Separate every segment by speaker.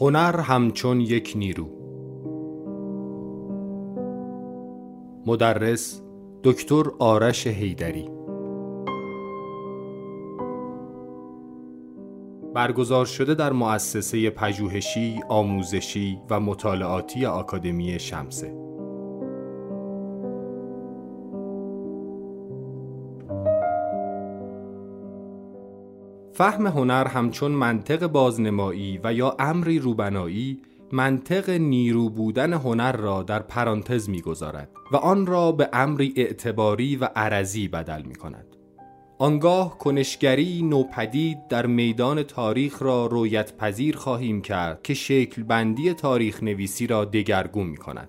Speaker 1: هنر همچون یک نیرو. مدرس دکتر آرش هیدری برگزار شده در مؤسسه پژوهشی، آموزشی و مطالعاتی آکادمی شمسه. فهم هنر همچون منطق بازنمایی و یا امری روبنایی منطق نیرو بودن هنر را در پرانتز می‌گذارد و آن را به امری اعتباری و عرضی بدل می کند. آنگاه کنشگری نوپدید در میدان تاریخ را رویت پذیر خواهیم کرد که شکل بندی تاریخ نویسی را دگرگون می کند.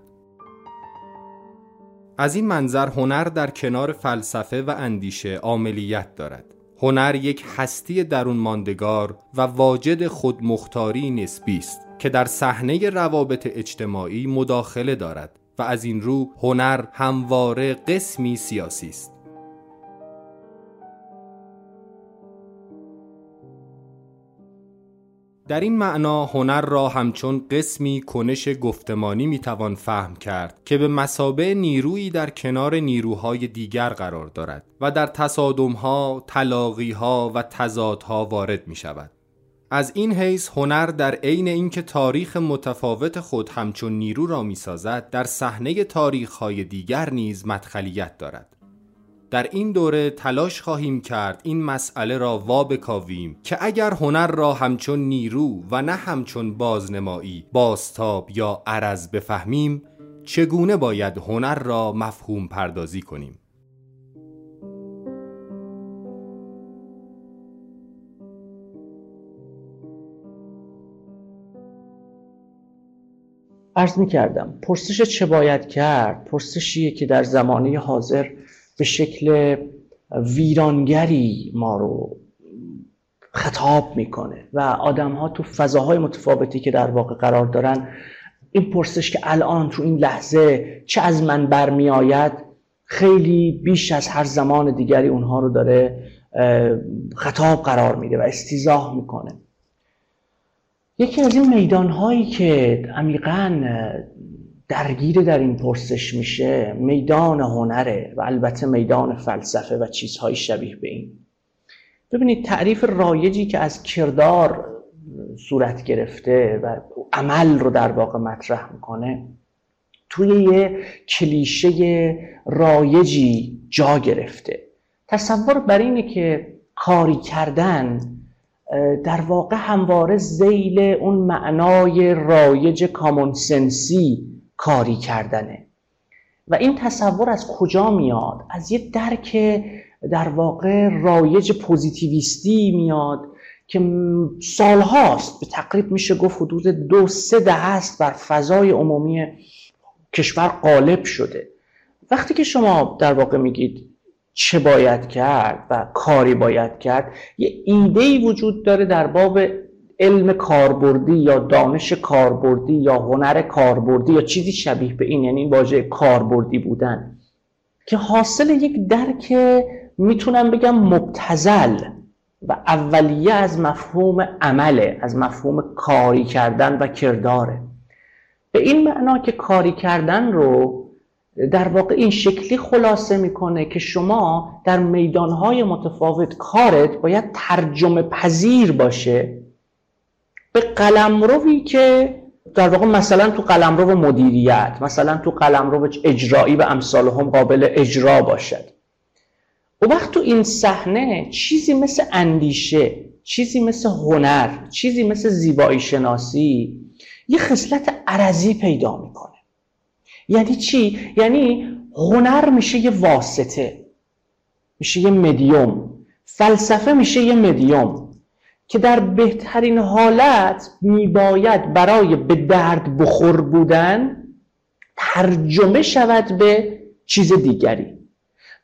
Speaker 1: از این منظر هنر در کنار فلسفه و اندیشه عاملیت دارد. هنر یک هستی درون ماندگار و واجد خودمختاری نسبی است که در صحنه روابط اجتماعی مداخله دارد و از این رو هنر همواره قسمی سیاسی است. در این معنا هنر را همچون قسمی کنش گفتمانی می‌توان فهم کرد که به مسابه نیرویی در کنار نیروهای دیگر قرار دارد و در تصادمها، تلاقیها و تضادها وارد می شود. از این حیث هنر در عین اینکه تاریخ متفاوت خود همچون نیرو را می‌سازد در صحنه تاریخهای دیگر نیز مدخلیت دارد در این دوره تلاش خواهیم کرد این مسئله را وا بکاویم که اگر هنر را همچون نیرو و نه همچون بازنمایی باستاب یا عرض بفهمیم چگونه باید هنر را مفهوم پردازی کنیم؟
Speaker 2: عرض می کردم پرسش چه باید کرد؟ پرسشیه که در زمانه حاضر به شکل ویرانگری ما رو خطاب می‌کنه و آدم ها تو فضاهای متفاوتی که در واقع قرار دارن این پرسش که الان تو این لحظه چه از من برمیآید خیلی بیش از هر زمان دیگری اونها رو داره خطاب قرار میده و استیزاه می‌کنه. یکی از این میدان هایی که عمیقا درگیر در این پرسش میشه میدان هنره و البته میدان فلسفه و چیزهای شبیه به این. ببینید تعریف رایجی که از کردار صورت گرفته و عمل رو در واقع مطرح می‌کنه توی یه کلیشه رایجی جا گرفته. تصور بر اینه که کاری کردن در واقع همواره زیل اون معنای رایج کامونسنسی کاری کردنه. و این تصور از کجا میاد؟ از یه درک در واقع رایج پوزیتیویستی میاد که سالهاست به تقریب میشه گفت حدود دو سه ده است بر فضای عمومی کشور غالب شده. وقتی که شما در واقع میگید چه باید کرد و کاری باید کرد یه ایده وجود داره در باب علم کاربردی یا دانش کاربردی یا هنر کاربردی یا چیزی شبیه به این یعنی واژه کاربردی بودن که حاصل یک درک می‌تونم بگم مبتزل و اولیه از مفهوم عمله از مفهوم کاری کردن و کرداره. به این معنا که کاری کردن رو در واقع این شکلی خلاصه می‌کنه که شما در میدانهای متفاوت کارت باید ترجمه پذیر باشه به قلمروی که در واقع مثلا تو قلمرو مدیریت مثلا تو قلمرو اجرایی و امثال هم قابل اجرا باشد. و وقت تو این صحنه چیزی مثل اندیشه چیزی مثل هنر چیزی مثل زیبایی شناسی یه خصلت عرضی پیدا می‌کنه. یعنی چی؟ یعنی هنر میشه یه واسطه میشه یه مدیوم. فلسفه میشه یه مدیوم. که در بهترین حالت میباید برای به درد بخور بودن ترجمه شود به چیز دیگری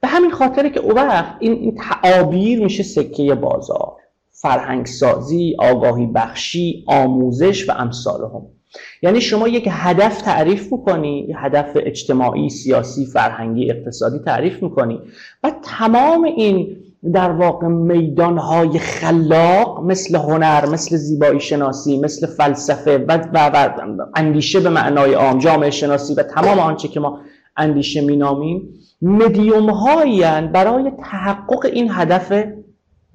Speaker 2: به همین خاطره که او وقت این, این تعابیر میشه سکه بازار فرهنگ سازی، آگاهی بخشی، آموزش و امثال هم. یعنی شما یک هدف تعریف می‌کنی هدف اجتماعی، سیاسی، فرهنگی، اقتصادی تعریف می‌کنی و تمام این در واقع میدانهای خلاق مثل هنر مثل زیبایی شناسی مثل فلسفه و, و, اندیشه به معنای عام جامعه شناسی و تمام آنچه که ما اندیشه مینامیم مدیوم هایی برای تحقق این هدف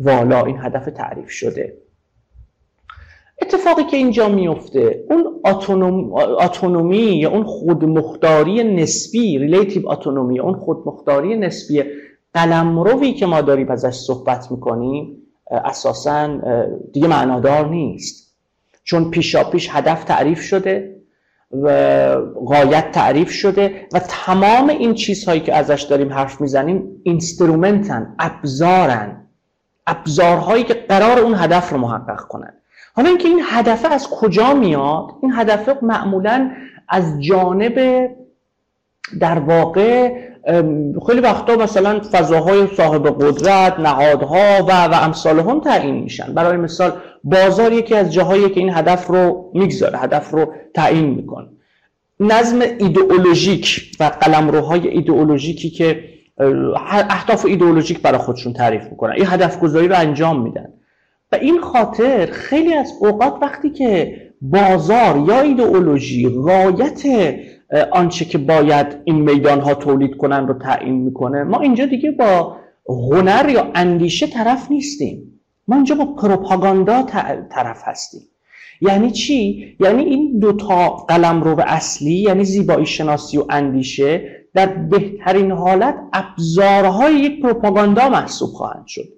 Speaker 2: والا این هدف تعریف شده. اتفاقی که اینجا میفته اون autonomy یا اون خودمختاری نسبی relative autonomy اون خودمختاری نسبی قلمروی که ما داریم ازش صحبت می‌کنیم اساسا دیگه معنادار نیست. چون پیشا پیش هدف تعریف شده و قایت تعریف شده و تمام این چیزهایی که ازش داریم حرف می‌زنیم اینسترومنتن ابزارن. ابزارهایی که قرار اون هدف رو محقق کنن. حالا اینکه این هدف از کجا میاد؟ این هدف معمولا از جانب در واقع خیلی وقتا مثلا فضاهای صاحب قدرت نهادها و و امثال هم تعیین میشن. برای مثال بازار یکی از جاهایی که این هدف رو می‌گذاره هدف رو تعیین می‌کنه. نظم ایدئولوژیک و قلمروهای ایدئولوژیکی که اهداف ایدئولوژیک برای خودشون تعریف می‌کنن. این هدف گذاری رو انجام میدن. و این خاطر خیلی از اوقات وقتی که بازار یا ایدئولوژی رایت آنچه که باید این میدان ها تولید کنن رو تعیین می‌کنه. ما اینجا دیگه با هنر یا اندیشه طرف نیستیم. ما اینجا با پروپاگاندا طرف هستیم. یعنی چی؟ یعنی این دوتا قلم رو اصلی یعنی زیبایی شناسی و اندیشه در بهترین حالت ابزارهای یک پروپاگاندا محسوب خواهند شد.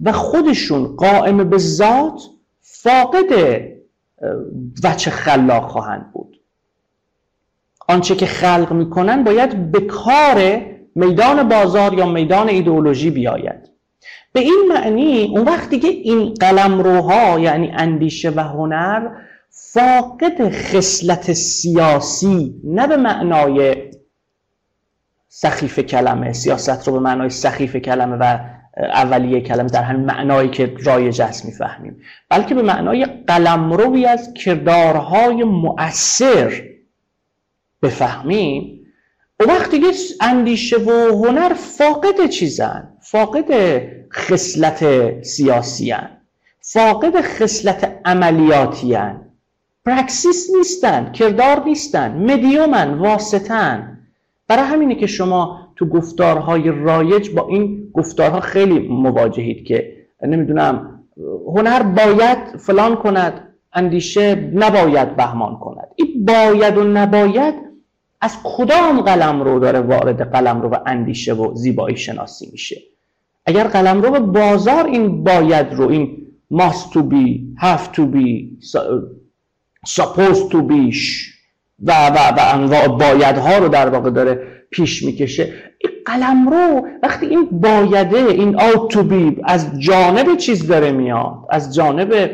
Speaker 2: و خودشون قائم به ذات فاقد وچه خلاق خواهند بود. آنچه که خلق می‌کنن باید به کار میدان بازار یا میدان ایدئولوژی بیاید. به این معنی اون وقت دیگه این قلمروها یعنی اندیشه و هنر فاقد خصلت سیاسی نه به معنای سخیف کلمه. سیاست رو به معنای سخیف کلمه و اولیه کلمه در همین معنایی که رایج است می‌فهمیم. بلکه به معنای قلمروی از کردارهای مؤثر بفهمیم اون وقت دیگه اندیشه و هنر فاقد چیزن فاقد خصلت سیاسی هن. فاقد خصلت عملیاتی هن. پرکسیس نیستن کردار نیستن مدیومن واسطن برای همینه که شما تو گفتارهای رایج با این گفتارها خیلی مواجهید که نمی‌دونم هنر باید فلان کند اندیشه نباید بهمان کند این باید و نباید از کدام قلم رو داره وارد قلم رو و اندیشه و زیبایی شناسی میشه؟ اگر قلم رو به بازار این باید رو این must to be, have to be, supposed to be و, و, و انواع بایدها رو در واقع داره پیش می‌کشه این قلم رو وقتی این بایده این out to be از جانب چیز داره میاد از جانب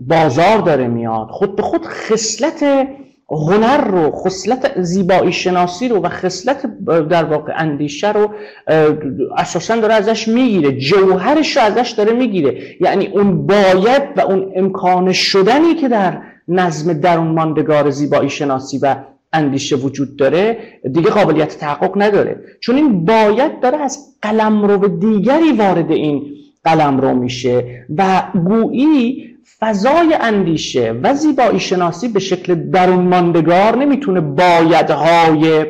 Speaker 2: بازار داره میاد خود به خود خصلت هنر رو خصلت زیبایی شناسی رو و خصلت در واقع اندیشه رو اساسا داره ازش می‌گیره جوهرش رو ازش داره می‌گیره. یعنی اون باید و اون امکان شدنی که در نظم درون ماندگار زیبایی شناسی و اندیشه وجود داره دیگه قابلیت تحقق نداره. چون این باید داره از قلم رو به دیگری وارد این قلم رو میشه و گویی فضای اندیشه و زیبایی شناسی به شکل درون ماندگار نمی‌تونه بایدهای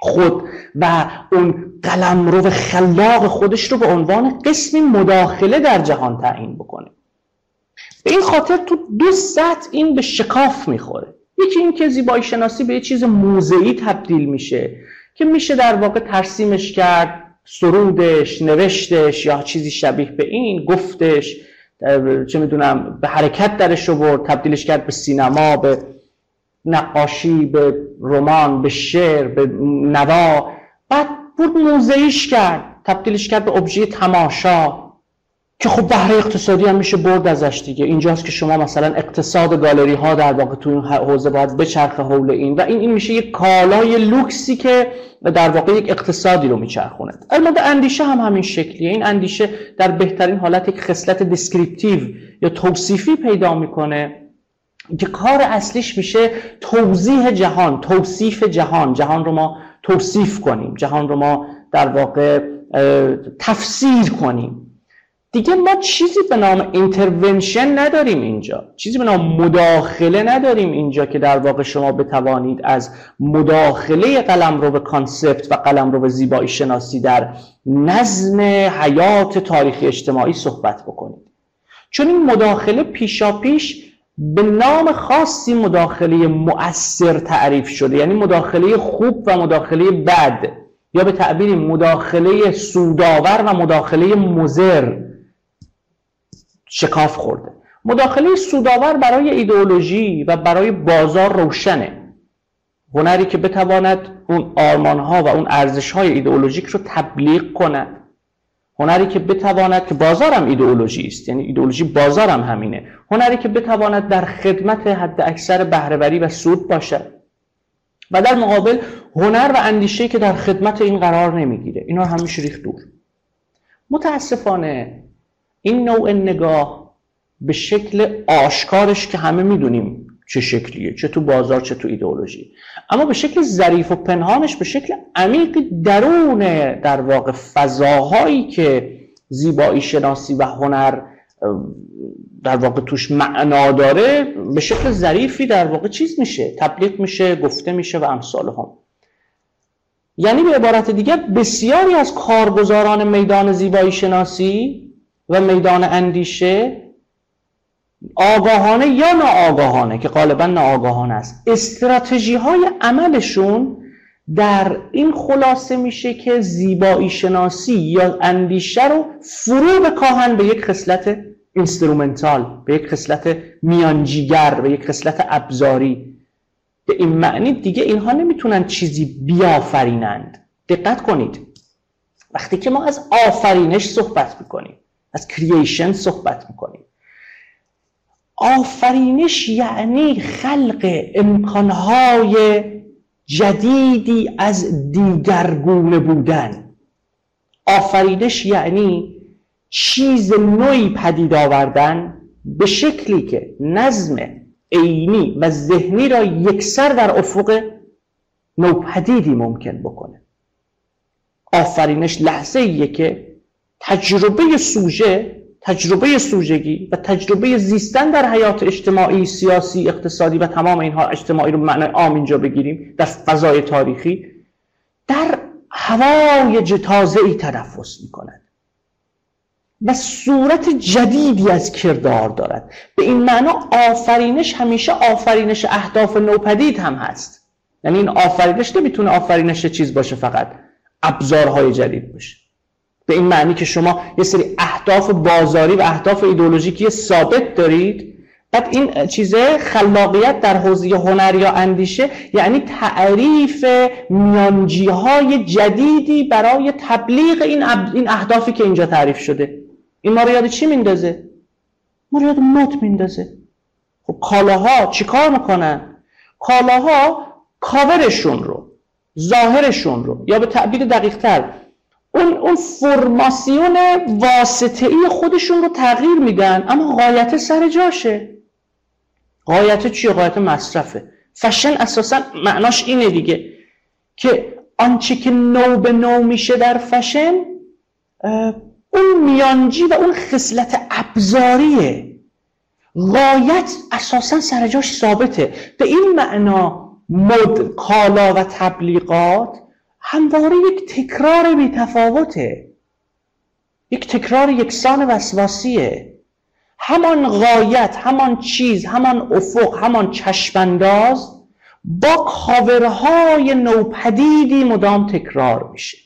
Speaker 2: خود و اون قلم رو خلاق خودش رو به عنوان قسمی مداخله در جهان تعیین بکنه. به این خاطر تو دو سطح این به شکاف می‌خوره. یکی این که زیبایی شناسی به یه چیز موضعی تبدیل میشه که میشه در واقع ترسیمش کرد سرودش نوشتش یا چیزی شبیه به این گفتش. چه می‌دونم به حرکت درش رو تبدیلش کرد به سینما به نقاشی به رمان به شعر به نوا. بعد بود موزهیش کرد تبدیلش کرد به ابژه تماشا. که خب بهره اقتصادی هم میشه برد ازش دیگه. اینجاست که شما مثلا اقتصاد گالری ها در واقع تو این حوزه باید بچرخه حول این و این این میشه یک کالای لوکسی که در واقع یک اقتصادی رو میچرخونه. البته اندیشه هم همین شکلیه. این اندیشه در بهترین حالت یک خصلت descriptive یا توصیفی پیدا می‌کنه که کار اصلیش میشه توضیح جهان توصیف جهان. جهان رو ما توصیف کنیم. جهان رو ما در واقع تفسیر کنیم. دیگه ما چیزی به نام intervention نداریم اینجا. چیزی به نام مداخله نداریم اینجا که در واقع شما بتوانید از مداخله قلمروی concept و قلمروی زیبایی شناسی در نظم حیات تاریخی اجتماعی صحبت بکنید. چون این مداخله پیشا پیش به نام خاصی مداخله مؤثر تعریف شده یعنی مداخله خوب و مداخله بد یا به تعبیری مداخله سودآور و مداخله مزر شکاف خورده. مداخله سودآور برای ایدئولوژی و برای بازار روشنه. هنری که بتواند اون آرمانها و اون ارزشهای ایدئولوژیک رو تبلیغ کند. هنری که بتواند که بازارم ایدئولوژی است یعنی ایدئولوژی بازارم همینه. هنری که بتواند در خدمت حد اکثر بهرهوری و سود باشد. و در مقابل هنر و اندیشه که در خدمت این قرار نمی‌گیره. اینا همیشه ریخت دور. متاسفانه این نوع نگاه به شکل آشکارش که همه می‌دونیم چه شکلیه چه تو بازار چه تو ایدئولوژی. اما به شکل ظریف و پنهانش به شکل عمیق درون در واقع فضاهایی که زیبایی شناسی و هنر در واقع توش معنا داره به شکل ظریفی در واقع چیز میشه تبلیغ میشه گفته میشه و امثال هم. یعنی به عبارت دیگه بسیاری از کارگزاران میدان زیبایی شناسی و میدان اندیشه آگاهانه یا ناآگاهانه که غالبا ناآگاهانه است. استراتژی های عملشون در این خلاصه میشه که زیبایی شناسی یا اندیشه رو فرو بکاهن به یک خصلت instrumental به یک خصلت میانجیگر به یک خصلت ابزاری. به این معنی دیگه اینها نمی‌تونن چیزی بیافرینند. دقت کنید. وقتی که ما از آفرینش صحبت می‌کنیم از کرییشن صحبت می‌کنیم. آفرینش یعنی خلق امکانهای جدیدی از دیگرگونه بودن. آفرینش یعنی چیز نوعی پدید آوردن به شکلی که نظم عینی و ذهنی را یکسر در افق نوپدیدی ممکن بکنه. آفرینش لحظه ایه که تجربه سوژه تجربه سوژگی و تجربه زیستن در حیات اجتماعی سیاسی اقتصادی و تمام اینها اجتماعی رو معنی عام اینجا بگیریم در فضای تاریخی در هوای تازه ای تنفس می کند و صورت جدیدی از کردار دارد. به این معنا آفرینش همیشه آفرینش اهداف نوپدید هم هست. یعنی این آفرینش نمی‌تونه آفرینش چیز باشه فقط ابزارهای جدید باشه. به این معنی که شما یه سری اهداف بازاری و اهداف ایدولوژیکی ثابت دارید بعد این چیزه خلاقیت در حوزه هنر یا اندیشه یعنی تعریف میانجی های جدیدی برای تبلیغ این, این اهدافی که اینجا تعریف شده این ما رو یاد چی میندازه؟ ما رو یاد مد میندازه خب کالاها چیکار می‌کنن؟ کالاها کاورشون رو ظاهرشون رو یا به تعبیر دقیق تر اون, اون فرماسیون واسطه ای خودشون رو تغییر میدن. اما غایت سر جاشه. غایت چیه؟ غایت مصرفه. فشن اساسا معناش اینه دیگه که آنچه که نو به نو میشه در فشن اون میانجی و اون خصلت ابزاریه. غایت اساسا سر جاش ثابته. به این معنا مد کالا و تبلیغات همواره یک تکرار بیتفاوته یک تکرار یکسان وسواسیه. همان غایت همان چیز همان افق همان چشمانداز با کاورهای نوپدیدی مدام تکرار میشه.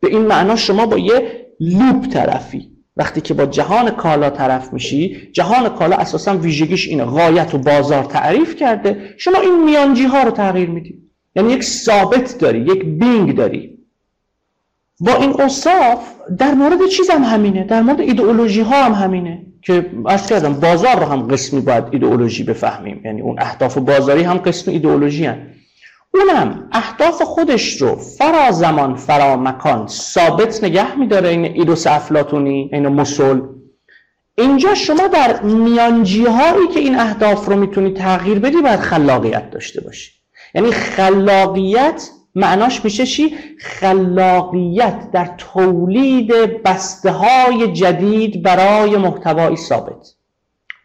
Speaker 2: به این معنا شما با یه لوپ طرفی. وقتی که با جهان کالا طرف میشی جهان کالا اساسا ویژگیش اینه. غایت و بازار تعریف کرده. شما این میانجی ها رو تغییر میدی یعنی یک ثابت داری یک بینگ داری. با این اصاف در مورد چیز هم همینه در مورد ایدئولوژی ها هم همینه که از کردم بازار رو هم قسمی باید ایدئولوژی بفهمیم. یعنی اون اهداف بازاری هم قسم ایدئولوژی هن. اونم اهداف خودش رو فرا زمان فرا مکان ثابت نگه میداره. این ایدوس افلاتونی این مسل اینجا شما در میانجی هایی که این اهداف رو می‌تونی تغییر بدی باید خلاقیت داشته باشی. یعنی خلاقیت معناش میشه چی؟ خلاقیت در تولید بسته های جدید برای محتوای ثابت.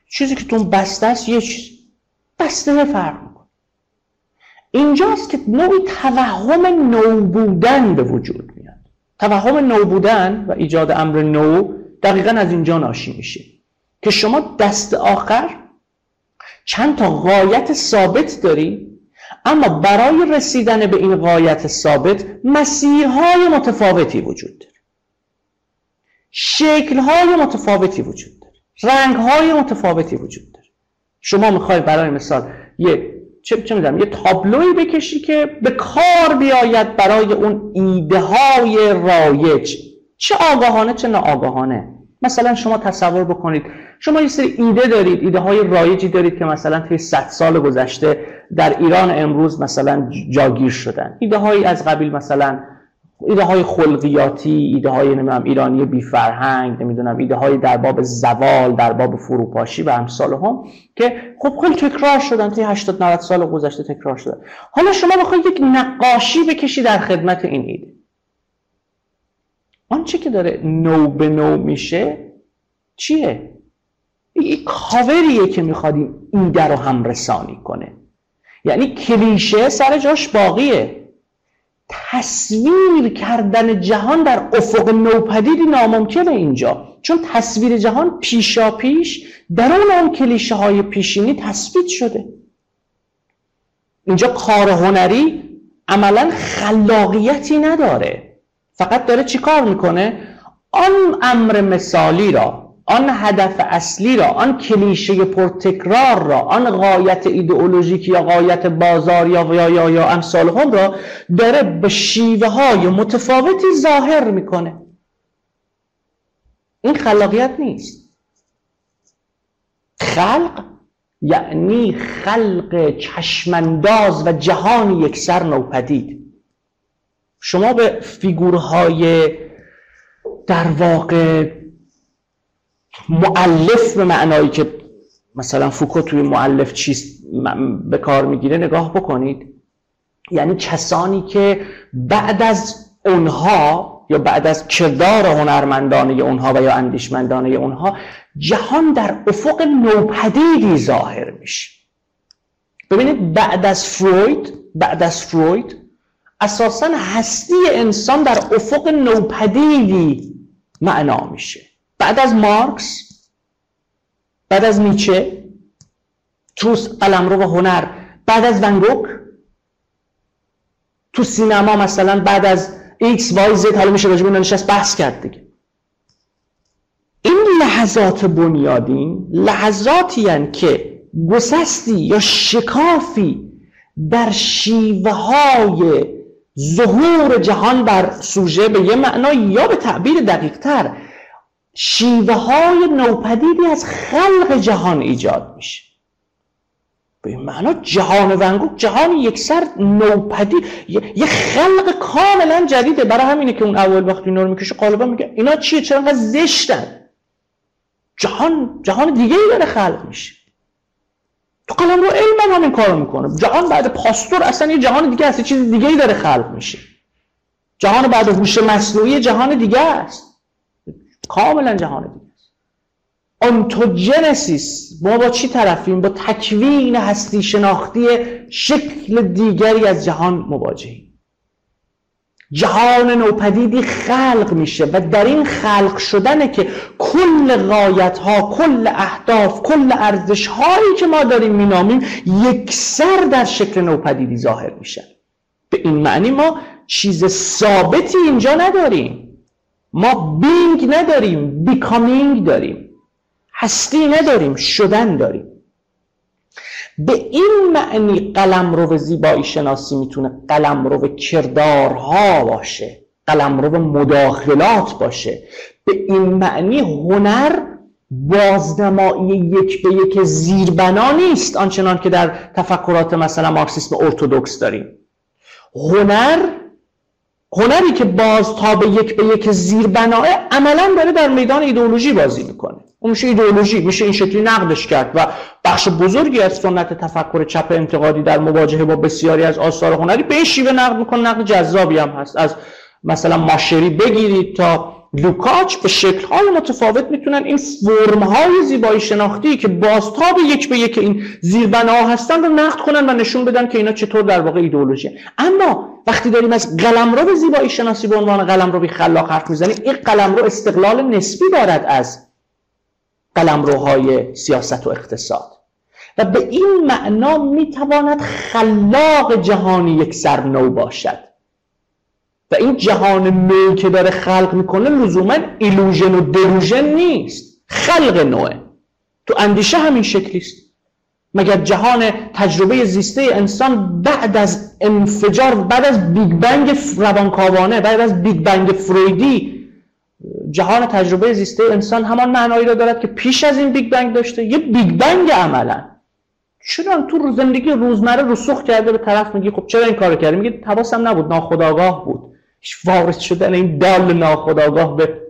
Speaker 2: چیزی که تو بسته است یه چیز. بسته فرق می‌کنه. اینجاست که نوعی توهم نو بودن به وجود میاد. توهم نو بودن و ایجاد امر نو دقیقا از اینجا ناشی میشه که شما دست آخر چند تا غایت ثابت داری اما برای رسیدن به این غایت ثابت مسیرهای متفاوتی وجود داره. شکلهای متفاوتی وجود داره. رنگهای متفاوتی وجود داره. شما می‌خوای برای مثال یه چه, چه می‌دونم یه تابلوی بکشی که به کار بیاید برای اون ایده های رایج. چه آگاهانه چه ناآگاهانه. مثلا شما تصور بکنید شما یه سری ایده دارید ایده های رایجی دارید که مثلا طی 100 سال گذشته در ایران امروز مثلا جاگیر شدن. ایده هایی از قبیل مثلا ایده های خلقیاتی ایده های نمی‌دونم ایرانی بی فرهنگ نمی‌دونم ایده های در باب زوال در باب فروپاشی و امثال هم که خب خیلی تکرار شدن طی 80 90 سال گذشته تکرار شدن. حالا شما بخواید یک نقاشی بکشی در خدمت این ایده آنچه که داره نو به نو میشه چیه؟ یک کاوریه که می‌خواد این ایده رو هم رسانی کنه. یعنی کلیشه سر جاش باقیه. تصویر کردن جهان در افق نوپدیدی ناممکنه اینجا. چون تصویر جهان پیشا پیش در اون آن کلیشه های پیشینی تثبیت شده. اینجا کار هنری عملا خلاقیتی نداره. فقط داره چی کار می‌کنه؟ آن امر مثالی را آن هدف اصلی را آن کلیشه پرتکرار را آن غایت ایدئولوژیک یا غایت بازار یا یا یا, یا امثال هم را داره به شیوه های متفاوتی ظاهر می‌کنه. این خلاقیت نیست. خلق یعنی خلق چشمانداز و جهان یکسر نوپدید. شما به فیگورهای در واقع معلف به معنایی که مثلا فوکو توی معلف چیست به کار می‌گیره نگاه بکنید. یعنی کسانی که بعد از اونها یا بعد از کردار هنرمندانه اونها و یا اندیشمندانه اونها جهان در افق نوپدیدی ظاهر میشه. ببینید بعد از فروید بعد از فروید اساسا هستی انسان در افق نوپدیدی معنا میشه. بعد از مارکس بعد از نیچه تو قلمرو هنر. بعد از ون‌گوگ تو سینما مثلا بعد از X Y Z حالا میشه راجبش نشست بحث کرد دیگه. این لحظات بنیادین لحظاتی هن که گسستی یا شکافی در شیوه های ظهور جهان بر سوژه به یه معنا یا به تعبیر دقیق تر شیوه های نوپدیدی از خلق جهان ایجاد میشه. به این معنا جهان ونگوک جهان یکسر نوپدید یه خلق کاملا جدیده. برای همینه که اون اول وقتی رو می‌کشه غالبا میگه اینا چیه؟ چرا انقدر زشتن؟ جهان جهان دیگه ای داره خلق میشه. تو قلم رو علم هم همین کارو می‌کنه. جهان بعد پاستور اصلا یه جهان دیگه هست چیز دیگه ای داره خلق میشه. جهان بعد هوش مصنوعی جهان دیگه است. کاملا جهان دیگه است. آنتوجنسیس ما با چی طرفیم؟ با تکوین هستی شناختی شکل دیگری از جهان مواجهیم. جهان نوپدیدی خلق میشه و در این خلق شدنه که کل غایت ها کل اهداف کل ارزش هایی که ما داریم مینامیم یکسر در شکل نوپدیدی ظاهر میشه. به این معنی ما چیز ثابتی اینجا نداریم. ما بینگ نداریم بیکامینگ داریم. هستی نداریم شدن داریم. به این معنی قلم رو زیبایی شناسی می‌تونه قلم رو کردارها باشه قلم رو مداخلات باشه. به این معنی هنر بازنمایی یک به یک زیربنا نیست آنچنان که در تفکرات مثلا مارکسیسم ارتودکس داریم. هنر هنری که باز تا به یک به یک زیر بناه عملا داره در میدان ایدئولوژی بازی می‌کنه. اون میشه ایدئولوژی میشه این شکلی نقدش کرد و بخش بزرگی از سنت تفکر چپ انتقادی در مواجهه با بسیاری از آثار هنری به شیوه نقد می‌کنه. نقد جذابی هم هست. از مثلا ماشری بگیرید تا لوکاچ به شکل‌های متفاوت می‌تونن این فرم‌های زیبایی شناختی که بازتاب یک به یک این زیربناها هستن رو نقد کنن و نشون بدن که اینا چطور در واقع ایدئولوژی اما وقتی داریم از قلمرو زیبایی شناسی به عنوان قلمرو خلاق حرف می‌زنیم این قلمرو استقلال نسبی دارد از قلمروهای سیاست و اقتصاد. و به این معنا می‌تواند خلاق جهانی یک سر نو باشد. و این جهان نوی که داره خلق می‌کنه لزوما illusion و delusion نیست. خلق نوئه تو اندیشه همین شکلی است مگر جهان تجربه زیسته انسان بعد از انفجار بعد از بیگ بنگ روانکاوانه بعد از بیگ بنگ فرویدی جهان تجربه زیسته انسان همان معنایی را دارد که پیش از این بیگ بنگ داشته. یه بیگ بنگ عملا. چرا تو زندگی روزمره رسوخ کرده به طرف میگی خب چرا این کارو کردی؟ میگه حواسم نبود ناخداگاه بود. وارد شدن این دال ناخداگاه به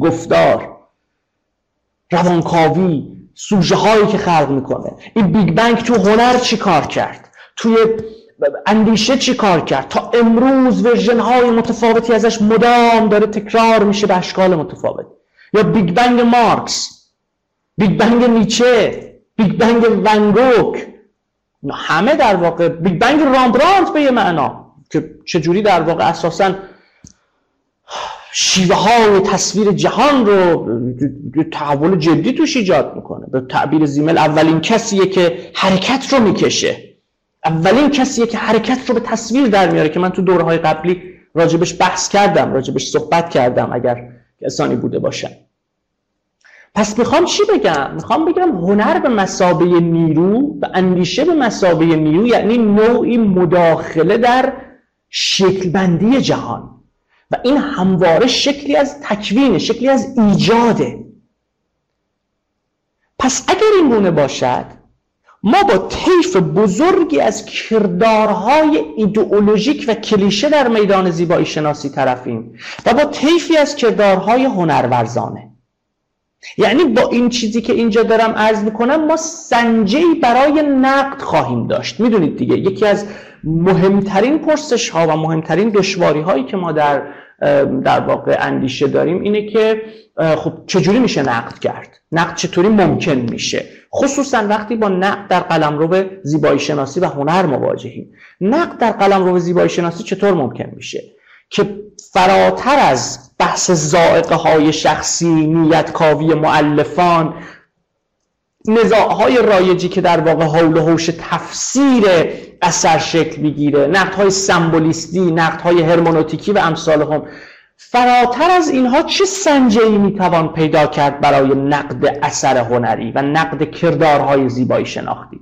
Speaker 2: گفتار روانکاوی سوژه هایی که خلق می‌کنه. این بیگ بنگ تو هنر چی کار کرد؟ توی اندیشه چی کار کرد؟ تا امروز ورژن های متفاوتی ازش مدام داره تکرار میشه به اشکال متفاوت. یا بیگ بنگ مارکس بیگ بنگ نیچه بیگ بنگ ون‌گوگ همه در واقع بیگ بنگ رامبرانت به یه معنا. که چجوری در واقع اساسا شیوه های تصویر جهان رو تحول جدی توش ایجاد می‌کنه. به تعبیر زیمل اولین کسیه که حرکت رو می‌کشه. اولین کسیه که حرکت رو به تصویر در میاره که من تو دوره های قبلی راجبش بحث کردم راجبش صحبت کردم اگر کسانی بوده باشن. پس می‌خوام چی بگم؟ می‌خوام بگم هنر به مسابه نیرو و اندیشه به مسابه نیرو یعنی نوعی مداخله در شکلبندی جهان. و این همواره شکلی از تکوینه شکلی از ایجاده. پس اگر این گونه باشد ما با طیف بزرگی از کردارهای ایدئولوژیک و کلیشه در میدان زیبایی شناسی طرفیم و با طیفی از کردارهای هنرورزانه. یعنی با این چیزی که اینجا دارم عرض می‌کنم ما سنجه برای نقد خواهیم داشت. می‌دونید دیگه یکی از مهمترین پرسش ها و مهمترین دشواری هایی که ما در در واقع اندیشه داریم اینه که خب چجوری میشه نقد کرد؟ نقد چطوری ممکن میشه؟ خصوصا وقتی با نقد در قلمرو زیبایی شناسی و هنر مواجهیم. نقد در قلمرو زیبایی شناسی چطور ممکن میشه؟ که فراتر از بحث زائقه های شخصی نیتکاوی معلفان های رایجی که در واقع حول و حوش تفسیر اثر شکل بگیره های سمبولیستی های هرمونوتیکی و امثال هم. فراتر از اینها چه سنجه ای می‌توان پیدا کرد برای نقد اثر هنری و نقد کردارهای زیبایی شناختی؟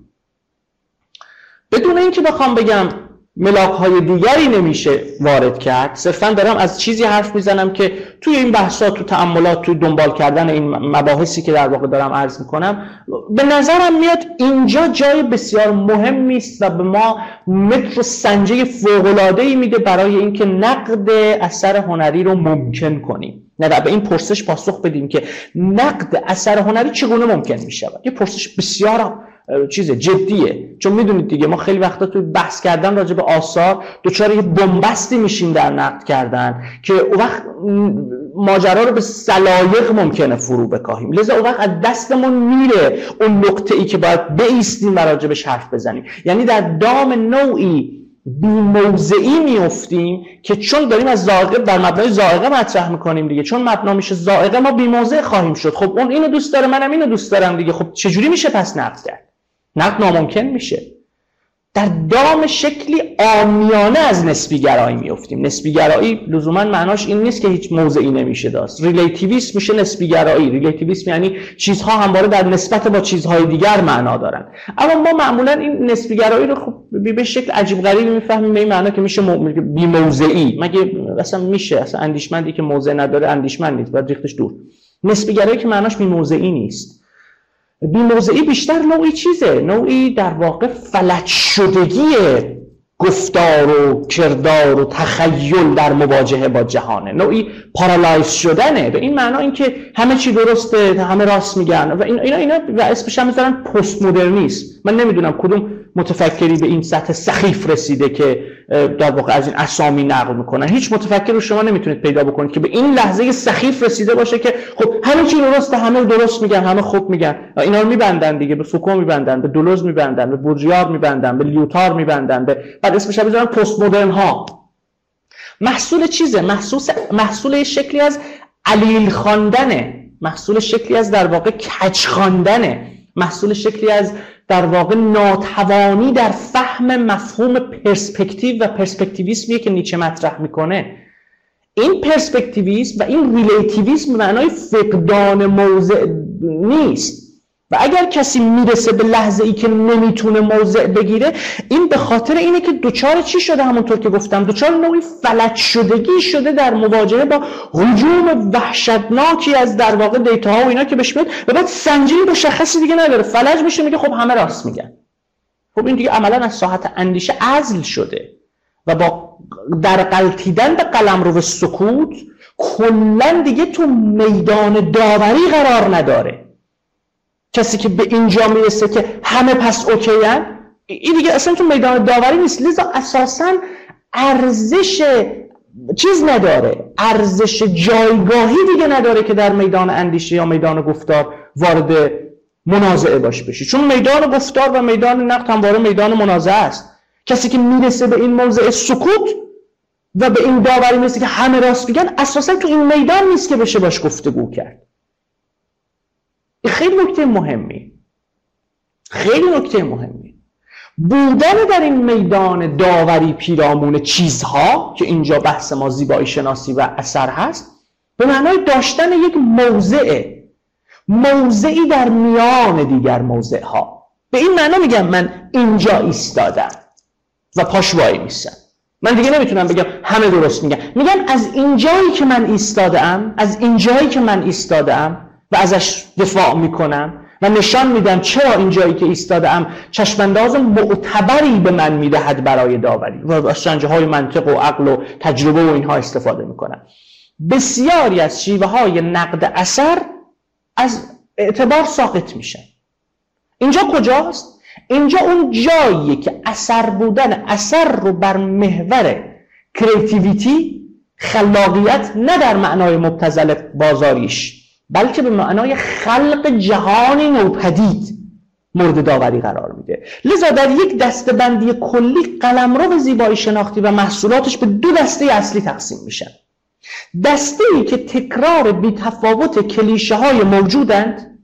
Speaker 2: بدون اینکه بخوام بگم ملاک های دیگری نمیشه وارد کرد. صرفا دارم از چیزی حرف می‌زنم که توی این بحثات تو تعملات توی دنبال کردن این مباحثی که در واقع دارم عرض می‌کنم به نظرم میاد اینجا جای بسیار مهمی است و به ما متر و سنجه فوقلاده ای میده برای اینکه نقد اثر هنری رو ممکن کنیم. نه به این پرسش پاسخ بدیم که نقد اثر هنری چگونه ممکن می‌شود؟ یه پرسش بسیار چیز جدیه. چون می‌دونید دیگه ما خیلی وقتا تو بحث کردن راجع به آثار دچار یه بنبستی میشیم در نقد کردن که او وقت ماجرا رو به سلایق ممکنه فرو بکاهیم. لذا او وقت از دستمون میره اون نقطه ای که باید بیستیم و راجبش حرف بزنیم. یعنی در دام نوعی بی موضعی میفتیم که چون داریم از ذائقه بر مبنای ذائقه مطرح می‌کنیم دیگه چون مبنا میشه ذائقه ما بی موضع خواهیم شد. خب اون اینو دوست داره منم اینو دوست دارم دیگه. خب چجوری میشه پس نقد کرد؟ نقد ناممکن میشه. در دام شکلی عامیانه از نسبی گرایی میفتیم نسبی گرایی لزوما معناش این نیست که هیچ موضعی نمیشه داشت. relativism میشه نسبی گرایی relativism یعنی چیزها همواره در نسبت با چیزهای دیگر معنا دارن. اما ما معمولا این نسبی گرایی رو خب به شکل عجیب غریبی می‌فهمیم به این معنا که میشه بی موضعی مگه اصلا میشه؟ اصلا اندیشمندی که موضع نداره اندیشمند نیست باید ریختش دور. نسبی گرایی که معناش بی موضعی نیست. بیموضعی بیشتر نوعی چیزه. نوعی در واقع فلج شدگی گفتار و کردار و تخیل در مواجهه با جهانه. نوعی پارالایز شدنه. به این معنا اینکه همه چی درسته همه راست میگن و اینا اینا و اسمش هم می‌ذارن پست مدرنیسم من نمی‌دونم کدوم متفکری به این سطح سخیف رسیده که در واقع از این اسامی نقل می‌کنن. هیچ متفکر رو شما نمی‌تونید پیدا بکنید که به این لحظه سخیف رسیده باشه که خب همه چی درسته همه درست میگن همه خوب میگن. اینا رو میبندن دیگه به فوکو میبندن به دولوز میبندن به بورژیار میبندن به لیوتار میبندن به بعد اسمش هم پست مدرن ها. محصول چیزه؟ محصول محصول شکلی از علیل خواندنه. محصول شکلی از در واقع کج خواندنه. محصول شکلی از در واقع ناتوانی در فهم مفهوم پرسپکتیو و perspectivism یه که نیچه مطرح می‌کنه. این perspectivism و این relativism معنای فقدان موضع نیست. و اگر کسی می‌رسه به لحظه ای که نمی‌تونه موضع بگیره این به خاطر اینه که دچار چی شده همونطور که گفتم؟ دچار نوعی فلج شدگی شده در مواجهه با هجوم وحشتناکی از در واقع data ها و اینا که بهش میاد و بعد سنجه‌ی مشخصی دیگه نداره. فلج میشه میگه خب همه راست میگن. خب این دیگه عملا از ساحت اندیشه عزل شده و با در قلتیدن به قلم رو به سکوت کلا دیگه تو میدان داوری قرار نداره. کسی که به اینجا می‌رسه که همه پس اوکیان این دیگه اصلا تو میدان داوری نیست. لذا اساسا ارزش چیز نداره. ارزش جایگاهی دیگه نداره که در میدان اندیشه یا میدان گفتار وارد منازعه باش بشی. چون میدان گفتار و میدان نقد همواره میدان منازعه است. کسی که می‌رسه به این موضع سکوت و به این داوری می‌رسه که همه راست میگن اساسا تو این میدان نیست که بشه باش گفتگو کرد. خیلی نکته مهمی. خیلی نکته مهمی. بودن در این میدان داوری پیرامون چیزها که اینجا بحث ما زیبایی شناسی و اثر هست به معنای داشتن یک موضعه موضعی در میان دیگر موضع ها به این معنا میگم من اینجا ایستادم و پاش وای میسم من دیگه نمی‌تونم بگم همه درست میگم میگم از اینجایی که من ایستادم از اینجایی که من ایستادم و ازش دفاع می‌کنم و نشان میدم چرا اینجایی که ایستادم چشمانداز معتبری به من می‌دهد برای داوری. و از های منطق و عقل و تجربه و اینها استفاده می‌کنم. بسیاری از شیوه های نقد اثر از اعتبار ساقط میشن اینجا کجاست؟ اینجا اون جاییه که اثر بودن اثر رو بر محور کریتیویتی خلاقیت نه در معنای مبتزل بازاریش بلکه به معنای خلق جهانی نوپدید مورد داوری قرار میده. لذا در یک دستبندی کلی قلمرو زیبایی شناختی و محصولاتش به دو دسته اصلی تقسیم میشن. دسته ای که تکرار بیتفاوت کلیشه های موجودند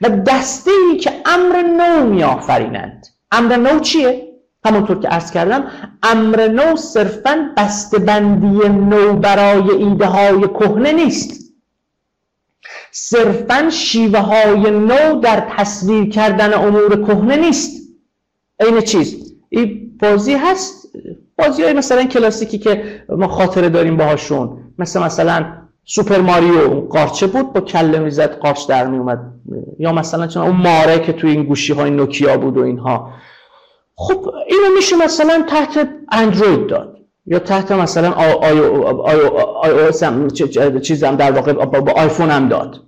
Speaker 2: و دسته ای که امر نو میآفرینند. امر نو چیه؟ همونطور که عرض کردم امر نو صرفا بسته‌بندی نو برای ایده های کهنه نیست. صرفا شیوه های نو در تصویر کردن امور کهنه نیست. این چیز. این بازی هست. بازی های مثلا کلاسیکی که ما خاطره داریم باهاشون. مثل مثلا سوپر ماریو قارچه بود با کله می‌زد قارچ در می اومد یا مثلا چون اون ماره که توی این گوشی های نوکیا بود و اینها. خب اینو میشه مثلا تحت اندروید داد. یا تحت مثلا آی, آی, چیزم در واقع با آیفون هم داد.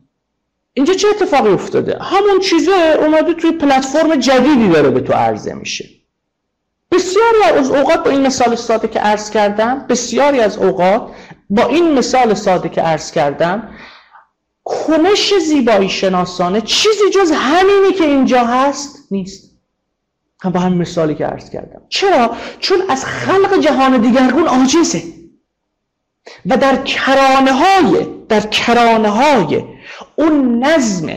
Speaker 2: اینجا چه اتفاقی افتاده؟ همون چیزه اومده توی پلتفرم جدیدی داره به تو عرضه میشه. بسیاری از اوقات با این مثال ساده که عرض کردم بسیاری از اوقات با این مثال ساده که عرض کردم کنش زیبایی شناسانه چیزی جز همینی که اینجا هست نیست. هم با همین مثالی که عرض کردم. چرا؟ چون از خلق جهان دیگرگون عاجزه. و در کرانه های در کرانه های اون نظم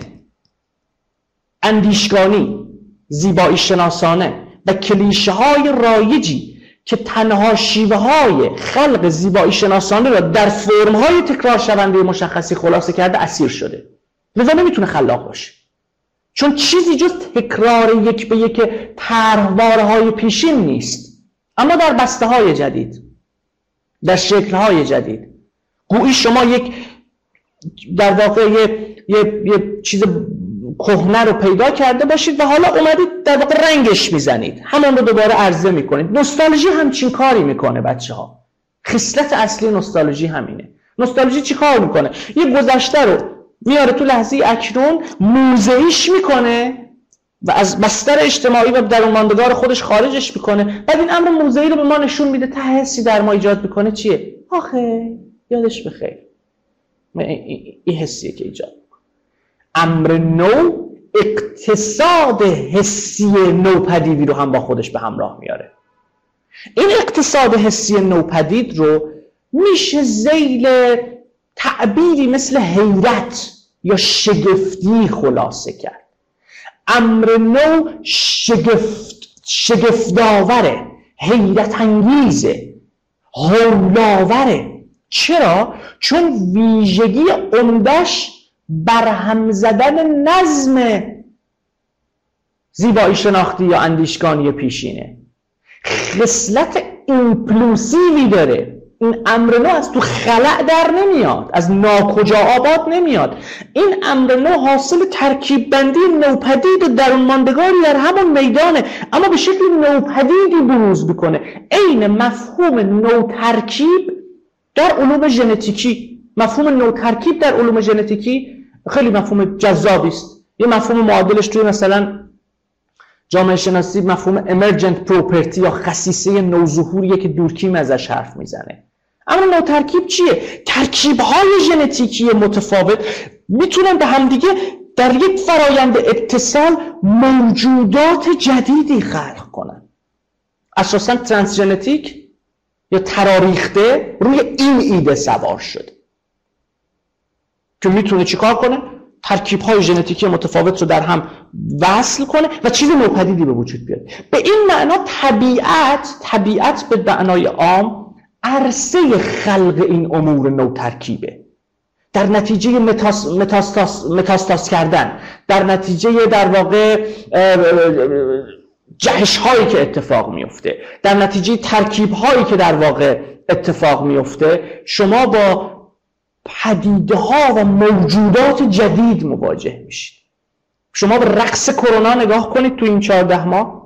Speaker 2: اندیشگانی زیبایی شناسانه و کلیشه های رایجی که تنها شیوه های خلق زیبایی شناسانه را در فرم های تکرار شونده مشخصی خلاصه کرده اسیر شده. لذا نمی‌تونه خلاق باشه. چون چیزی جز تکرار یک به یک طرحواره های پیشین نیست. اما در بسته های جدید در شکل های جدید. گویی شما یک در واقع یه, یه،, یه چیز کهنه رو پیدا کرده باشید و حالا اومدید در واقع رنگش می‌زنید. همان رو دوباره عرضه می‌کنید. نوستالژی همچین کاری می‌کنه بچه ها خصلت اصلی نوستالژی همینه. نوستالژی چی کار می‌کنه؟ یه گذشته رو میاره تو لحظه اکنون موزهیش می‌کنه و از بستر اجتماعی و در ماندگار خودش خارجش می‌کنه. بعد این امر موزهی رو به ما نشون میده ته حسی در ما ایجاد می‌کنه چیه؟ آخه یادش بخیر. این حسیه که ایجاد می‌کنه. امر نو اقتصاد حسی نوپدیدی رو هم با خودش به همراه میاره. این اقتصاد حسی نوپدید رو میشه زیل تعبیری مثل حیرت یا شگفتی خلاصه کرد. امر نو شگفت شگفتاوره حیرت انگیزه هولاوره چرا؟ چون ویژگی عمدش برهم زدن نظم زیبایی شناختی یا اندیشگانی پیشینه. خصلت اینپلوسیوی داره. این امر نو از تو خلع در نمیاد از ناکجا آباد نمیاد. این امر نو حاصل ترکیب بندی نوپدید در اون ماندگاری در همون میدانه اما به شکل نوپدیدی بروز می‌کنه عین مفهوم نو ترکیب در علوم ژنتیکی. مفهوم نو ترکیب در علوم ژنتیکی خیلی مفهوم جذابی است. یه مفهوم معادلش توی مثلا جامعه شناسی مفهوم امرجنت پروپرتی یا خصیصه نوظهوریه که دورکیم ازش حرف می‌زنه. اما ترکیب چیه؟ ترکیب های ژنتیکی متفاوت می‌تونن به همدیگه در یک فرایند اتصال موجودات جدیدی خلق کنن. اساسا ترانس ژنتیک یا تراریخته روی این ایده سوار شده. که می‌تونه چیکار کنه؟ ترکیب های ژنتیکی متفاوت رو در هم وصل کنه و چیز نوپدیدی به وجود بیاره. به این معنا طبیعت طبیعت به معنای عام عرصه خلق این امور نو ترکیبه. در نتیجه متاس، متاستاس, متاستاس کردن در نتیجه در واقع جهش هایی که اتفاق میفته در نتیجه ترکیب هایی که در واقع اتفاق میفته شما با پدیده ها و موجودات جدید مواجه میشید. شما به رقص کرونا نگاه کنید تو این چهارده ماه.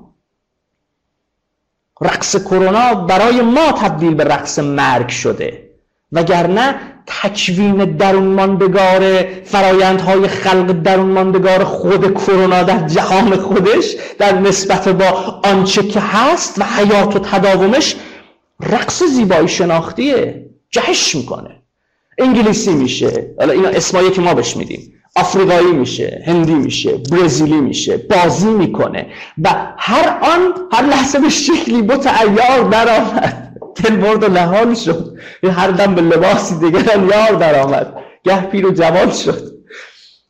Speaker 2: رقص کرونا برای ما تبدیل به رقص مرگ شده. وگرنه تکوین درون ماندگار فرایندهای خلق درون ماندگار خود کرونا در جهان خودش در نسبت با آنچه که هست و حیات و تداومش رقص زیبایی شناختیه. جهش می‌کنه. انگلیسی میشه. حالا اینا اسمایی که ما بهش میدیم. آفریقایی میشه هندی میشه برزیلی میشه بازی می‌کنه و هر آن هر لحظه به شکلی بوت ایار در آمد دل برد و نهان شد. هر دم به لباسی دیگر یار در آمد گه پیر و جوان شد.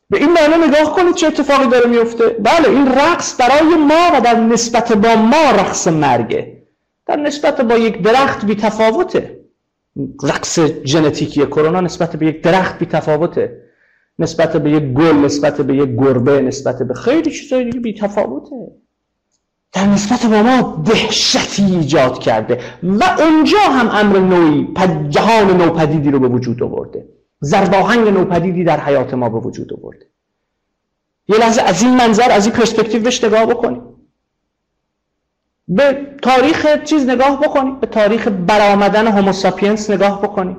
Speaker 2: به این معنی نگاه کنید چه اتفاقی داره میفته. بله این رقص برای ما و در نسبت با ما رقص مرگه. در نسبت با یک درخت بی تفاوته. رقص ژنتیکی کرونا نسبت به یک درخت بی تفاوته. نسبت به یک گل نسبت به یک گربه نسبت به خیلی چیزای دیگه بی تفاوته. در نسبت به ما دهشتی ایجاد کرده و اونجا هم امر نوعی جهان نوپدیدی رو به وجود آورده. زرباهنگ نوپدیدی در حیات ما به وجود آورده. یه لحظه از این منظر از این پرسپکتیو بهش نگاه بکنیم. به تاریخ چیز نگاه بکنیم. به تاریخ برآمدن هوموساپینس نگاه بکنیم.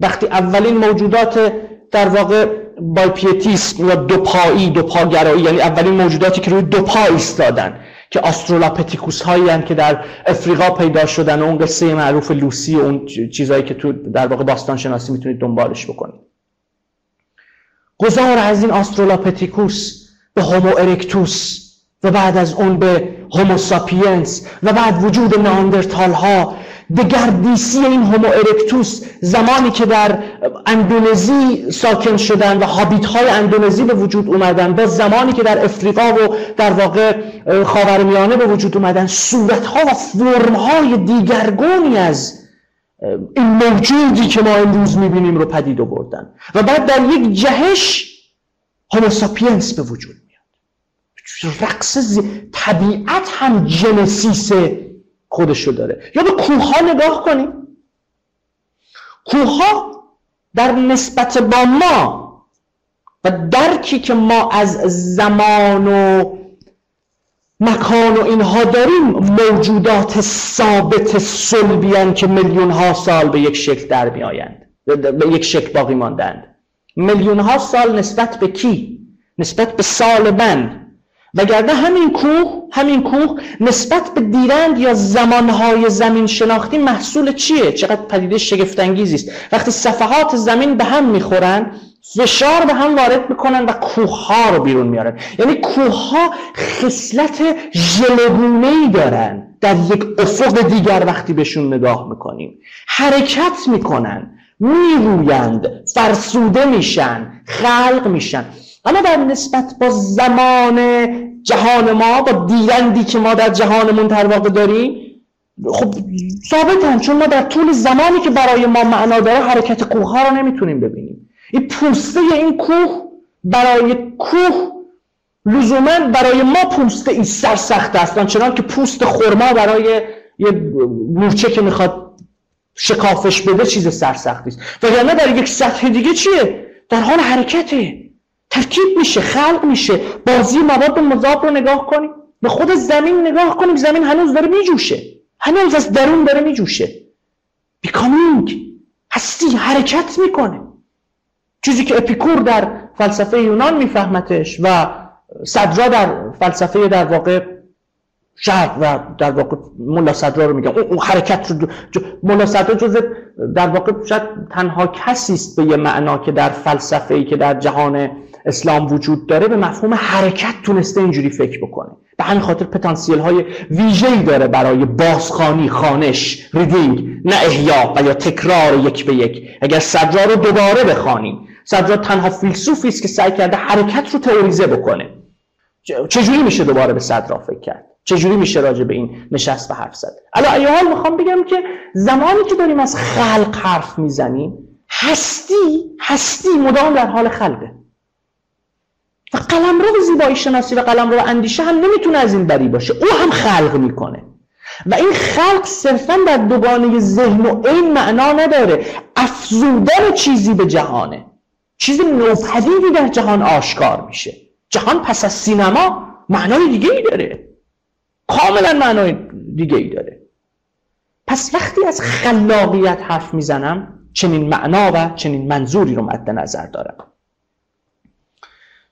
Speaker 2: وقتی اولین موجودات در واقع بایپیتیسم یا دوپایی دوپاگرایی یعنی اولین موجوداتی که روی دو پا ایستادن که استرالوپیتکوس هایی که در افریقا پیدا شدن و اون قصه معروف لوسی و اون چیزهایی که تو در واقع باستان شناسی می‌تونید دنبالش بکنید. گذار از این استرالوپیتکوس به هومو ارکتوس و بعد از اون به هوموساپینس و بعد وجود ناندرتال ها دگردیسی این هومو ارکتوس زمانی که در اندونزی ساکن شدن و هابیت های اندونزی به وجود اومدن با زمانی که در افریقا و در واقع خاورمیانه به وجود اومدن صورت ها و فرم های دیگرگونی از این موجودی که ما امروز می‌بینیم رو پدید آوردن و بعد در یک جهش هوموساپینس به وجود میاد. رقص طبیعت هم جنسیس خودشو داره. یا به کوه نگاه کنیم. کوه در نسبت با ما و درکی که ما از زمان و مکان و اینها داریم موجودات ثابت صلبیان که میلیون ها سال به یک شکل در می آیند به یک شکل باقی ماندند. میلیون ها سال نسبت به کی؟ نسبت به سال بند وگرنه همین کوه همین کوه نسبت به دیرند یا زمانهای زمین شناختی محصول چیه؟ چقدر پدیده شگفتانگیزی است. وقتی صفحات زمین به هم می‌خورن فشار به هم وارد می‌کنن و کوه ها رو بیرون میارن. یعنی کوه ها خصلت ژلگونه دارن. در یک افق دیگر وقتی بهشون نگاه می‌کنیم. حرکت می‌کنن. میرویند. فرسوده میشن. خلق میشن. اما در نسبت با زمان جهان ما با دیرندی که ما در جهانمون در واقع داریم خب ثابتن چون ما در طول زمانی که برای ما معنا داره حرکت کوه ها رو نمی‌تونیم ببینیم. این پوسته این کوه برای کوه لزوما برای ما پوسته این سرسخت است چنان که پوست خرما برای یه مورچه که می‌خواد شکافش بده چیز سرسختی است. وگرنه در یک سطح دیگه چیه؟ در حال حرکته. ترکیب میشه خلق میشه. بازی مواد مذاب رو نگاه کنیم. به خود زمین نگاه کنیم. زمین هنوز داره میجوشه. هنوز از درون داره میجوشه. بیکامینگ هستی حرکت می‌کنه. چیزی که اپیکور در فلسفه یونان میفهمتش و صدرا در فلسفه در واقع شرق و در واقع ملا صدرا رو میگم اون حرکت رو ملا صدرا جز در واقع شاید تنها کسی است به یه معنا که در فلسفه ای که در جهان اسلام وجود داره به مفهوم حرکت تونسته اینجوری فکر بکنه. به همین خاطر پتانسیل های ویژه‌ای داره برای بازخانی خانش ریدینگ نه احیا و یا تکرار یک به یک. اگر صدرا رو دوباره بخوانیم صدرا تنها فیلسوفی است که سعی کرده حرکت رو تئوریزه بکنه. چجوری میشه دوباره به صدرا فکر کرد؟ چجوری میشه راجع به این نشست و حرف زد؟ الا ای حال می‌خوام بگم که زمانی که داریم از خلق حرف می‌زنیم هستی هستی مدام در حال خلقه. و قلم رو زیبایی شناسی و قلم رو اندیشه هم نمی‌تونه از این بری باشه. او هم خلق می‌کنه. و این خلق صرفا در دوگانه ذهن و این معنا نداره. افزودن چیزی به جهانه. چیز نوپدیدی در جهان آشکار میشه. جهان پس از سینما معنای دیگه ای داره. کاملا معنای دیگه ای داره. پس وقتی از خلاقیت حرف می‌زنم چنین معنا و چنین منظوری رو مد نظر دارم.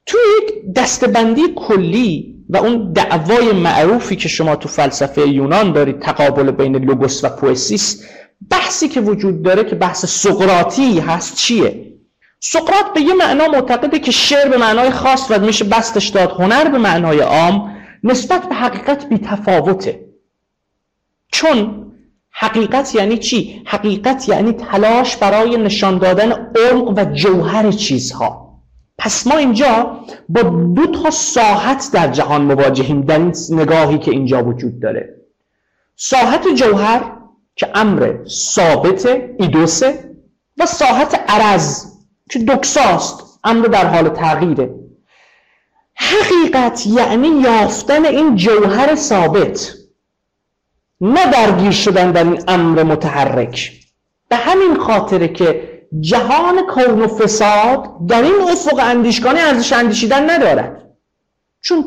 Speaker 2: توی یک دستبندی کلی و اون دعوای معروفی که شما تو فلسفه یونان دارید تقابل بین لوگوس و پوئسیس بحثی که وجود داره که بحث سقراطی هست چیه؟ سقراط به یه معنا معتقده که شعر به معنای خاص و میشه بستش داد هنر به معنای عام نسبت به حقیقت بی تفاوته چون حقیقت یعنی چی؟ حقیقت یعنی تلاش برای نشان دادن عمق و جوهر چیزها. پس ما اینجا با دو تا ساحت در جهان مواجهیم در این نگاهی که اینجا وجود داره. ساحت جوهر که امر ثابت ایدوسه و ساحت عرض که دکساست امر در حال تغییره. حقیقت یعنی یافتن این جوهر ثابت نه درگیر شدن در این امر متحرک. به همین خاطره که جهان کون و فساد در این افق اندیشگانی ارزش اندیشیدن ندارد. چون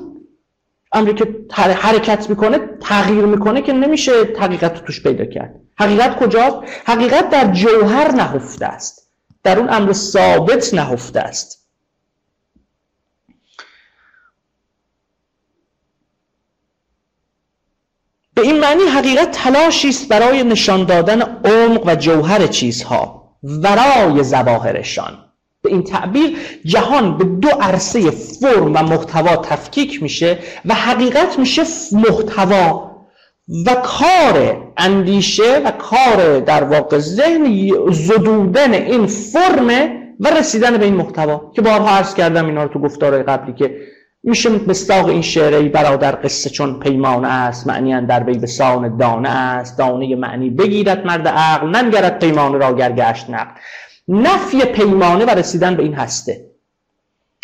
Speaker 2: امری که حرکت می‌کنه تغییر می‌کنه که نمیشه حقیقت توش پیدا کرد. حقیقت کجاست؟ حقیقت در جوهر نهفته است. در اون امر ثابت نهفته است. به این معنی حقیقت تلاشی است برای نشان دادن عمق و جوهر چیزها. ورای زواهرشان. به این تعبیر جهان به دو عرصه فرم و محتوا تفکیک میشه و حقیقت میشه محتوا و کار اندیشه و کار در واقع ذهن زدودن این فرمه و رسیدن به این محتوا که بارها عرض کردم اینا رو تو گفتارهای قبلی که میشه مستاق این شعره برادر قصه چون پیمانه است معنی در به سان دانه است. دانه معنی بگیرد مرد عقل ننگرد پیمانه را گرگشت نقل. نفی پیمانه و رسیدن به این هسته.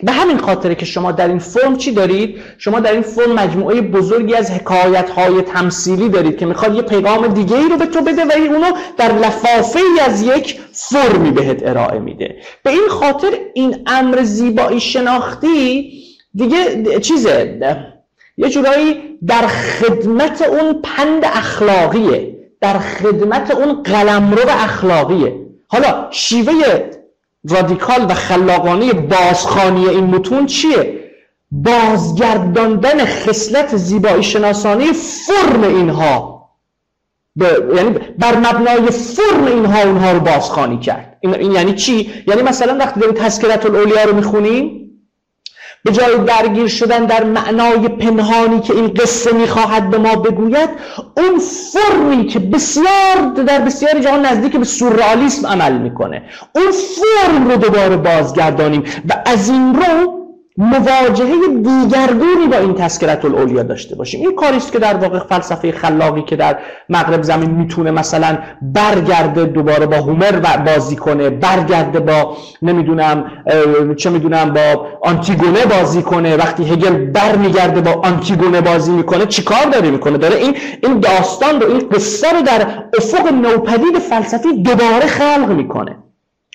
Speaker 2: به همین خاطره که شما در این فرم چی دارید؟ شما در این فرم مجموعه بزرگی از حکایت های تمثیلی دارید که می‌خواد یه پیغام دیگه ای رو به تو بده و اونو در لفافه ای از یک فرمی بهت ارائه میده. به این خاطر این امر زیبایی شناختی دیگه چیزه یه جورایی در خدمت اون پند اخلاقیه در خدمت اون قلمرو اخلاقیه. حالا شیوه رادیکال و خلاقانه بازخانی این متون چیه؟ بازگرداندن خصلت زیبایی شناسانی فرم اینها. یعنی بر مبنای فرم اینها اونها رو بازخانی کرد. این, یعنی چی؟ یعنی مثلا وقتی داریم تذکرت الاولیا رو می‌خونیم به جای درگیر شدن در معنای پنهانی که این قصه می‌خواهد به ما بگوید اون فرمی که بسیار در بسیار جهان نزدیک به سورئالیسم عمل می‌کنه اون فرم رو دوباره بازگردانیم و از این رو مواجهه دیگرگونی با این تذکرت الاولیا داشته باشیم. این کاریست که در واقع فلسفه خلاقی که در مغرب زمین می‌تونه مثلا برگرده دوباره با هومر بازی کنه برگرده با نمی‌دونم چه می‌دونم با آنتیگونه بازی کنه. وقتی هگل برمیگرده با آنتیگونه بازی می‌کنه چیکار داره می‌کنه؟ داره این این داستان رو این قصه رو در افق نوپدید فلسفی دوباره خلق می‌کنه.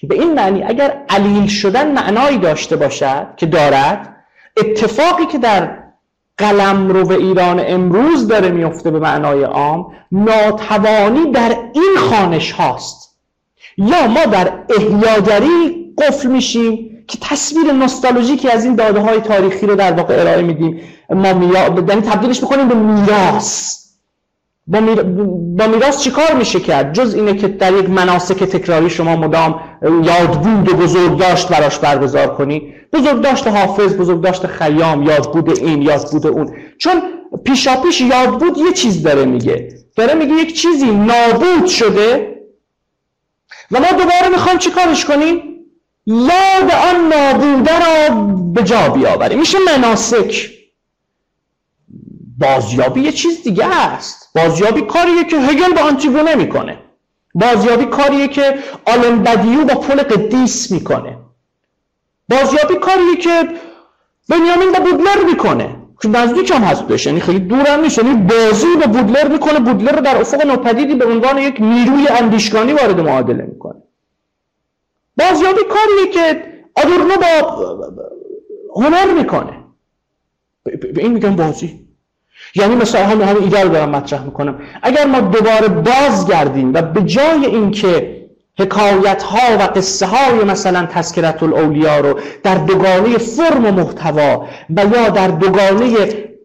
Speaker 2: به این معنی اگر علیل شدن معنایی داشته باشد که دارد اتفاقی که در قلم رو به ایران امروز داره میفته به معنای عام ناتوانی در این خانش هاست یا ما در احیاگری قفل میشیم که تصویر نوستالژیکی از این داده های تاریخی رو در واقع ارائه میدیم ما. یعنی تبدیلش می‌کنیم به میراث با, میر... با میراث چیکار میشه کرد؟ جز اینه که در یک مناسک تکراری شما مدام یادبود و بزرگداشت براش برگزار کنی. بزرگداشت حافظ بزرگداشت خیام یادبود این یادبود اون. چون پیشاپیش یادبود یه چیز داره میگه. داره میگه یک چیزی نابود شده و ما دوباره می‌خوایم چیکارش کنیم؟ یاد آن نابوده را به جا بیاوریم. میشه مناسک بازیابی یه چیز دیگه است. بازیابی کاریه که هگل با آنتیگونه می‌کنه بازیابی کاریه که آلن بدیو با پل قدیس می‌کنه. بازیابی کاریه که بنیامین با بودلر می‌کنه. که نزدیک هم هست بشه یعنی خیلی دور هم نیست. یعنی بازی با بودلر می‌کنه. بودلر رو در افق نوپدیدی به عنوان یک نیروی اندیشگانی وارد معادله می‌کنه. بازیابی کاریه که آدورنو با هنر می‌کنه. به این میگن بازی. یعنی مثلا همین همین ایده رو دارم مطرح می‌کنم. اگر ما دوباره بازگردیم و به جای اینکه حکایت ها و قصه های مثلا تذکرت الاولیا رو در دوگانه فرم و محتوا و یا در دوگانه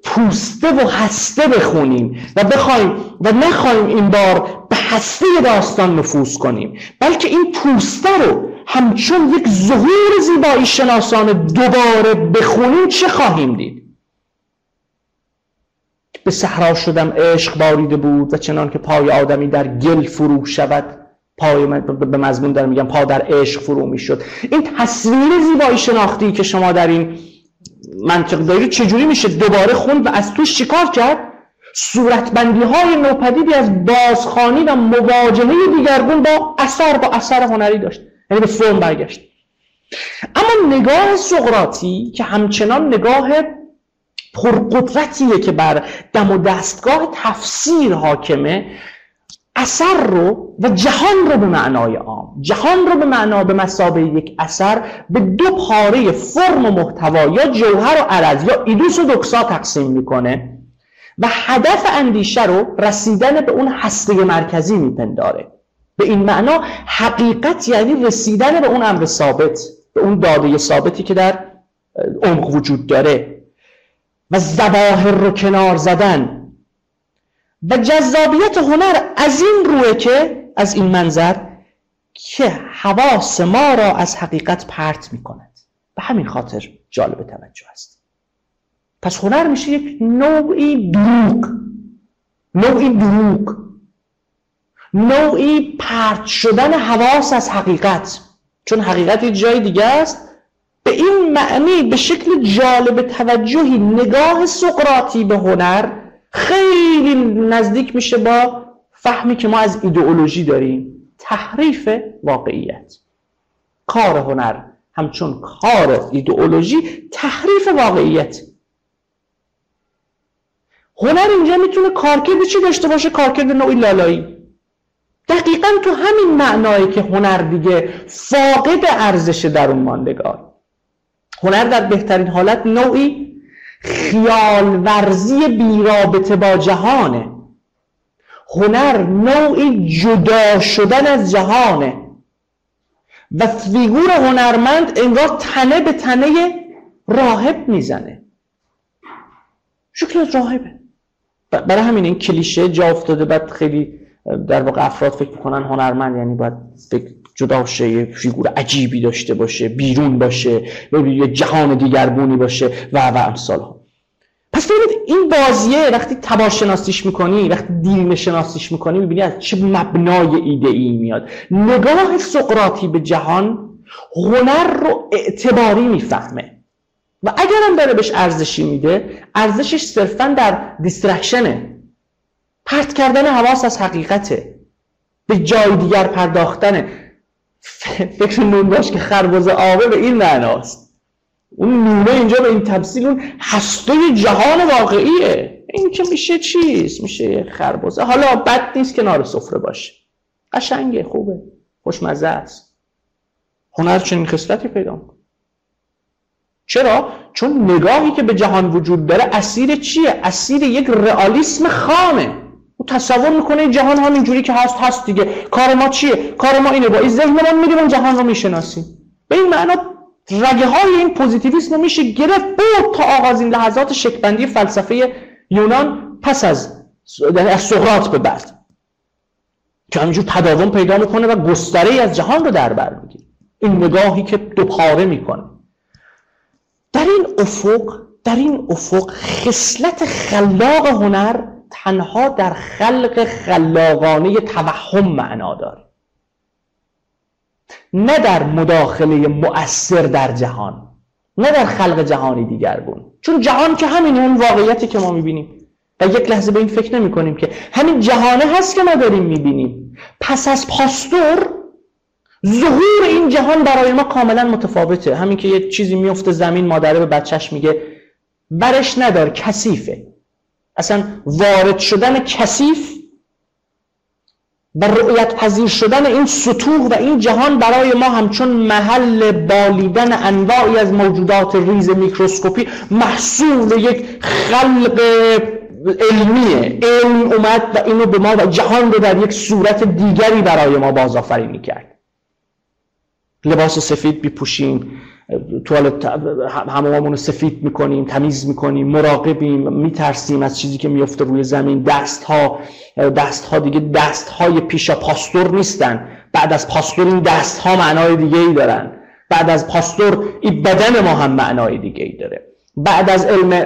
Speaker 2: پوسته و هسته بخونیم و بخوایم و نخواهیم این بار به هسته داستان نفوذ کنیم بلکه این پوسته رو همچون یک ظهور زیبایی شناسان دوباره بخونیم چه خواهیم دید؟ به صحرا شدم عشق باریده بود و چنان که پای آدمی در گل فرو شود. پای من به مضمون در میگم پا در عشق فرو می‌شد. این تصویر زیبایی شناختی که شما در این منطق دارید چجوری میشه دوباره خوند و از توش چیکار کرد؟ صورتبندی های نوپدیدی از بازخانی و مواجهه دیگرگون با اثر با اثر هنری داشت. یعنی به فرم برگشت. اما نگاه سقراطی که همچنان نگاه پرقدرتیه که بر دم و دستگاه تفسیر حاکمه اثر رو و جهان رو به معنای عام. جهان رو به معنا به مسابه یک اثر به دو پاره فرم و محتوا یا جوهر و عرض یا ایدوس و دکسا تقسیم می‌کنه و هدف اندیشه رو رسیدن به اون هسته مرکزی میپنداره. به این معنا حقیقت یعنی رسیدن به اون امر ثابت به اون داده ثابتی که در عمق وجود داره. و زواهر رو کنار زدن. و جذابیت هنر از این روه که از این منظر که حواس ما را از حقیقت پرت می کند به همین خاطر جالب توجه است. پس هنر میشه یک نوعی دروغ. نوعی دروغ. نوعی پرت شدن حواس از حقیقت. چون حقیقت یه جای دیگه است. به این معنی به شکل جالب توجهی نگاه سقراطی به هنر خیلی نزدیک میشه با فهمی که ما از ایدئولوژی داریم. تحریف واقعیت. کار هنر همچون کار ایدئولوژی تحریف واقعیت. هنر اینجا می‌تونه کارکرد چی داشته باشه؟ کارکرد نوعی لالایی. دقیقا تو همین معنایی که هنر دیگه فاقد ارزش در اون ماندگار هنر در بهترین حالت نوعی خیال ورزی بیرابطه با جهانه. هنر نوعی جدا شدن از جهانه. و فیگور هنرمند انگار تنه به تنه راهب می‌زنه. شکل از راهبه. برای همین این کلیشه جا افتاده بعد خیلی در واقع افراد فکر می‌کنن هنرمند یعنی باید جدا شه یه فیگور عجیبی داشته باشه بیرون باشه یه جهان دیگرگونی باشه و و امثال ها پس ببینید این بازیه وقتی تبار شناسیش می‌کنی وقتی دین شناسیش می‌کنی می‌بینی از چه مبنای ایده ای میاد. نگاه سقراطی به جهان هنر رو اعتباری می‌فهمه. و اگرم داره بهش ارزشی میده ارزشش صرفا در دیسترکشنه پرت کردن حواس از حقیقته. به جای دیگر پرداختنه. فکر نون که خربز آبه به این معناست. اون نونه اینجا به این تمثیل اون هسته جهان واقعیه. این که میشه چیست؟ میشه خربزه حالا بد نیست کنار سفره باشه. قشنگه خوبه. خوشمزه است. هنر چنین خصلتی پیدا چرا؟ چون نگاهی که به جهان وجود داره اسیر چیه؟ اسیر یک رئالیسم خامه. او تصور می‌کنه جهان همینجوری که هست هست دیگه. کار ما چیه؟ کار ما اینه. با این ذهن ما میریم جهان رو می‌شناسیم. به این معنا رگه های این پوزیتیویسم میشه گرفت بود تا آغازین لحظات شکبندی فلسفه یونان پس از از سقراط به بعد. که همینجور تداوم پیدا می‌کنه و گستره از جهان رو در بر می‌گیره. این نگاهی که دوپاره می‌کنه. در این افق در این افق خصلت خلاق هنر تنها در خلق خلاقانه توهم معنا داره. نه در مداخله مؤثر در جهان نه در خلق جهانی دیگرگون چون جهان که همین اون واقعیتی که ما می‌بینیم. و یک لحظه به این فکر نمی کنیم که همین جهانه هست که ما داریم می‌بینیم. پس از پاستور ظهور این جهان برای ما کاملا متفاوته. همین که یه چیزی میفته زمین مادره به بچه‌ش میگه برش ندار کثیفه. اصلا وارد شدن کثیف و رؤیت پذیر شدن این سطوح و این جهان برای ما همچون محل بالیدن انواعی از موجودات ریز میکروسکوپی محصول یک خلق علمیه. علم اومد و اینو به ما و جهان رو در یک صورت دیگری برای ما بازآفرینی کرد. لباس سفید بیپوشیم. توالت همامون رو سفید می‌کنیم تمیز می‌کنیم مراقبیم میترسیم از چیزی که میفته روی زمین. دست ها دست ها دیگه دست های پیشا پاستور نیستن. بعد از پاستور این دست ها معنای دیگه ای دارن. بعد از پاستور این بدن ما هم معنای دیگه ای داره. بعد از علم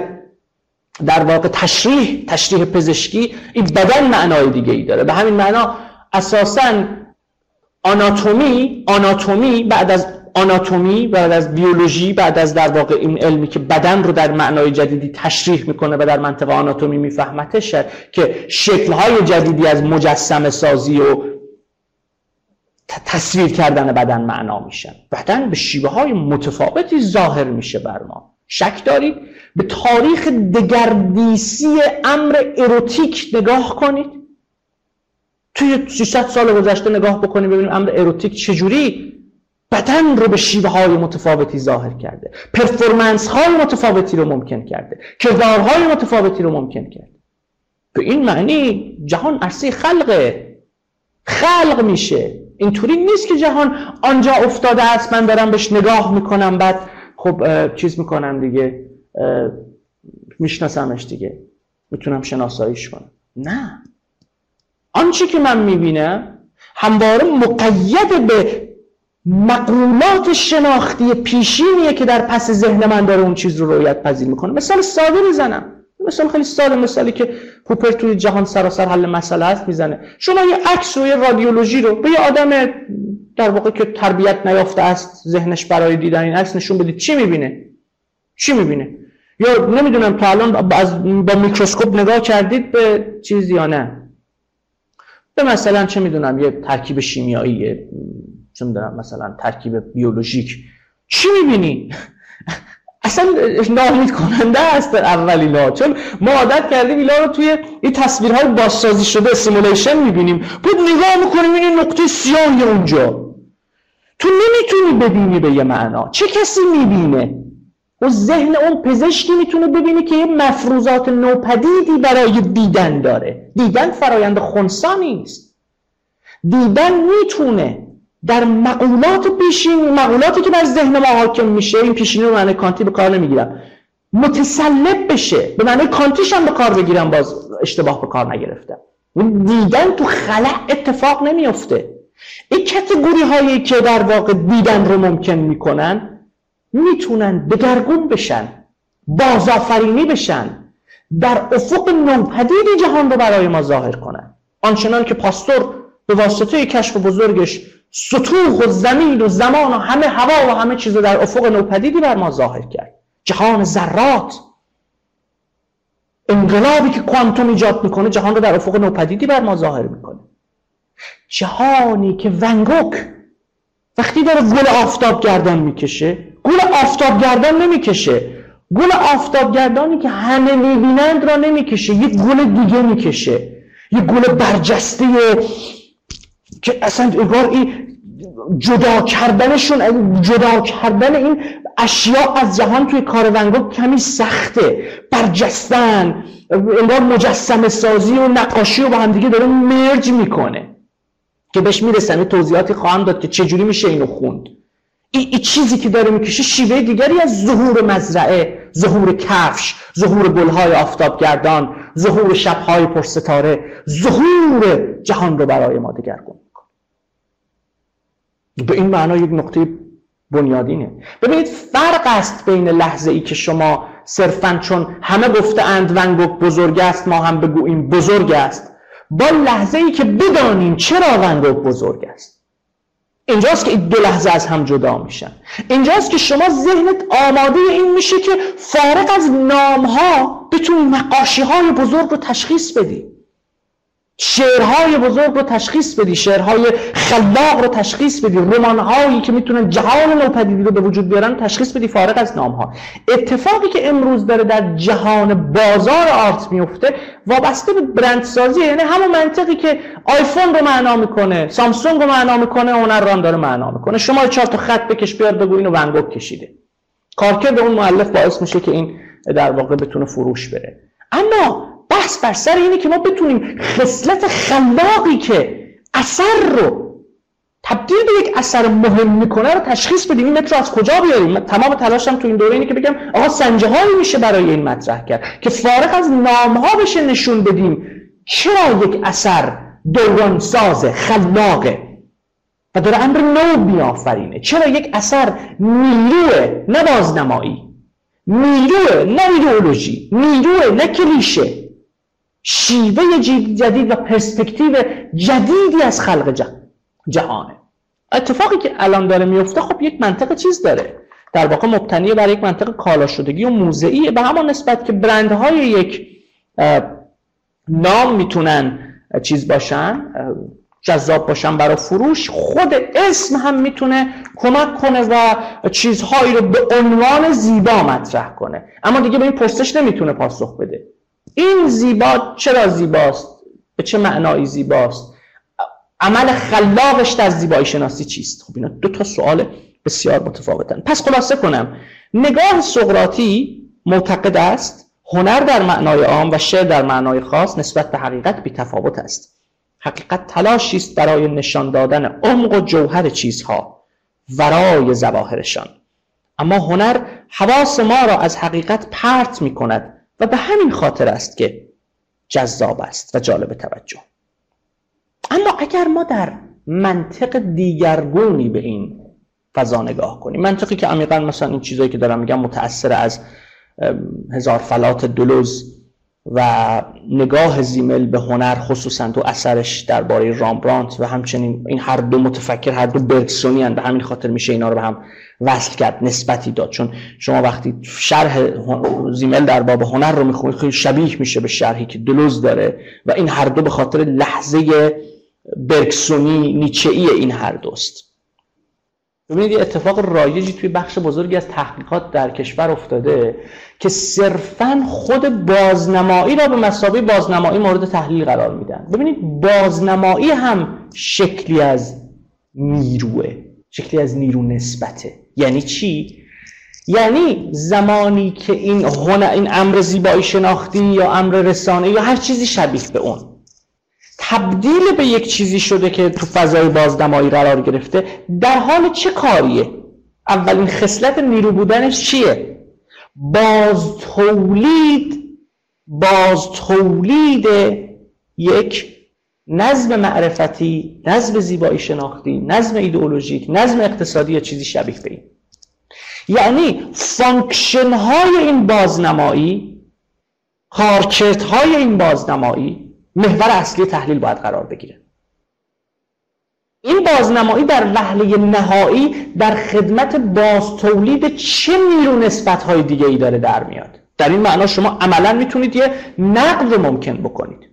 Speaker 2: در واقع تشریح تشریح پزشکی این بدن معنای دیگه ای داره. به همین معنا اساسا آناتومی آناتومی بعد از آناتومی بعد از بیولوژی بعد از در واقع این علمی که بدن رو در معنای جدیدی تشریح می‌کنه و در منطقه آناتومی میفهمتش که شکلهای جدیدی از مجسم سازی و تصویر کردن بدن معنا میشن بدن به شیوه های متفاوتی ظاهر میشه بر ما. شک دارید؟ به تاریخ دگردیسی امر اروتیک نگاه کنید. توی 300 سال گذشته نگاه بکنید ببینیم امر اروتیک چجوری بدن رو به شیوه های متفاوتی ظاهر کرده. پرفورمنس های متفاوتی رو ممکن کرده. کردارهای متفاوتی رو ممکن کرده. به این معنی جهان عرصه خلقه. خلق میشه. اینطوری نیست که جهان آنجا افتاده است من دارم بهش نگاه می‌کنم بعد خب چیز می‌کنم دیگه. میشناسمش دیگه. می‌تونم شناساییش کنم. نه. آنچه که من می‌بینم همواره مقید به مقولات شناختی پیشینیه که در پس ذهن من داره اون چیز رو رویت پذیر می‌کنه. مثال ساده می‌زنم. مثال خیلی ساده مثالی که پوپر توی جهان سراسر حل مسئله است می‌زنه. شما یه عکس و یه رادیولوژی رو به یه آدم در واقع که تربیت نیافته است ذهنش برای دیدن این عکس نشون بدید چی می‌بینه؟ چی می‌بینه؟ یا نمی‌دونم تا الان از با میکروسکوپ نگاه کردید به چیزی یا نه؟ به مثلا چه می‌دونم یه ترکیب شیمیایی چه می‌دونم مثلا ترکیب بیولوژیک. چی می‌بینی؟ اصلا ناامید کننده است اولین ها چون ما عادت کردیم اینا رو توی این تصویرهای بازسازی شده simulation می‌بینیم. بود نگاه می‌کنیم این نقطه سیاهی اونجا. تو نمی‌تونی ببینی به یه معنا. چه کسی می‌بینه؟ و ذهن اون پزشکی می‌تونه ببینی که یه مفروضات نوپدیدی برای دیدن داره. دیدن فرایند خونسا نیست. دیدن می‌تونه در مقولات پیشین مقولاتی که بر ذهن ما حاکم میشه این پیشینی رو معنی کانتی به کار نمی‌گیرم. متسلب بشه به معنی کانتیش هم به کار بگیرم باز اشتباه به کار نگرفتم. دیدن تو خلع اتفاق نمیفته این کتگوری هایی که در واقع دیدن رو ممکن می‌کنن می‌تونن دگرگون بشن بازآفرینی بشن در افق نوپدید جهان رو برای ما ظاهر کنن. آنچنان که پاستور به واسطه کشف بزرگش سطوح و زمین و زمان و همه هوا و همه چیز در افق نوپدیدی بر ما ظاهر کرد. جهان ذرات. انقلابی که کوانتوم ایجاد می‌کنه جهان رو در افق نوپدیدی بر ما ظاهر می‌کنه. جهانی که ونگوک وقتی داره گل آفتاب گردن می‌کشه گل آفتاب گردن نمی‌کشه. گل آفتاب گردانی که همه می‌بینند را نمی‌کشه. یک گل دیگه می‌کشه. یک گل برجسته که اصلا انگار این جدا کردنشون جدا کردن این اشیاء از جهان توی کار ونگوک کمی سخته برجستن انگار مجسم سازی و نقاشی و با هم دیگه داره مرج می‌کنه. که بهش می‌رسم توضیحاتی خواهم داد که چجوری میشه اینو خوند. این ای چیزی که داره می‌کشه شیوه دیگری از ظهور مزرعه ظهور کفش ظهور گلهای آفتابگردان ظهور شبهای پرستاره ظهور جهان رو برای ما دگرگون. به این معنا یک نقطه بنیادینه. ببینید فرق است بین لحظه ای که شما صرفا چون همه گفته اند ونگوک بزرگ است ما هم بگوییم بزرگ است. با لحظه ای که بدانیم چرا ونگوک بزرگ است. اینجاست که این دو لحظه از هم جدا میشن. اینجاست که شما ذهنت آماده این میشه که فارق از نام ها بتونی نقاشی های بزرگ رو تشخیص بدی. شعرهای بزرگ رو تشخیص بدی شعرهای خلاق رو تشخیص بدی رمانهایی که می‌تونن جهان نوپدیدی رو به وجود بیارن تشخیص بدی فارغ از نامها. اتفاقی که امروز داره در جهان بازار آرت میفته وابسته به برندسازی یعنی همون منطقی که آیفون رو معنا می‌کنه سامسونگ رو معنا می‌کنه هنران داره معنا می‌کنه. شما چهار تا خط بکش بیار بگو اینو ونگوک کشیده. کارکرد اون مؤلف باعث میشه که این در واقع بتونه فروش بره. اما بحث بر سر اینه که ما بتونیم خصلت خلاقی که اثر رو تبدیل به یک اثر مهم می‌کنه رو تشخیص بدیم. این متر از کجا بیاریم؟ تمام تلاشم تو این دوره اینه که بگم آقا سنجه میشه برای این مطرح کرد که فارغ از نام ها بشه نشون بدیم چرا یک اثر دوران ساز خلاقه و داره امر نو بیافرینه. چرا یک اثر نیروه نه بازنمایی نیروه نه ایدئولوژی نیروه نه کلیشه شیوه جدید و پرسپکتیو جدیدی از خلق جهانه. اتفاقی که الان داره میفته خب یک منطق چیز داره. در واقع مبتنی بر یک منطق کالا شدگی و موزعی. به همان نسبت که برندهای یک نام می‌تونن چیز باشن جذاب باشن برای فروش. خود اسم هم می‌تونه کمک کنه و چیزهایی رو به عنوان زیبا مطرح کنه. اما دیگه به این پرسش نمی‌تونه پاسخ بده. این زیبا چرا زیباست؟ به چه معنایی زیباست؟ عمل خلاقش در زیبایی شناسی چیست؟ خب اینا دو تا سوال بسیار متفاوتن. پس خلاصه کنم نگاه سقراطی معتقد است هنر در معنای عام و شعر در معنای خاص نسبت به حقیقت بی تفاوت است. حقیقت تلاشی است برای نشان دادن عمق و جوهر چیزها ورای ظواهرشان. اما هنر حواس ما را از حقیقت پرت می کند و به همین خاطر است که جذاب است و جالب توجه. اما اگر ما در منطق دیگرگونی به این فضا نگاه کنیم منطقی که عمیقا مثلا این چیزایی که دارم میگم متأثر از هزار فلات دلوز و نگاه زیمل به هنر خصوصا تو اثرش درباره رامبرانت و همچنین این هر دو متفکر هر دو برگسونی به همین خاطر میشه اینا رو به هم وصل کرد نسبتی داد. چون شما وقتی شرح زیمل در باب هنر رو می‌خونید خیلی شبیه میشه به شرحی که دلوز داره و این هر دو به خاطر لحظه برگسونی نیچه‌ای این هر دوست. ببینید یه اتفاق رایجی توی بخش بزرگی از تحقیقات در کشور افتاده که صرفا خود بازنمایی را به مسابقه بازنمایی مورد تحلیل قرار میدن. ببینید بازنمایی هم شکلی از نیروه شکلی از نیرو نسبته. یعنی چی؟ یعنی زمانی که این هنر این امر زیبایی شناختی یا امر رسانه یا هر چیزی شبیه به اون. تبدیل به یک چیزی شده که تو فضای بازنمایی قرار گرفته در حال چه کاریه؟ اولین خصلت نیرو بودنش چیه؟ باز تولید باز تولید یک نظم معرفتی نظم زیبایی شناختی نظم ایدئولوژیک نظم اقتصادی یا چیزی شبیه به این. یعنی function های این بازنمایی کارکرد های این بازنمایی محور اصلی تحلیل باید قرار بگیره. این بازنمایی در وهله نهایی در خدمت باز تولید چه نیرو نسبت های دیگه ای داره در میاد؟ در این معنا شما عملا می‌تونید یه نقد ممکن بکنید.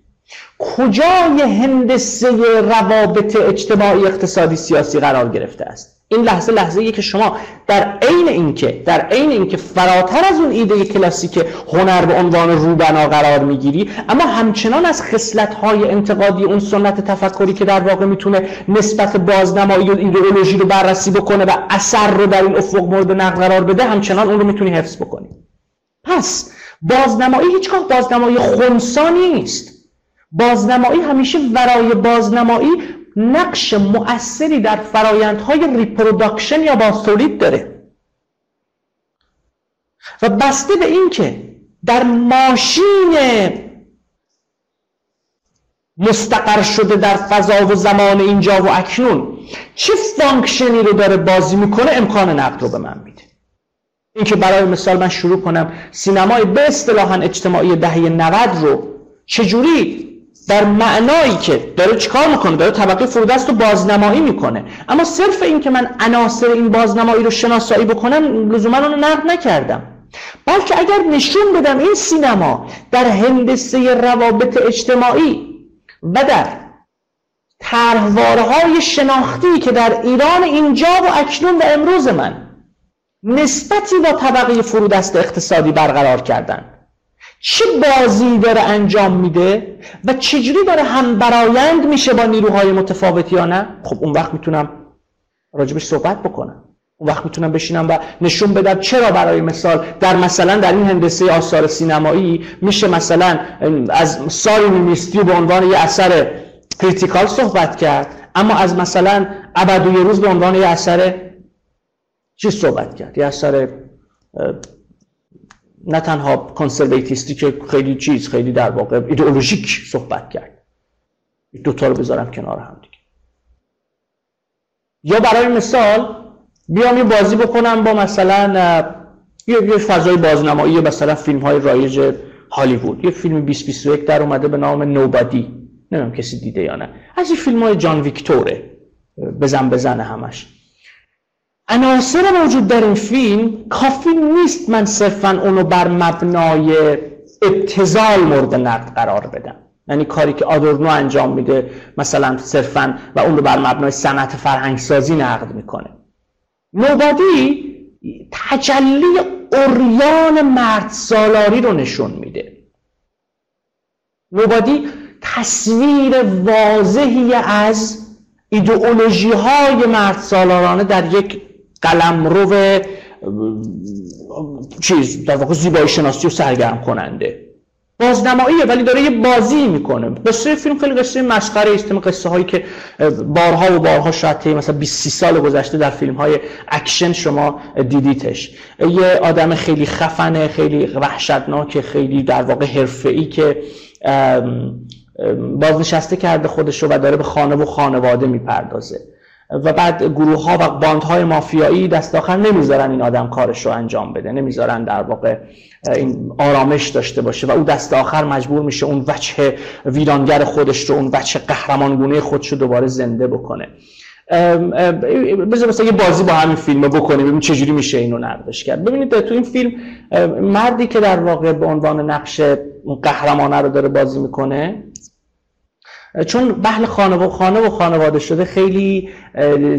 Speaker 2: کجای هندسه روابط اجتماعی اقتصادی سیاسی قرار گرفته است؟ این لحظه لحظه که شما در عین اینکه در عین اینکه فراتر از اون ایده کلاسیک هنر به عنوان روبنا قرار می‌گیری اما همچنان از خصلت های انتقادی اون سنت تفکری که در واقع می‌تونه نسبت بازنمایی و ایدئولوژی رو بررسی بکنه و اثر رو در این افق مورد نقد قرار بده همچنان اون رو می‌تونی حفظ بکنی. پس بازنمایی هیچگاه بازنمایی خونسا نیست. بازنمایی همیشه ورای بازنمایی نقش مؤثری در فرایندهای reproduction یا بازتولید داره. و بسته به اینکه در ماشین مستقر شده در فضا و زمان اینجا و اکنون چه function ی رو داره بازی می‌کنه امکان نقد رو به من میده. اینکه برای مثال من شروع کنم سینمای به اصطلاحا اجتماعی دهه 90 رو چجوری در معنایی که داره چیکار می‌کنه؟ داره طبقه فرودست رو بازنمایی می‌کنه. اما صرف این که من عناصر این بازنمایی رو شناسایی بکنم لزوما رو نقد نکردم. بلکه اگر نشون بدم این سینما در هندسه روابط اجتماعی و در طرحوارهای شناختی که در ایران اینجا و اکنون و امروز من نسبتی با طبقه فرودست اقتصادی برقرار کردن. چه بازی داره انجام میده و چجوری داره هم برایند میشه با نیروهای متفاوت یا نه؟ خب اون وقت می‌تونم راجبش صحبت بکنم. اون وقت می‌تونم بشینم و نشون بدم چرا برای مثال در مثلا در این هندسه آثار سینمایی میشه مثلا از Sorry We Missed You به عنوان یه اثر critical صحبت کرد اما از مثلا ابد روز به عنوان یه اثر چی صحبت کرد یه اثر نه تنها کانسرویتیستی که خیلی چیز خیلی در واقع ایدئولوژیک صحبت کرد. دوتا رو بذارم کنار هم دیگه. یا برای مثال بیام یه بازی بکنم با مثلا یه, یه فضای بازنمایی مثلا فیلم های رایج هالیوود. یه فیلم 2021 در اومده به نام نوبادی نمی‌دونم کسی دیده یا نه. از این فیلم های جان ویکتوره. بزن بزنه همش. عناصر موجود در این فیلم کافی نیست من صرفا اونو بر مبنای ابتزال مورد نقد قرار بدم. یعنی کاری که آدورنو انجام میده مثلا صرفا و اون رو بر مبنای صنعت فرهنگسازی نقد می‌کنه. نوبادی تجلی اوریان مرد سالاری رو نشون میده. Nobody تصویر واضحی از ایدئولوژی های مرد سالارانه در یک قلمرو چیز در واقع زیبایی شناسی و سرگرم کننده. بازنماییه ولی داره یه بازی می‌کنه. قصه فیلم خیلی قصه مسخره است. قصه هایی که بارها و بارها شاید مثلا 20 سال گذشته در فیلم های اکشن شما دیدیتش. یه آدم خیلی خفنه خیلی وحشتناک خیلی در واقع حرفه‌ای که بازنشسته کرده خودش رو و داره به خانه و خانواده می‌پردازه. و بعد گروه ها و باند های مافیایی دست آخر نمی‌ذارن این آدم کارش رو انجام بده. نمی‌ذارن در واقع این آرامش داشته باشه و او دست آخر مجبور میشه اون وجه ویرانگر خودش رو اون وجه قهرمانگونه خودش رو دوباره زنده بکنه. بذار مثلا یه بازی با همین فیلم بکنیم ببینیم چجوری میشه اینو نقدش کرد. ببینید تو این فیلم مردی که در واقع به عنوان نقش قهرمانه رو داره بازی می‌کنه چون بحل خانه و خانه و خانواده شده خیلی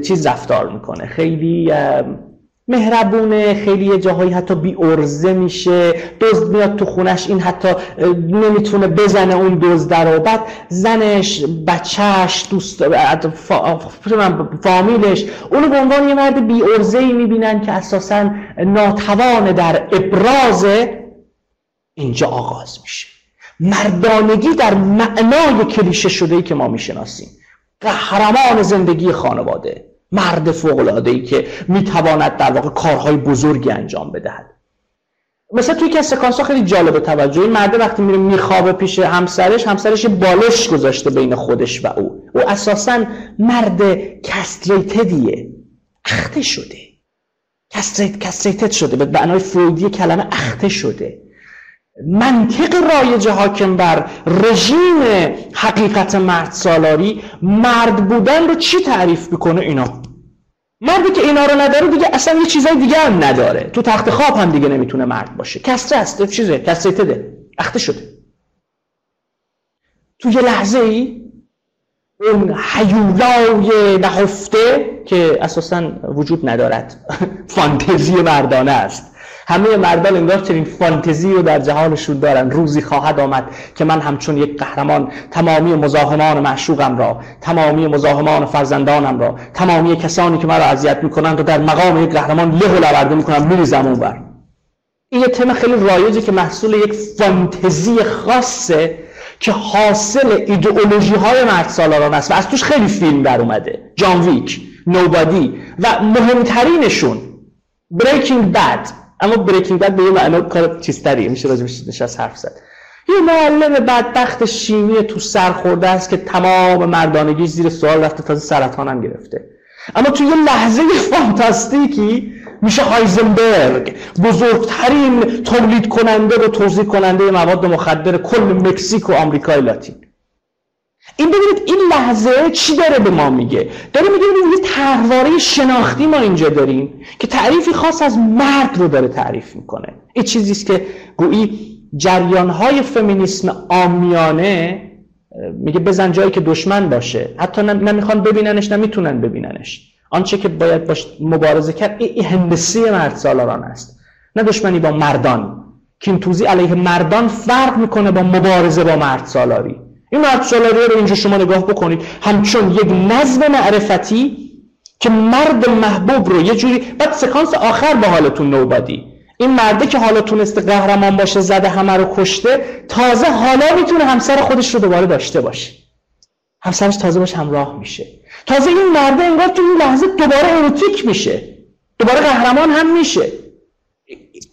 Speaker 2: چیز رفتار می‌کنه. خیلی مهربونه خیلی یه جاهایی حتی بی ارزه میشه. دزد میاد تو خونش این حتی نمی‌تونه بزنه اون دزد رو. بعد زنش بچهش دوست فامیلش اونو به عنوان یه مرد بی ارزه ای می‌بینن که اساسا ناتوان در ابراز اینجا آغاز میشه. مردانگی در معنای کلیشه شده ای که ما می‌شناسیم. قهرمان زندگی خانواده مرد فوق ای که می‌تواند در واقع کارهای بزرگی انجام بدهد. مثلا توی که سکانس ها خیلی جالب توجه این مرده وقتی میره میخوابه پیش همسرش همسرش بالش گذاشته بین خودش و او. او اساسا مرد castrated یه. اخته شده. castrate castrated شده. به معنای فرویدی کلمه اخته شده. منطق رایج حاکم بر رژیم حقیقت مرد سالاری مرد بودن رو چی تعریف می‌کنه اینا؟ مردی که اینا رو نداره دیگه اصلا یه چیزای دیگه هم نداره. تو تخت خواب هم دیگه نمی‌تونه مرد باشه. کسره است چیزه castrated ه اخته شده. تو یه لحظه ای اون حیولای نهفته که اساسا وجود ندارد. فانتزی مردانه است. همه مردان انگار چنین فانتزی رو در جهانشون دارن. روزی خواهد آمد که من همچون یک قهرمان تمامی مزاحمان معشوقم را تمامی مزاحمان فرزندانم را تمامی کسانی که مرا اذیت می‌کنند و در مقام یک قهرمان له و لورده می‌کنم میریزم اونور این یه تم خیلی رایجه که محصول یک فانتزی خاصه که حاصل ایدئولوژی های مرد است و از توش خیلی فیلم در اومده. جان ویک نوبادی و مهمترینشون بریکینگ بد اما بریکینگ بد به یه معنا کار چیزتری میشه راجبش نشست حرف زد. یه معلم بدبخت شیمی تو سر خورده است که تمام مردانگی زیر سوال رفته تازه سرطان هم گرفته. اما تو یه لحظه فانتاستیکی میشه هایزنبرگ بزرگترین تولید کننده و توضیح کننده مواد مخدر کل مکزیک و آمریکای لاتین. این ببینید این لحظه چی داره به ما میگه؟ داره میگه یه طرحواره شناختی ما اینجا داریم که تعریفی خاص از مرد رو داره تعریف می‌کنه. این چیزیست که گویی جریانهای فمینیسم آمیانه میگه بزن جایی که دشمن باشه. حتی نمی‌خوان ببیننش نمی‌تونن ببیننش. آنچه که باید باش مبارزه کرد این هندسی مرد سالاران است. نه دشمنی با مردان. که این توضیح علیه مردان فرق می‌کنه با مبارزه با مرد سالاری. این مرد سالاری رو اینجا شما نگاه بکنید. همچون یک نظم معرفتی که مرد محبوب رو یه جوری بعد سکانس آخر به حالتون نوبادی. این مرده که حالا تونسته قهرمان باشه زده همه رو کشته تازه حالا می‌تونه همسر خودش رو دوباره داشته باشه. همسرش تازه باش همراه میشه. تازه این مرده انگار تو این لحظه دوباره اروتیک میشه. دوباره قهرمان هم میشه.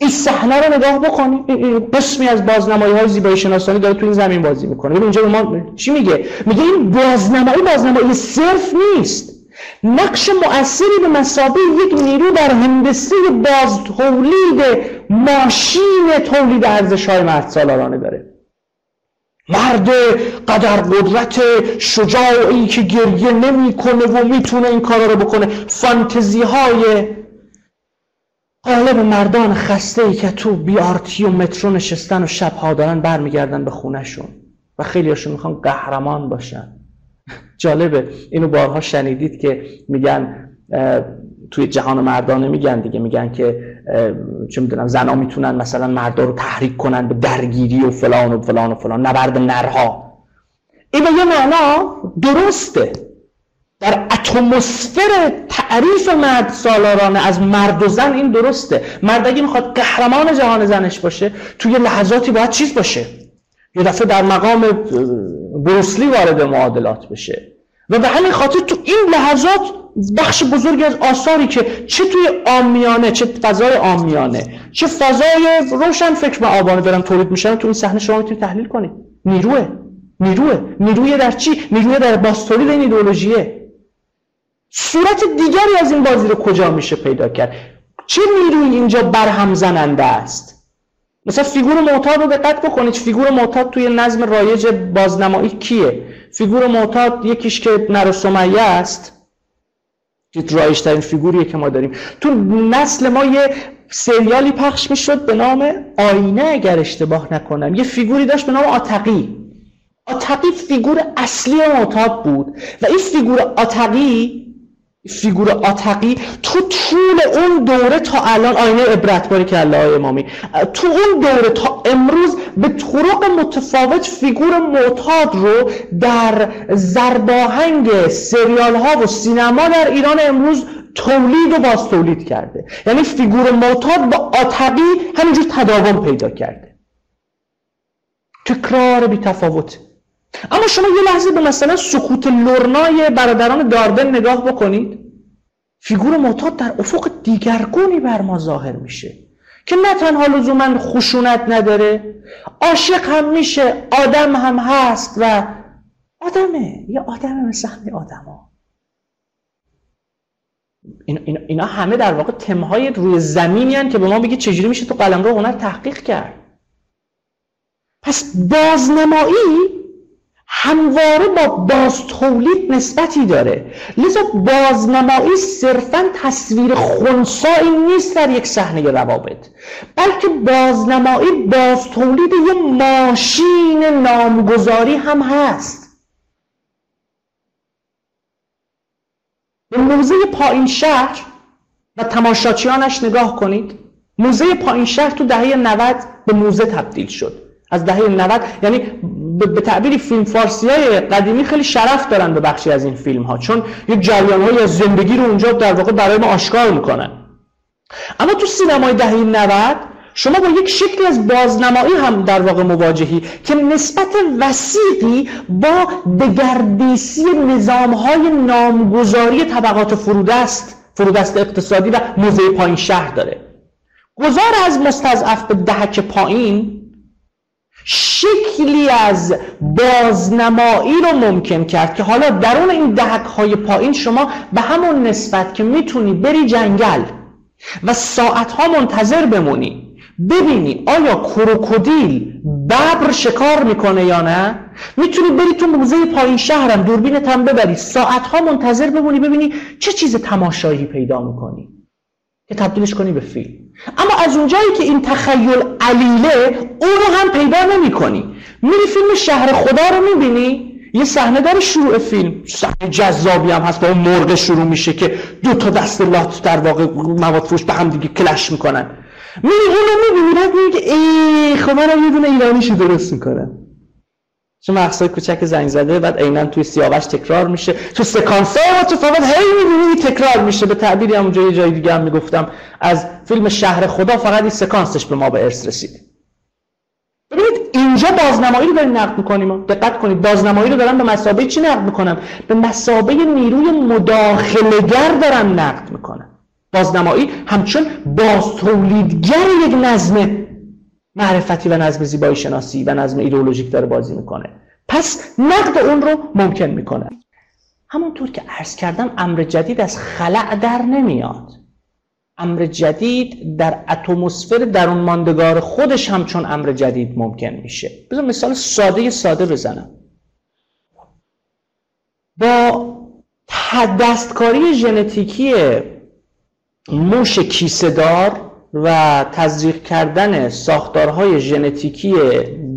Speaker 2: این صحنه رو نگاه بکنید قسمی از بازنمایی های زیبایی شناسانی داره تو این زمین بازی می‌کنه. ببین اینجا ما چی میگه؟ میگه این بازنمایی بازنمایی صرف نیست. نقش مؤثری به مسابه یک نیرو در هندسه باز تولید ماشین تولید ارزش های مرد داره. مرد قدر قدرت شجاعی که گریه نمی‌کنه و می‌تونه این کارا رو بکنه. فانتزی های قالب مردان خسته ای که تو بیارتی و مترو نشستن و شبها دارن برمیگردن به خونهشون و خیلی هاشون می‌خوان قهرمان باشن. جالبه. اینو بارها شنیدید که میگن توی جهان مردانه میگن دیگه. میگن که چه می‌دونم زنا می‌تونن مثلا مردا رو تحریک کنن به درگیری و فلان و فلان و فلان. نبرد نرها. این به یه معنا درسته. در اتمسفر تعریف مرد سالارانه از مرد و زن این درسته. مرد اگه می‌خواد قهرمان جهان زنش باشه توی لحظاتی باید چیز باشه؟ یه دفعه در مقام بروسلی وارد معادلات بشه. و به همین خاطر تو این لحظات بخش بزرگی از آثاری که چه توی آمیانه چه فضای آمیانه چه فضای روشن فکر و آبانه دارن تولید میشن تو این صحنه شما می‌تونید تحلیل کنید. نیروه. نیروه. نیروی در چی؟ نیروی در باستولید این ایدئولوژیه. صورت دیگری از این بازی رو کجا میشه پیدا کرد؟ چه نیروی اینجا برهم زننده است؟ مثلا فیگور معتاد رو دقت بکنید. فیگور معتاد توی نظم رایج بازنمایی کیه؟ فیگور معتاد یکیش که نر است. که رایجترین فیگوریه که ما داریم. تو نسل ما یه سریالی پخش می‌شد به نام آینه اگر اشتباه نکنم. یه فیگوری داشت به نام آتقی. آتقی فیگور اصلی معتاد بود و این فیگور آتقی فیگور آتقی تو طول اون دوره تا الان آینه عبرت بارک‌الله امامی. تو اون دوره تا امروز به طرق متفاوت فیگور معتاد رو در ضرباهنگ سریال ها و سینما در ایران امروز تولید و باز تولید کرده. یعنی فیگور معتاد با آتقی همینجور تداوم پیدا کرده. تکرار بی تفاوت اما شما یه لحظه به مثلا سکوت لرنای برادران داردن نگاه بکنید فیگور معتاد در افق دیگرگونی بر ما ظاهر میشه که نه تنها لزوما خشونت نداره عاشق هم میشه آدم هم هست و آدمه یه آدم مثل همه آدم ها. اینا همه در واقع تمهای روی زمینی که به ما بگه چجوری میشه تو قلم رو هنر تحقیق کرد پس بازنمایی همواره با باز تولید نسبتی داره. لذا بازنمایی صرفا تصویر خونسایی نیست در یک صحنه روابط. بلکه بازنمایی باز تولید یه ماشین نامگذاری هم هست. به موزه پایین شهر و تماشاچیانش نگاه کنید. موزه پایین شهر تو دهه 90 به موزه تبدیل شد. از دهه 90 یعنی به تعبیری فیلم فارسی های قدیمی خیلی شرف دارن به بخشی از این فیلم ها چون یک جریان های زندگی رو اونجا در واقع برای ما آشکار می‌کنن اما تو سینمای دهه 90 شما با یک شکلی از بازنمایی هم در واقع مواجهی که نسبت وسیقی با دگردیسی نظام های نامگذاری طبقات فرودست فرودست اقتصادی و موزه پایین شهر داره. گذار از مستضعف به دهک پایین شکلی از بازنمایی رو ممکن کرد که حالا درون این دهک های پایین شما به همون نسبت که می‌تونی بری جنگل و ساعت ها منتظر بمونی ببینی آیا کروکودیل ببر شکار می‌کنه یا نه؟ می‌تونی بری تو موزه پایین شهرم دوربینت هم ببری ساعت ها منتظر بمونی ببینی چه چیز تماشایی پیدا می‌کنی که تبدیلش کنی به فیلم. اما از اونجایی که این تخیل علیله اون رو هم پیدا نمی کنی میری فیلم شهر خدا رو می‌بینی یه صحنه داره شروع فیلم صحنه جذابی هم هست با اون مرغ شروع میشه که دو تا دست لات در واقع مواد فروش به هم دیگه کلش می‌کنن. میری اون رو می‌بینی بعد میگه ای خب منم یه دونه ایرانیشو درست می‌کنم. چون مقصد کوچک زنگ زده بعد عینا توی سیاوش تکرار میشه. تو سکانس ها متفاوت هی می‌بینی تکرار میشه. به تعبیری هم جای جای دیگه هم می‌گفتم. از فیلم شهر خدا فقط این سکانسش به ما به ارث رسید. ببینید اینجا بازنمایی رو داریم نقد می‌کنیم. دقت کنید بازنمایی رو دارم به مسابقه چی نقد می‌کنم؟ به مسابقه نیروی مداخلهگر دارم نقد می‌کنم. بازنمایی همچون باز تولیدگر یک نظم معرفتی و نظم زیبایی شناسی و نظم ایدئولوژیک داره بازی می‌کنه. پس نقد اون رو ممکن می‌کنه. همونطور که عرض کردم امر جدید از خلع در نمیاد. امر جدید در اتمسفر درون ماندگار خودش هم چون امر جدید ممکن میشه. بذار مثال ساده ساده بزنم. با دستکاری ژنتیکی موش کیسهدار و تزریق کردن ساختارهای ژنتیکی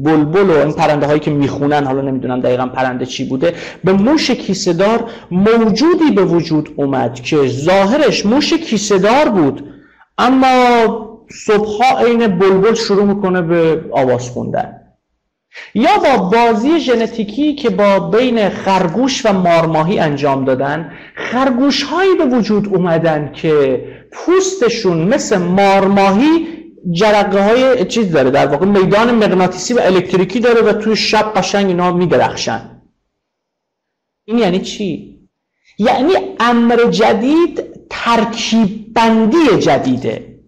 Speaker 2: بلبل و این پرنده هایی که می‌خونن حالا نمی‌دونم دقیقا پرنده چی بوده به موش کیسهدار موجودی به وجود اومد که ظاهرش موش کیسهدار بود. اما صبحها عین بلبل شروع می‌کنه به آواز خوندن. یا با بازی ژنتیکی که با بین خرگوش و مارماهی انجام دادن خرگوش هایی به وجود اومدن که پوستشون مثل مارماهی جرقه های چیز داره در واقع میدان مغناطیسی و الکتریکی داره و توی شب قشنگ اینا میدرخشن این یعنی چی؟ یعنی امر جدید ترکیب بندی جدیده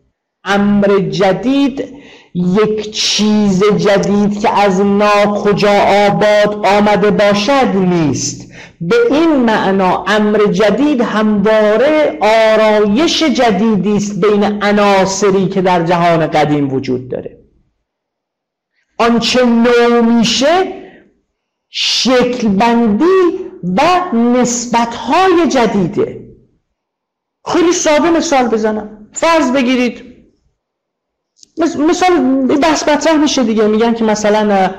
Speaker 2: امر جدید یک چیز جدید که از ناکجا آباد آمده باشد نیست. به این معنا امر جدید همواره آرایش جدیدی است بین عناصری که در جهان قدیم وجود داره. آنچه نو میشه شکل بندی و نسبت های جدیده. خیلی ساده مثال بزنم. فرض بگیرید مثال بحث مطرح میشه دیگه. میگن که مثلا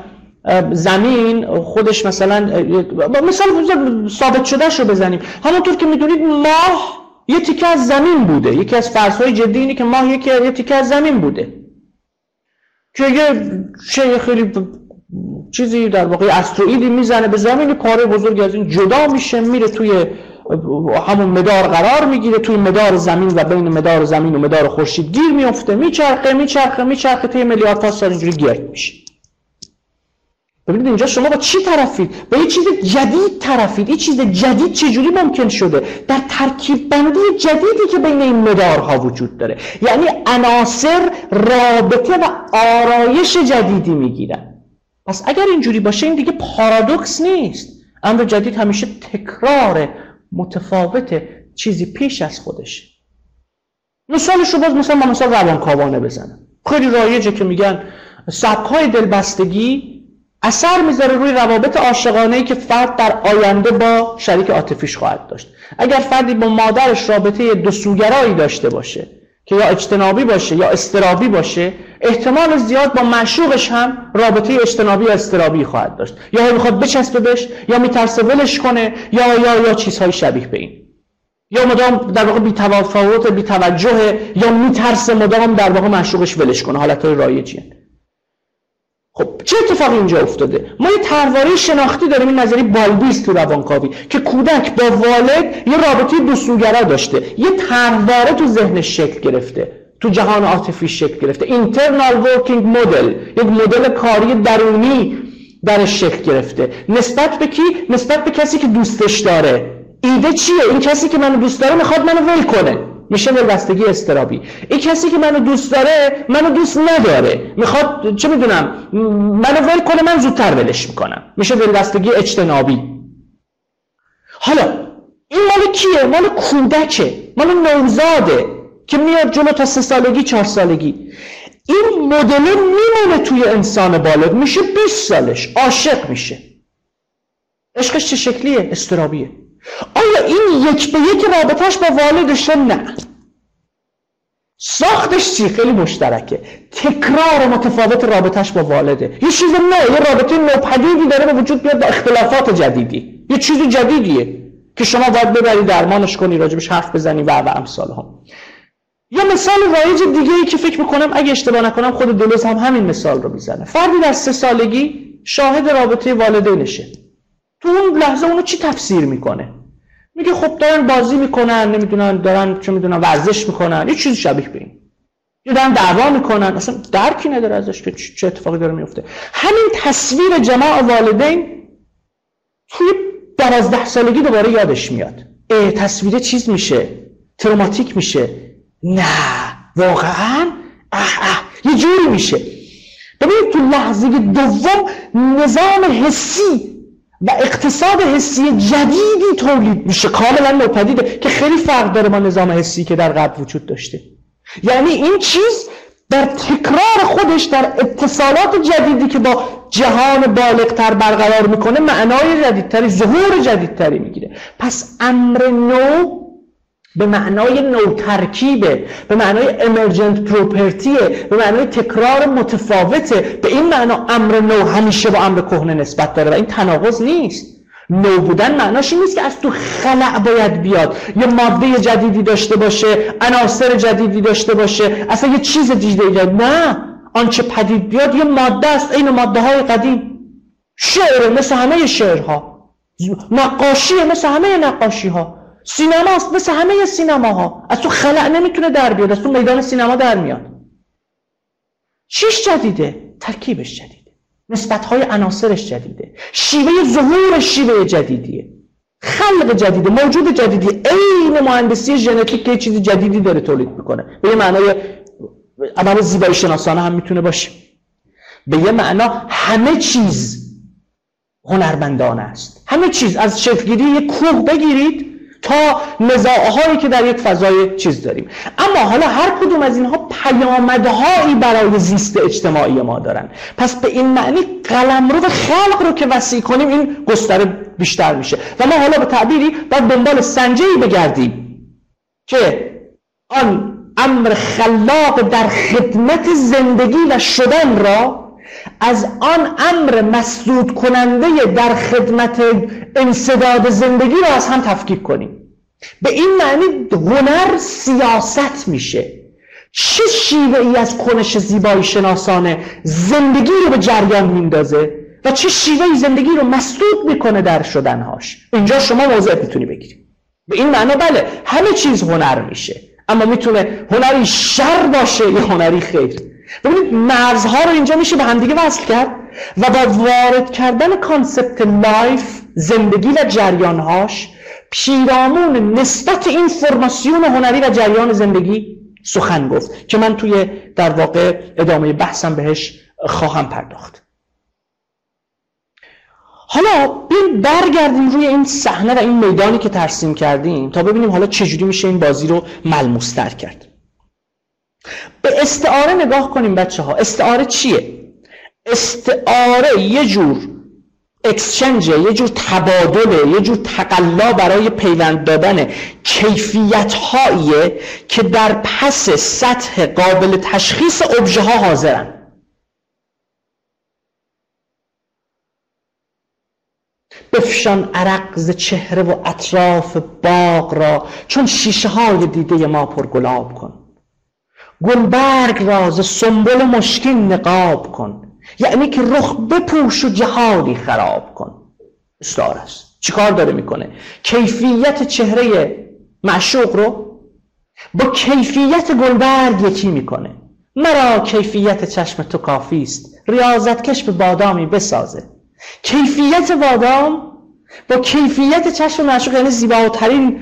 Speaker 2: زمین خودش مثلا مثال ثابت شده رو بزنیم. همونطور که می‌دونید ماه یه تیکه از زمین بوده. یکی از فرض جدی اینه که ماه یکی یه تیکه از زمین بوده. که یه چه خیلی چیزی در واقع استروئیدی می‌زنه به زمین. کار بزرگی از این جدا میشه میره توی همون مدار قرار می‌گیره توی مدار زمین و بین مدار زمین و مدار خورشید گیر میفته میچرخه میچرخه میچرخه تا میلیاردها سال اینجوری گرد میشه. ببینید اینجا شما با چی طرفید؟ با یه چیز جدید طرفید. یه چیز جدید چجوری ممکن شده؟ در ترکیب بندی جدیدی که بین این مدارها وجود داره. یعنی عناصر رابطه و آرایش جدیدی می‌گیرن. پس اگر اینجوری باشه این دیگه پارادوکس نیست. امر جدید همیشه تکرار متفاوت چیزی پیش از خودش. مثالش رو باز مثلا ما مثال روانکاوانه بزنم. خیلی رایجه که میگن سبکای دلبستگی اثر می‌ذاره روی روابط عاشقانه ای که فرد در آینده با شریک عاطفیش خواهد داشت. اگر فردی با مادرش رابطه دو داشته باشه که یا اجتنابی باشه یا استرابی باشه احتمال زیاد با معشوقش هم رابطه اجتنابی یا استرابی خواهد داشت. یا می‌خواد بچسبه یا میترسه ولش کنه یا یا یا چیزهای شبیه به این. یا مدام در واقع بی تفاوت بی توجه یا میترسه مدام در واقع معشوقش ولش کنه. حالتهای رایجیه خب چه اتفاقی اینجا افتاده؟ ما یه طرحواره شناختی داریم این نظری بالبیست تو روانکاوی که کودک با والد یه رابطه دو سوگرا داشته. یه طرحواره تو ذهنش شکل گرفته. تو جهان عاطفی شکل گرفته. اینترنال ورکینگ مدل یک مدل کاری درونی درش شکل گرفته. نسبت به کی؟ نسبت به کسی که دوستش داره. ایده چیه؟ این کسی که منو دوست داره می‌خواد منو ول کنه. میشه دلبستگی استرابی این کسی که منو دوست داره منو دوست نداره. می‌خواد چه می‌دونم؟ منو ول کنه من زودتر ولش می‌کنم. میشه دلبستگی اجتنابی. حالا این مال کیه؟ مال کودکه. مال نوزاده. که میاد جلو تا سه سالگی چهار سالگی. این مدل میمونه توی انسان بالغ. میشه 20 سالش. عاشق میشه. عشقش چه شکلیه؟ استرابیه آیا این یک به یک رابطهش با والدشه؟ نه. ساختش چی؟ خیلی مشترکه. تکرار متفاوت رابطهش با والده. یه چیز نه یه رابطه نوپدیدی داره به وجود بیاد با اختلافات جدیدی. یه چیز جدیدیه که شما باید ببری درمانش کنی راجبش حرف بزنی و و امثال ها یه مثال رایج دیگه ای که فکر می‌کنم اگه اشتباه نکنم خود دلوز هم همین مثال رو می‌زنه. فردی در سه سالگی شاهد رابطه والدینشه. تو اون لحظه اونو چی تفسیر می‌کنه؟ میگه خب دارن بازی می‌کنن نمی‌دونن دارن چه می‌دونن ورزش می‌کنن یه چیزی شبیه به این. یا دارن دعوا می‌کنن. اصلا درکی نداره ازش که چه اتفاقی داره میفته همین تصویر جماع والدین توی دوازده سالگی دوباره یادش میاد. اه تصویر چیز میشه. تروماتیک میشه. نه واقعا؟ اه اه یه جوری میشه. ببینید تو لحظه دوم نظام حسی و اقتصاد حسی جدیدی تولید میشه کاملا نوپدیده که خیلی فرق داره با نظام حسی که در قبل وجود داشته. یعنی این چیز در تکرار خودش در اتصالات جدیدی که با جهان بالغتر برقرار می‌کنه معنای جدیدتری ظهور جدیدتری می‌گیره. پس امر نو به معنای نوترکیبه به معنای امرجنت پروپرتیه به معنای تکرار متفاوته. به این معنا امر نو همیشه با امر کهنه نسبت داره و این تناقض نیست. نو بودن معناش این نیست که از تو خلع باید بیاد. یه ماده جدیدی داشته باشه عناصر جدیدی داشته باشه اصلا یه چیز دیگه نه. آنچه پدید بیاد یه ماده است این ماده های قدیم. شعر مثل همه شعرها. نقاشی مثل همه نقاشی ها سینماست مثل همه سینماها. از تو خلع نمی‌تونه در بیاد از تو میدان سینما در میاد. چیش جدیده؟ ترکیبش جدیده. نسبت های عناصرش جدیده. شیوه ظهور شیوه جدیدیه. خلق جدیده موجود جدیدی عین مهندسی ژنتیک که چیز جدیدی داره تولید می‌کنه. به یه معنای عمل زیبایی شناسانه هم می‌تونه باشه. به یه معنا همه چیز هنرمندانه است. همه چیز از شکلگیری یک کوه بگیرید تا نزاعهایی که در یک فضای چیز داریم. اما حالا هر کدوم از اینها پیامدهایی برای زیست اجتماعی ما دارن. پس به این معنی قلمرو خلق رو که وسیع کنیم این گستره بیشتر میشه. و ما حالا به تعبیری باید دنبال سنجهی بگردیم که آن امر خلاق در خدمت زندگی و شدن را از آن امر مسدود کننده در خدمت انصداد زندگی رو از هم تفکیک کنیم. به این معنی هنر سیاست میشه. چه شیوه ای از کنش زیبایی شناسانه زندگی رو به جریان میندازه و چه شیوه ای زندگی رو مسدود می‌کنه در شدنهاش؟ اینجا شما موضوع می‌تونی بگیری به این معنا بله همه چیز هنر میشه. اما می‌تونه هنری شر باشه یا هنری خیر؟ ببینید مرزها رو اینجا میشه به همدیگه وصل کرد و با وارد کردن concept life زندگی و جریانهاش پیرامون نسبت این formation هنری و جریان زندگی سخن گفت که من توی در واقع ادامه بحثم بهش خواهم پرداخت. حالا بیایم برگردیم روی این صحنه و این میدانی که ترسیم کردیم تا ببینیم حالا چجوری میشه این بازی رو ملموستر کرد. به استعاره نگاه کنیم بچه ها استعاره چیه؟ استعاره یه جور اکسچنج یه جور تبادله یه جور تقلا برای پیوند دادن کیفیت هاییه که در پس سطح قابل تشخیص ابژه ها حاضرن. بفشان عرق ز چهره و اطراف باغ را چون شیشه های دیده ما پر گلاب کن. گلبرگ را ز سنبل مشکین نقاب کن. یعنی که رخ بپوش و جهادی خراب کن. استعاره است. چیکار داره می‌کنه؟ کیفیت چهره معشوق رو با کیفیت گلبرگ یکی می‌کنه. مرا کیفیت چشم تو کافی است. ریاضت کش به بادامی بسازه. کیفیت بادام با کیفیت چشم معشوق یعنی زیباترین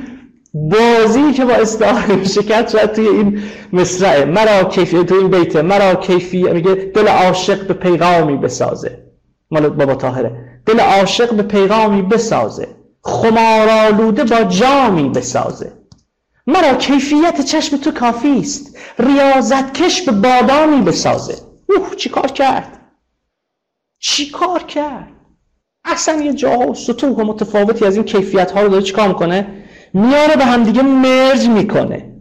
Speaker 2: بازی که با استعاره کرد شاید توی این مصرعه. مرا کیفیت توی این بیته مرا کیفیت میگه دل عاشق به پیغامی بسازه. مال بابا طاهره. دل عاشق به پیغامی بسازه. خمارالوده با جامی بسازه. مرا کیفیت چشم تو کافی است. ریاضت کش به بادامی بسازه. اوه چی کار کرد؟ چی کار کرد؟ اصلا یه جاها و سطوح متفاوتی از این کیفیت ها رو داره چیکار می‌کنه؟ میاره به همدیگه مرج می‌کنه.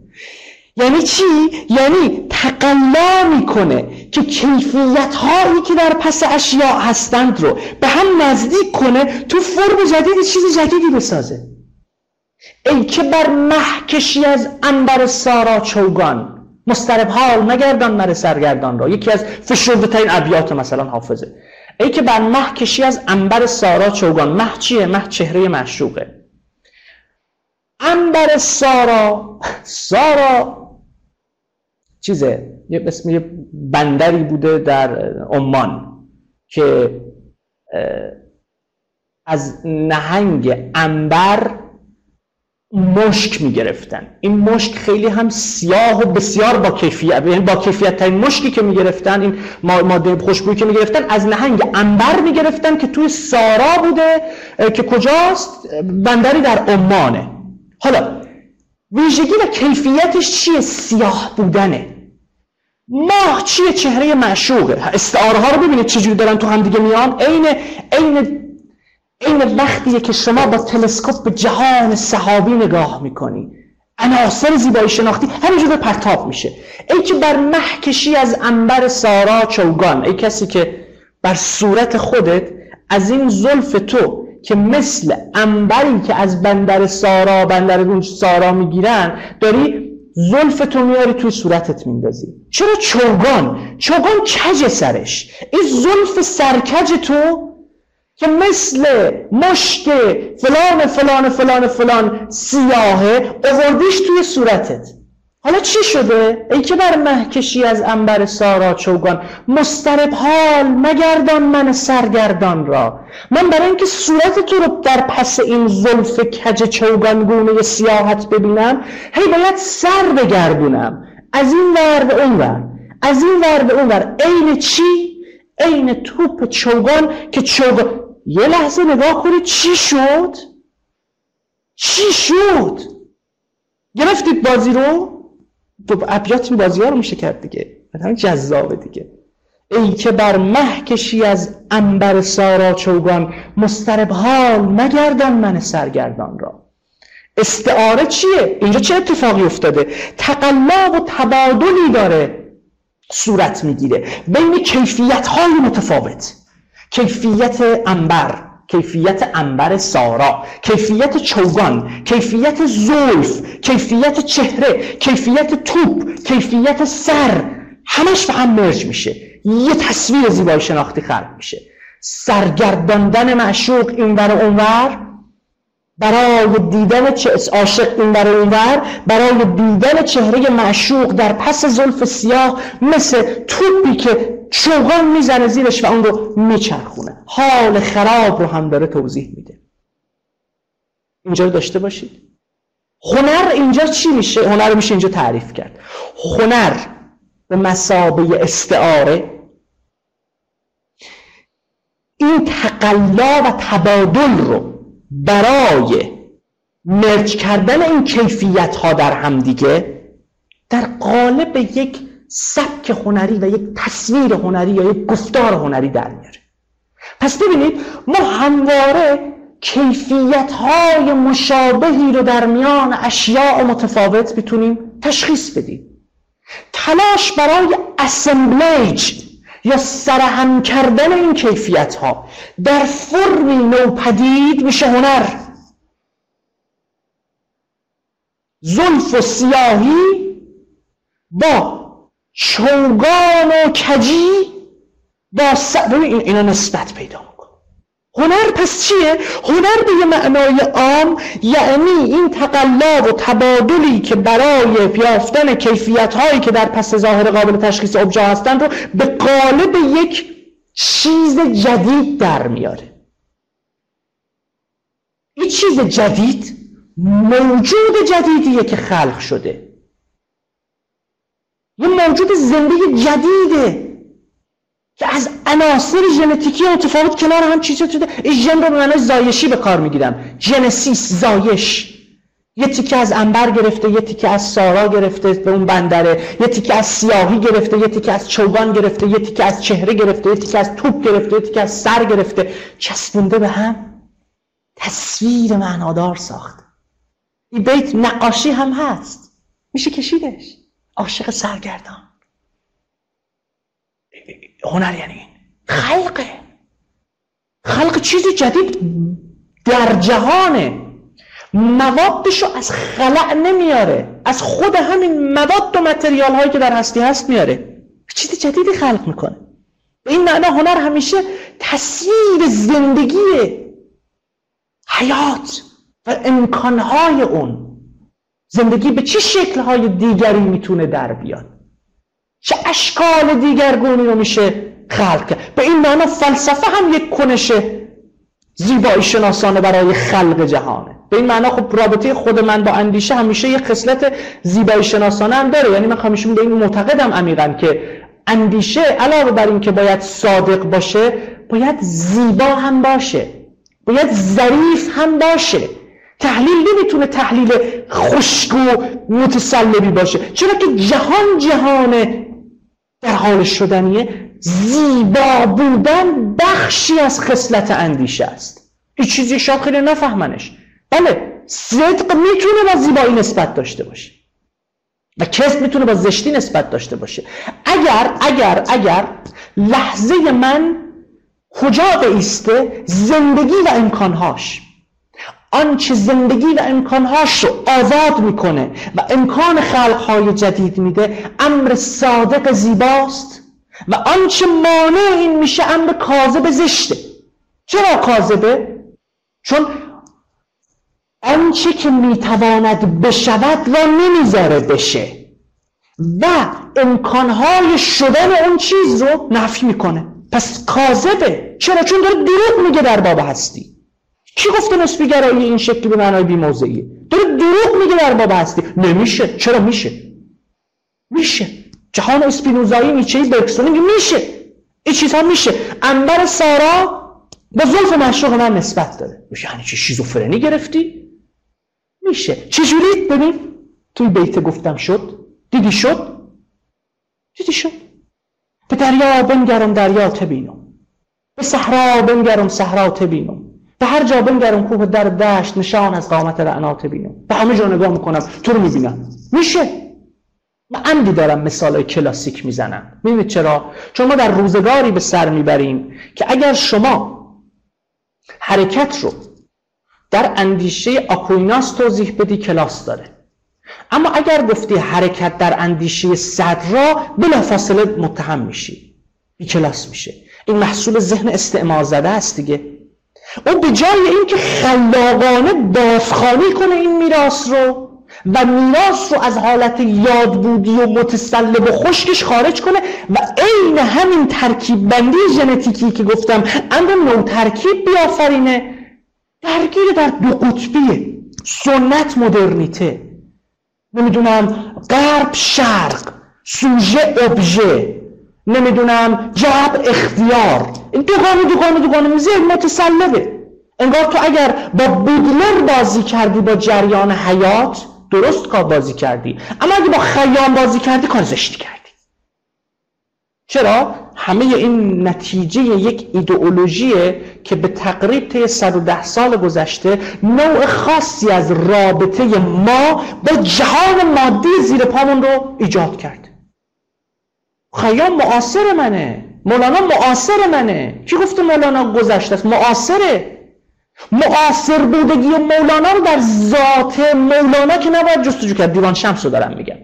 Speaker 2: یعنی چی؟ یعنی تقلا می‌کنه که کیفیت هایی که در پس اشیاء هستند رو به هم نزدیک کنه تو فرم جدید چیز جدیدی بسازه. ای که بر محکشی از انبر سارا چوگان. مسترب حال نگردان مر سرگردان را. یکی از فشرده ترین ابیات مثلا حافظه. ای که بر مه کشی از انبر سارا چوگان. مه چیه؟ مه چهره معشوقه. انبر سارا. سارا چیزه؟ یه اسم یه بندری بوده در عمان که از نهنگ انبر مشک می‌گرفتن. این مشک خیلی هم سیاه و بسیار با کیفیت یعنی با کیفیت ترین مشکی که می‌گرفتن این ماده خوشبویی که می‌گرفتن از نهنگ انبر می‌گرفتن که توی سارا بوده که کجاست؟ بندری در عمانه. حالا ویژگی و کیفیتش چیه؟ سیاه بودنه. ماه چیه؟ چهره معشوقه. استعاره ها رو ببینید چجوری دارن تو هم دیگه میان. عین عین این وقتیه که شما با تلسکوپ به جهان صحابی نگاه می‌کنی. عناصر زیبایی شناختی همینجور پرتاب میشه. ای که بر محکشی از انبر سارا چوگان. ای کسی که بر صورت خودت از این زلف تو که مثل انبری که از بندر سارا بندر سارا می‌گیرن داری زلف تو میاری توی صورتت میندازی. چرا چوگان؟ چوگان کج سرش؟ این زلف سرکج تو که مثل مشک فلان فلان فلان فلان سیاهه اووردیش توی صورتت. حالا چی شده؟ ای که بر مهکشی از انبر سارا چوگان. مسترب حال مگردان من سرگردان را. من برای اینکه صورت تو رو در پس این زلف کج چوگان گونه سیاحت ببینم هی باید سر بگردونم. از این ور به اون ور. از این ور به اون ور. عین چی؟ عین توپ چوگان که چوگان یه لحظه نگاه کنید چی شد؟ چی شد؟ گرفتید بازی رو؟ تو ابیات این بازی ها رو میشه کرد دیگه. همین جذابه دیگه. ای که بر مه کشی از انبر سارا چوگان مسترب حال مگردان من سرگردان را. استعاره چیه؟ اینجا چه اتفاقی افتاده؟ تقلا و تبادلی داره. صورت می‌گیره. بین کیفیت های متفاوت. کیفیت انبر کیفیت انبر سارا کیفیت چوگان کیفیت زلف کیفیت چهره کیفیت توپ کیفیت سر همش به هم مرج میشه. یه تصویر زیبای شناختی خلق میشه. سرگرداندن معشوق این بر اونور برای دیدن عاشق این بر اونور برای دیدن چهره معشوق در پس زلف سیاه مثل توپی که چوغان می‌زنه زیرش و اون رو میچرخونه. حال خراب رو هم داره توضیح میده. اینجا رو داشته باشید. هنر اینجا چی میشه؟ هنر میشه اینجا تعریف کرد. هنر به مسابه استعاره. این تقلا و تبادل رو برای مرج کردن این کیفیت ها در همدیگه در قالب یک سبک هنری و یک تصویر هنری یا یک گفتار هنری در میاره پس ببینید ما همواره کیفیت های مشابهی رو در میان اشیاء متفاوت می‌تونیم تشخیص بدیم. تلاش برای اسمبلیج یا سرهم کردن این کیفیت ها در فرمی نوپدید میشه هنر. زلف و سیاهی با چوگان و کجی با س... اینا نسبت پیدا هنر پس چیه؟ هنر به یه معنای عام یعنی این تقلا و تبادلی که برای یافتن کیفیت هایی که در پس ظاهر قابل تشخیص ابجا هستند رو به قالب یک چیز جدید در میاره. این چیز جدید موجود جدیدیه که خلق شده. یه موجود زندگی جدیده. که از عناصر ژنتیکی متفاوت کنار هم چیز شده. این ژن رو به معنای زایشی به کار می‌گیرم. ژنسیس زایش. یه تیکه از انبر گرفته یه تیکه از سارا گرفته به اون بندره. یه تیکه از سیاهی گرفته یه تیکه از چوگان گرفته یه تیکه از چهره گرفته یه تیکه از توپ گرفته یه تیکه از سر گرفته. چسبونده به هم. تصویر معنادار ساخت. این بیت نقاشی هم هست. میشه کشیدش. عاشق سرگردان. هنر یعنی خلقه. خلق چیز جدید در جهانه. موادشو از خلق نمیاره. از خود همین مواد و متریال هایی که در هستی هست میاره. چیز جدیدی خلق می‌کنه. به این معنا هنر همیشه تصویر زندگی حیات و امکانهای اون. زندگی به چه شکلهای دیگری می‌تونه در بیاد؟ چه اشکال دیگرگونی رو میشه خلق. به این معنا فلسفه هم یک کنش زیبایی شناسانه برای خلق جهانه. به این معنا خب رابطه خود من با اندیشه همیشه یک خصلت زیبایی شناسانه هم داره. یعنی من همیشه به این معتقدم عمیقا که اندیشه علاوه بر اینکه باید صادق باشه باید زیبا هم باشه. باید ظریف هم باشه. تحلیل نمی‌تونه تحلیل خشک و متسلبی باشه. چرا که جهان جهان در حال شدنیه زیبا بودن بخشی از خصلت اندیشه است. هیچ چیزی شاید خیلی نفهمنش. بله صدق می‌تونه با زیبایی نسبت داشته باشه. و کسب می‌تونه با زشتی نسبت داشته باشه. اگر اگر اگر لحظه من کجا ایسته زندگی و امکانهاش آنچه زندگی و امکانهاش رو آزاد می‌کنه و امکان خلقهای جدید میده امر صادق زیباست. و آنچه مانع این میشه امر کاذب زشته. چرا کاذبه؟ چون آنچه که می‌تواند بشود و نمی‌ذاره بشه. و امکانهای شدن اون چیز رو نفی می‌کنه. پس کاذبه. چرا؟ چون داره دروغ میگه در باب هستی. کی گفته نسبی گرایی این شکلی به معنای بیموضعیه داره دروغ میگه در باب هستی نمیشه. چرا میشه؟ میشه. جهان اسپینوزایی نیچه برکسونی میشه. این چیزها میشه. انبر سارا با زلف مشروق من نسبت داره. میشه یعنی چه شیزوفرنی گرفتی؟ میشه. چجوری؟ ببین. توی بیت گفتم شد. دیدی شد؟ دیدی شد. به دریا بنگرم دریا تبینم. به صحرا بنگرم صحرا تبینم. به هر جا بنگرم کوه در دشت نشان از قامت رعنات بینم. به همه جا نگاه می‌کنم. تو رو می‌بینم. میشه؟ من عمدی دارم مثال کلاسیک می‌زنم. می‌بینید چرا؟ چون ما در روزگاری به سر می‌بریم که اگر شما حرکت رو در اندیشه آکویناس توضیح بدی کلاس داره. اما اگر گفتی حرکت در اندیشه صدرا بلافاصله متهم میشی. بی کلاس میشه. این محصول ذهن استعمار زده است دیگه. او به جای اینکه خلاقانه بازخوانی کنه این میراث رو و میراث رو از حالت یادبودی و متسلب و خشکش خارج کنه و عین همین ترکیب بندی ژنتیکی که گفتم اند نو ترکیب بیافرینه. درگیر در دو قطبیه سنت مدرنیته. نمی‌دونم غرب شرق سوژه ابژه. نمی‌دونم جب اختیار. این دوگانه دوگانه دوگانه میزه متسلبه. انگار تو اگر با بودلر بازی کردی با جریان حیات درست کار بازی کردی. اما اگه با خیام بازی کردی کار زشتی کردی. چرا؟ همه این نتیجه یک ایدئولوژیه که به تقریب طی 110 سال گذشته نوع خاصی از رابطه ما با جهان مادی زیر پامون رو ایجاد کرد. خیام معاصر منه. مولانا معاصر منه. کی گفته مولانا گذشته است؟ معاصره معاصر بودگی مولانا رو در ذات مولانا که نباید جستجو کرد. دیوان شمس رو دارم میگم.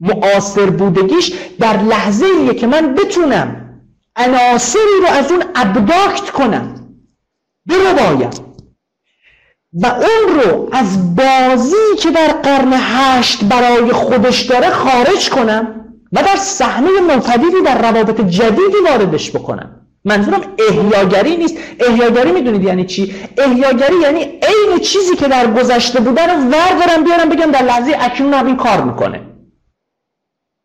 Speaker 2: معاصر بودگیش در لحظه ایه که من بتونم عناصری رو از اون ابداکت کنم. بربایم. و اون رو از بازی که در قرن هشت برای خودش داره خارج کنم. و در صحنه منفدیدی در روابط جدیدی واردش بکنم منظورم احیاگری نیست. احیاگری می‌دونید یعنی چی؟ احیاگری یعنی عین چیزی که در گذشته بوده رو وردارم بیارم بگم در لحظه اکنون هم این کار می‌کنه.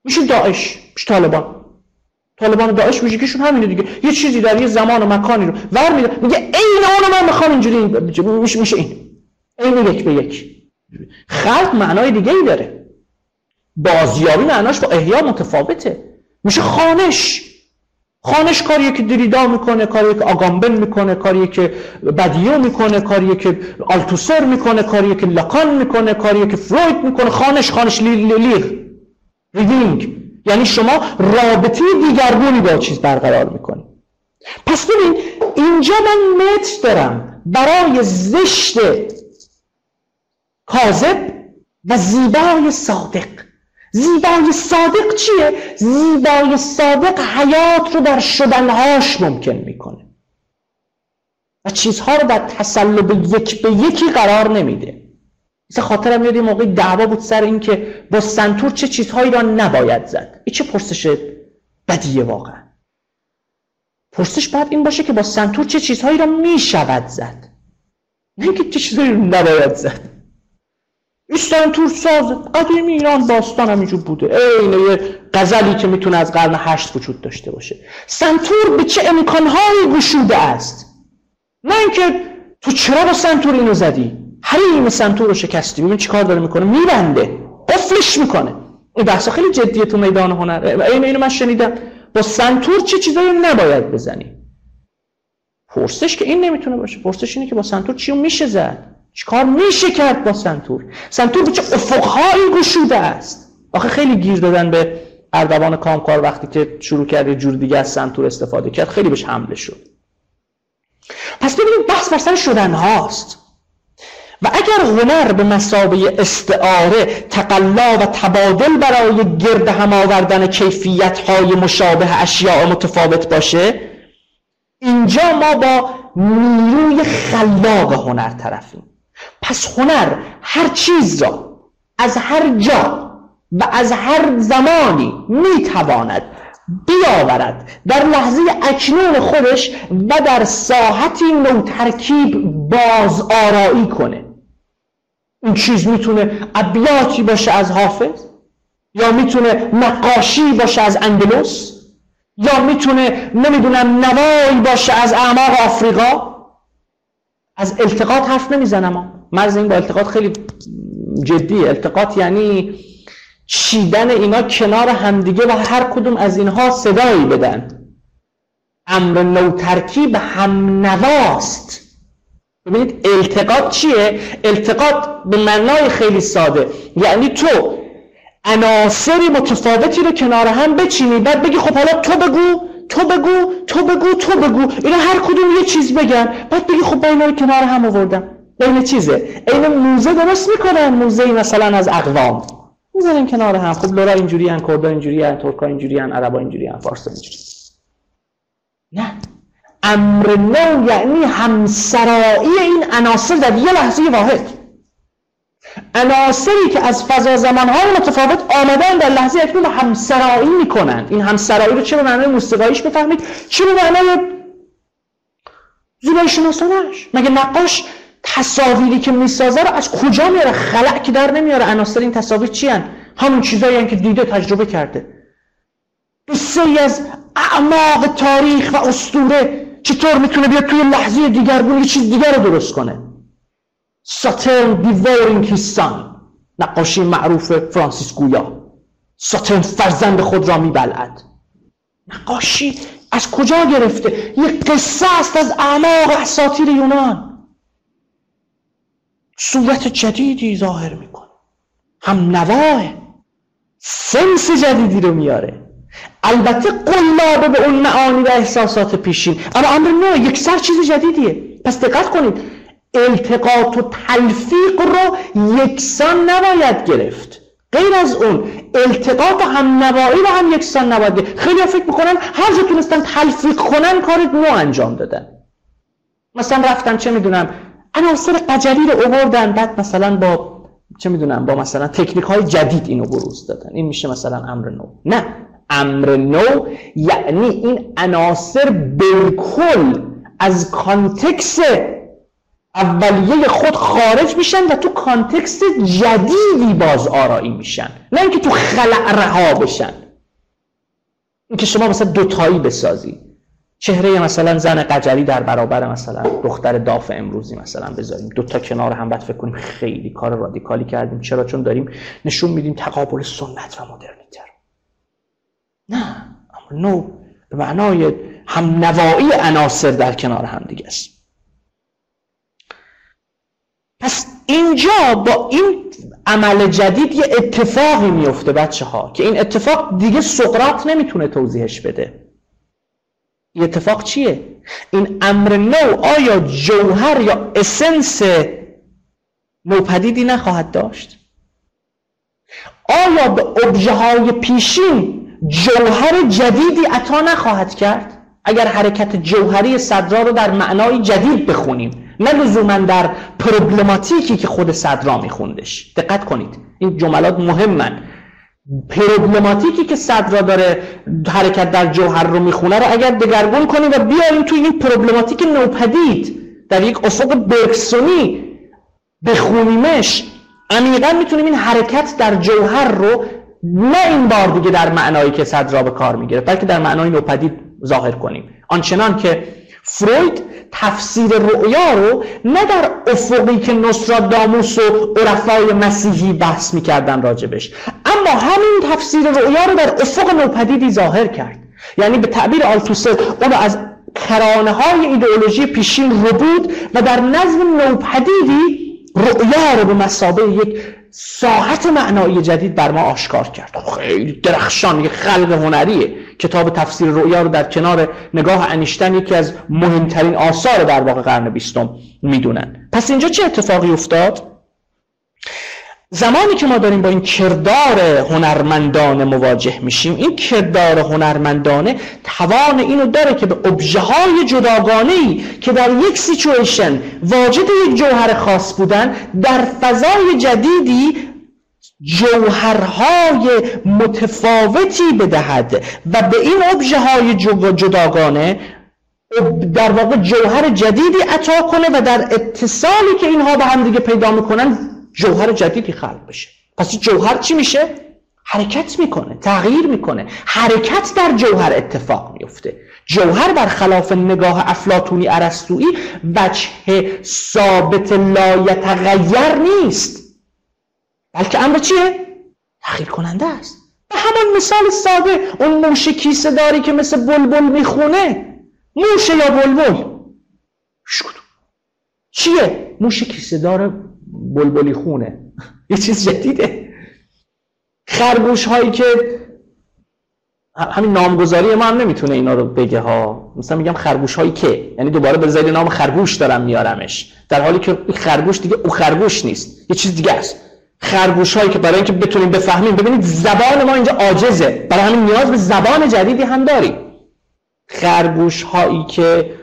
Speaker 2: میشه داعش میشه طالبان. طالبان و داعش ویژگیشون همینه دیگه. یه چیزی در یه زمان و مکانی رو ور میده. میگه عین اونو من می‌خوام اینجوری میشه این. عین یک به یک. خلق معنای دیگه ای داره. بازیابی معناش با احیا متفاوته. میشه خانش. خانش کاریه که دریدا می‌کنه کاریه که آگامبن می‌کنه کاریه که بدیو می‌کنه کاریه که آلتوسر می‌کنه کاریه که لاکان می‌کنه کاریه که فروید می‌کنه. خانش خانش لیر ریدینگ. یعنی شما رابطه دیگرگونی با چیز برقرار می‌کنی. پس ببین اینجا من متر دارم. برای زشت کاذب و زیبای صادق. زیبای صادق چیه؟ زیبای صادق حیات رو در شدنهاش ممکن می‌کنه. و چیزها رو در تسلب یک به یکی قرار نمیده. مثل خاطرم میاد یه موقعی دعوا بود سر این که با سنتور چه چیزهایی را نباید زد. این چه پرسش بدیه واقعا؟ پرسش باید این باشه که با سنتور چه چیزهایی را می‌شود زد. نه که چه چیزهایی را نباید زد. سنتور ساز قدیمی ایران باستان همینجور بوده. اینه یه غزلی که می‌تونه از قرن هشت وجود داشته باشه. سنتور به چه امکانهایی گشوده است؟ نه اینکه تو چرا با سنتور اینو زدی؟ حریم سنتور رو شکستی. ببین چیکار داره می‌کنه؟ میبنده. قفلش می‌کنه. این بحثا خیلی جدیه تو میدان هنر. این اینو من شنیدم. با سنتور چه چیزایی نباید بزنی؟ پرسش که این نمی‌تونه باشه. پرسش اینه که با سنتور چی میشه زد؟ چیکار میشه کرد با سنتور؟ سنتور به چه افقهایی گشوده است؟ آخه خیلی گیر دادن به اردوان کامکار وقتی که شروع کرده جور دیگه از سنتور استفاده کرد. خیلی بهش حمله شد. پس ببینید بحث بر سر شدن هاست. و اگر هنر به مسابه استعاره تقلا و تبادل برای گرد هم آوردن کیفیت های مشابه اشیاء متفاوت باشه اینجا ما با نیروی خلاق هنر طرفیم. پس هنر هر چیز را از هر جا و از هر زمانی می‌تواند بیاورد در لحظه اکنون خودش و در ساحتی نو ترکیب باز آرایی کنه. این چیز می‌تونه ابیاتی باشه از حافظ؟ یا می‌تونه نقاشی باشه از اندلس؟ یا می‌تونه نمی‌دونم نوایی باشه از اعماق آفریقا؟ از التقاط حرف نمی‌زنم مرز این با التقاط خیلی جدی. التقاط یعنی چیدن اینا کنار همدیگه و هر کدوم از اینها صدایی بدن. امر نو ترکیب هم نواست ببینید التقاط چیه؟ التقاط به معنای خیلی ساده. یعنی تو عناصر متفاوتی رو کنار هم بچینی بعد بگی خب حالا تو بگو تو بگو تو بگو تو بگو. اینا هر کدوم یه چیز بگن. بعد بگی خب با اینا رو کنار هم آوردم. این چیزه؟ این موزه درست می‌کنن موزه مثلا از اقوام. می‌ذارن کنار هم. خب لورا اینجوری ان کردا اینجوری ان ترکا اینجوری ان عربا اینجوری ان فارسا اینجوری نه. امر نو یعنی همسرایی این عناصر در یه لحظه واحد. عناصری که از فضا زمانهای متفاوت آمدن در لحظه اکنون همسرایی می‌کنند این همسرایی رو چه به معنای موسیقاییش بفهمید؟ چه به معنای زیبایی شناسانش مگه نقاش تصاویری که می‌سازه رو از کجا میاره؟ خلق که در نمیاره. عناصر این تصاویر چی هن؟ همون چیزایی که دیده تجربه کرده. ای از اعماق تاریخ و اسطوره چطور می‌تونه بیاد توی لحظه دیگرگون یه چیز دیگر رو درست کنه؟ ساترن دیوورینگ هیستان نقاشی معروف فرانسیس گویا. ساترن فرزند خود را میبلعد. نقاشی از کجا گرفته؟ یه قصه است از اعماق اساطیر یونان. صورت جدیدی ظاهر می‌کنه. هم نواه سنس جدیدی رو میاره. البته قلابه به اون معانی و احساسات پیشین. اما امر نه یک سر چیز جدیدیه. پس دقت کنید. التقاط و تلفیق رو یکسان نباید گرفت. غیر از اون التقاط و هم نوایی رو هم یکسان نباید گرفت. خیلی فکر می‌کنن هر جا تونستن تلفیق کنن کار نو انجام دادن. مثلا رفتن چه می‌دونم عناصر قجری رو اووردن بعد مثلا با چه می‌دونم با مثلا تکنیک های جدید اینو بروز دادن. این میشه مثلا امر نو. نه. امر نو یعنی این عناصر بالکل از context اولیه خود خارج میشن و تو context جدیدی باز آرایی میشن. نه اینکه تو خلأ رها بشن. اینکه شما مثلا دوتایی بسازی. چهره مثلا زن قجری در برابر مثلا دختر داف امروزی مثلا بذاریم. دو تا کنار هم بعد فکر کنیم خیلی کار رادیکالی کردیم. چرا؟ چون داریم نشون میدیم تقابل سنت و مدرنیتر. نه. اما نو به معنای هم نوایی عناصر در کنار هم دیگه است. پس اینجا با این عمل جدید یه اتفاقی میفته بچه ها که این اتفاق دیگه سقراط نمی‌تونه توضیحش بده. این اتفاق چیه؟ این امر نو آیا جوهر یا اسنس نوپدیدی نخواهد داشت؟ آیا به ابژه های پیشین جوهر جدیدی عطا نخواهد کرد؟ اگر حرکت جوهری صدرا رو در معنای جدید بخونیم نه لزوما در پروبلماتیکی که خود صدرا میخوندش دقت کنید این جملات مهمن پروبلماتیکی که صدرا داره حرکت در جوهر رو می‌خونه رو اگر دگرگون کنیم و بیاریم توی این پروبلماتیک نوپدید در یک افق برکسونی بخونیمش عمیقا می‌تونیم این حرکت در جوهر رو نه این بار دیگه در معنایی که صدرا به کار می‌گیره بلکه در معنای نوپدید ظاهر کنیم. آنچنان که فروید تفسیر رؤیا رو نه در افقی که نصراداموس و عرفای مسیحی بحث می‌کردن راجبش اما همین تفسیر رؤیا رو در افق نوپدیدی ظاهر کرد. یعنی به تعبیر آلتوسر اون از کرانه های ایدئولوژی پیشین رو و در نظم نوپدیدی رؤیا رو به مسابه یک ساحت معنایی جدید بر ما آشکار کرد. خیلی درخشان یک خلق هنریه. کتاب تفسیر رؤیا رو در کنار نگاه انیشتن یکی از مهمترین آثار در واقع قرن بیستم می‌دونن. پس اینجا چه اتفاقی افتاد؟ زمانی که ما داریم با این کردار هنرمندانه مواجه میشیم این کردار هنرمندانه توان اینو داره که به ابژه های جداگانه ای که در یک سیچویشن واجد یک جوهر خاص بودن در فضای جدیدی جوهرهای متفاوتی بدهد و به این ابژه های جداگانه در واقع جوهر جدیدی عطا کنه و در اتصالی که اینها به هم دیگه پیدا می‌کنن جوهر جدیدی خلق بشه. پس جوهر چی میشه؟ حرکت می‌کنه تغییر می‌کنه. حرکت در جوهر اتفاق میفته. جوهر برخلاف نگاه افلاتونی ارسطویی وجه ثابت لایتغیر نیست. بلکه امر چیه؟ تغییر کننده است. به همان مثال ساده اون موش کیسه داری که مثل بلبل می‌خونه. موشه یا بلبل؟ چیه؟ موش کیسه داره بلبلی خونه. یه چیز جدیده. خرگوش هایی که همین نامگذاری ما هم نمی‌تونه اینا رو بگه ها. مثلا میگم خرگوش هایی که یعنی دوباره به زیر نام خرگوش دارم میارمش. در حالی که خرگوش دیگه او خرگوش نیست. یه چیز دیگه است. خرگوش هایی که برای اینکه بتونیم بفهمیم ببینید زبان ما اینجا عاجزه. برای همین نیاز به زبان جدیدی هم داریم. خرگوش هایی که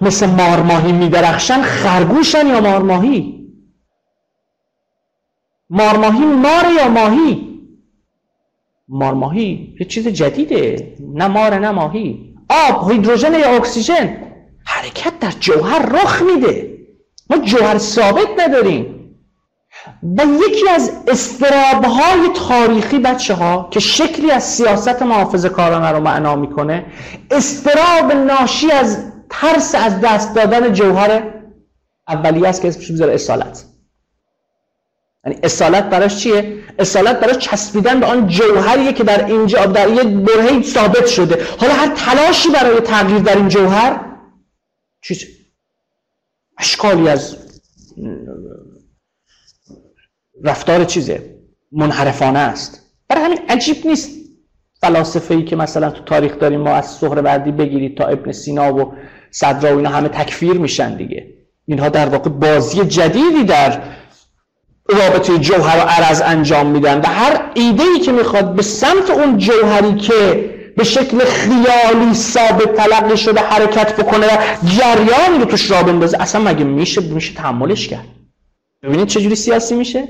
Speaker 2: مثل مارماهی میدرخشن خرگوشن یا مارماهی؟ مارماهی مار یا ماهی؟ مارماهی یه چیز جدیده. نه مار نه ماهی. آب هیدروژن یا اکسیژن؟ حرکت در جوهر رخ میده. ما جوهر ثابت نداریم. و یکی از استرابهای تاریخی بچه ها که شکلی از سیاست محافظ کارانه رو معنا می‌کنه استراب ناشی از ترس از دست دادن جوهر اولیه است که اسمش می‌ذاره اصالت. یعنی اصالت براش چیه؟ اصالت براش چسبیدن به آن جوهریه که در اینجا در یه برهی ثابت شده. حالا هر تلاشی برای تغییر در این جوهر چیز؟ اشکالی از رفتار چیزه؟ منحرفانه است. برای همین عجیب نیست. فلاسفه ای که مثلا تو تاریخ داریم ما از سهروردی بگیرید تا ابن سینا و صدرا و اینا همه تکفیر میشن دیگه. اینها در واقع بازی جدیدی در رابطه جوهر و عرض انجام میدن و هر ایده ای که می‌خواد به سمت اون جوهری که به شکل خیالی ثابت تلقی شده حرکت بکنه و جریانی رو توش را بندازه اصلا مگه میشه میشه تحملش کرد؟ ببینید چجوری سیاسی میشه؟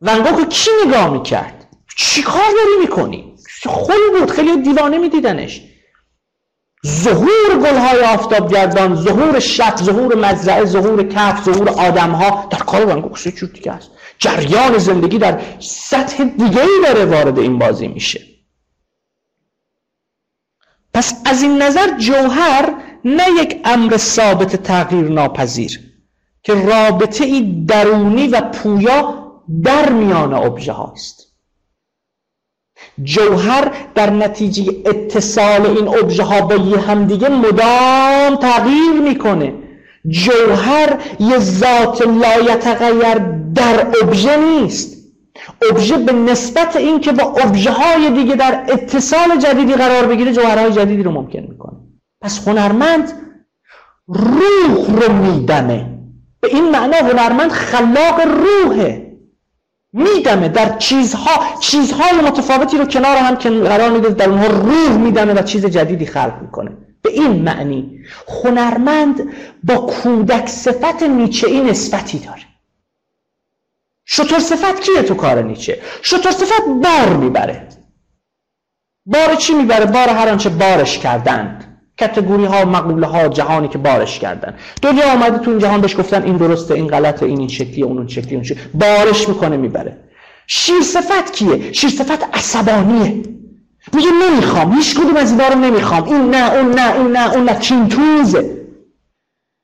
Speaker 2: ونگوکو کی نگاه می‌کرد؟ چی کار داری می‌کنی؟ خل بود خیلی دیوانه میدیدنش. ظهور گلهای آفتابگردان ظهور شب ظهور مزرعه ظهور کف ظهور آدمها در کار ونگوک سه جور دیگه است. جریان زندگی در سطح دیگه ای داره وارد این بازی میشه. پس از این نظر جوهر نه یک امر ثابت تغییر ناپذیر که رابطه ای درونی و پویا در میان ابژه هاست جوهر در نتیجه اتصال این ابژه ها با یه همدیگه مدام تغییر می‌کنه. جوهر یه ذات لایتغیر در ابژه نیست. ابژه به نسبت این که با ابژه های دیگه در اتصال جدیدی قرار بگیره جوهرهای جدیدی رو ممکن می‌کنه. پس هنرمند روح رو میدمه. به این معنا هنرمند خلاق روحه. میدمه در چیزها چیزهای متفاوتی رو کنار هم که قرار میده در اونها روح میدمه و چیز جدیدی خلق می‌کنه. به این معنی هنرمند با کودک صفت نیچه ای نسبتی داره. شطور صفت کیه تو کار نیچه؟ شطور صفت بار می‌بره. بار چی می‌بره؟ بار هر آنچه بارش کردند. کتگوری ها مقوله ها جهانی که بارش کردن. دنیا آمده تو این جهان بهش گفتن این درسته این غلطه این این شکلی اون اون شکلی اون شکلی بارش می‌کنه می‌بره. شیر صفت کیه؟ شیر صفت عصبانیه. میگه نمی‌خوام هیچ کدوم از اینا رو نمی‌خوام. این نه اون نه این نه اون نه. کینتوزه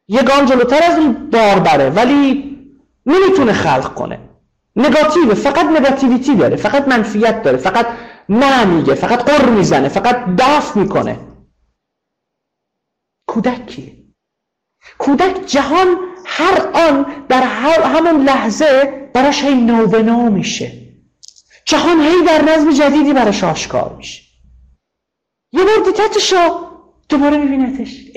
Speaker 2: یه گام جلوتر از اون بار بره ولی نمی‌تونه خلق کنه. نگاتیوه فقط نگاتیویتی داره فقط منفیت داره فقط نه میگه فقط قر می‌زنه فقط دف می‌کنه. کودک کیه کودک جهان هر آن در همون لحظه براش هی نو میشه. جهان هی در نظم جدیدی براش آشکار میشه. یه بار دیدتشو دوباره میبینتش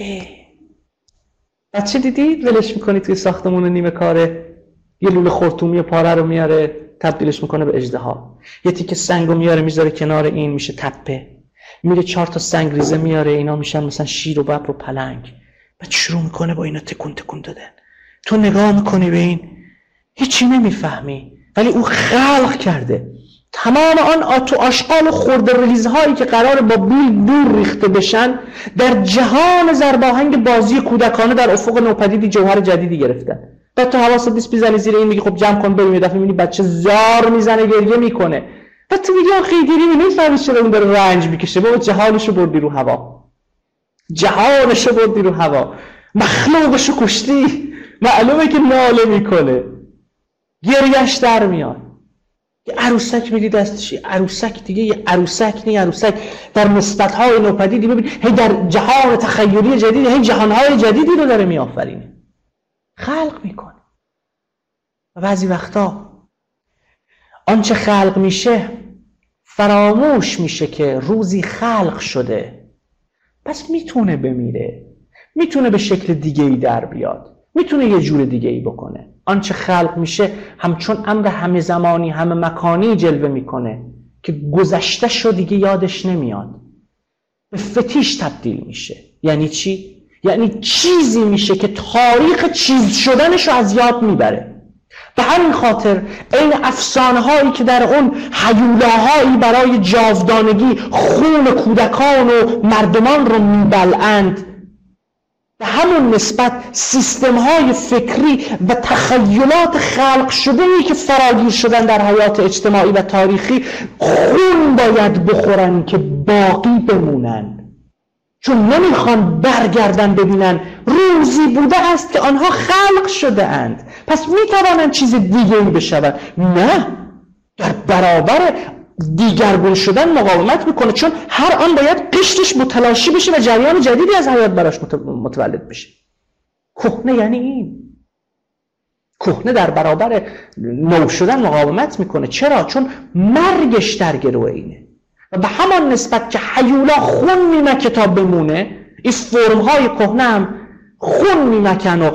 Speaker 2: بچه دیدی؟ ولش می‌کنی توی ساختمون نیمه کاره؟ یه لوله خورتومی پاره رو میاره تبدیلش می‌کنه به اجدها یه تیکه سنگ رو میاره می‌ذاره کنار این میشه تپه. میره چهار تا سنگ ریزه میاره اینا میشن مثلا شیر و ببر و پلنگ. بعد شروع می‌کنه با اینا تکون تکون دادن. تو نگاه می‌کنی به این هیچی نمی‌فهمی. ولی او خلق کرده. تمام آن آتو آشغال خورده هایی که قرار با بیل دور ریخته بشن در جهان زرباهنگ بازی کودکانه در افق نوپدیدی جوهر جدیدی گرفتن. بعد تو حواست نیست بیزنی زیر این میگی خب جمع کن بریم یه دفعه می‌بینی بچه زار می‌زنه گریه می‌کنه. و تو میگی آخه دیری نمی‌فهمی چرا اون داره رنج می‌کشه. بابا جهانشو بردی رو هوا. جهانشو بردی رو هوا. مخلوقشو کشتی. معلومه که ناله می‌کنه. گریش در میاد. یه عروسک میگی دستشی. عروسک دیگه یه عروسک نی عروسک. در نسبت های نوپدیدی ببین هی در جهان تخیلی جدید هی جهان های جدیدی رو داره میآفرینه. خلق می‌کنه. و بعضی وقتا آنچه خلق میشه فراموش میشه که روزی خلق شده. پس می‌تونه بمیره. می‌تونه به شکل دیگه ای در بیاد. می‌تونه یه جور دیگه ای بکنه آنچه خلق میشه همچون امر همه زمانی همه مکانی جلوه می‌کنه که گذشته شو دیگه یادش نمیاد. به فتیش تبدیل میشه. یعنی چی؟ یعنی چیزی میشه که تاریخ چیز شدنش رو از یاد می‌بره. به همین خاطر این افسانه هایی که در اون حیولاهایی برای جاودانگی خون کودکان و مردمان رو میبلند به همون نسبت سیستم های فکری و تخیلات خلق شده ای که فراگیر شدن در حیات اجتماعی و تاریخی خون باید بخورن که باقی بمونن. چون نمی‌خوان برگردن ببینن روزی بوده است که آنها خلق شده اند. پس می‌توانند چیز دیگه ای بشوند؟ نه. در برابر دیگرگون شدن مقاومت می‌کنه چون هر آن باید قشتش متلاشی بشه و جریان جدیدی از حیات براش متولد بشه. کهنه یعنی این. کهنه در برابر نو شدن مقاومت می‌کنه. چرا؟ چون مرگش در گروه اینه. و به همان نسبت که حیولا خون میمکه تا بمونه این فرم های کهنه هم خون میمکن و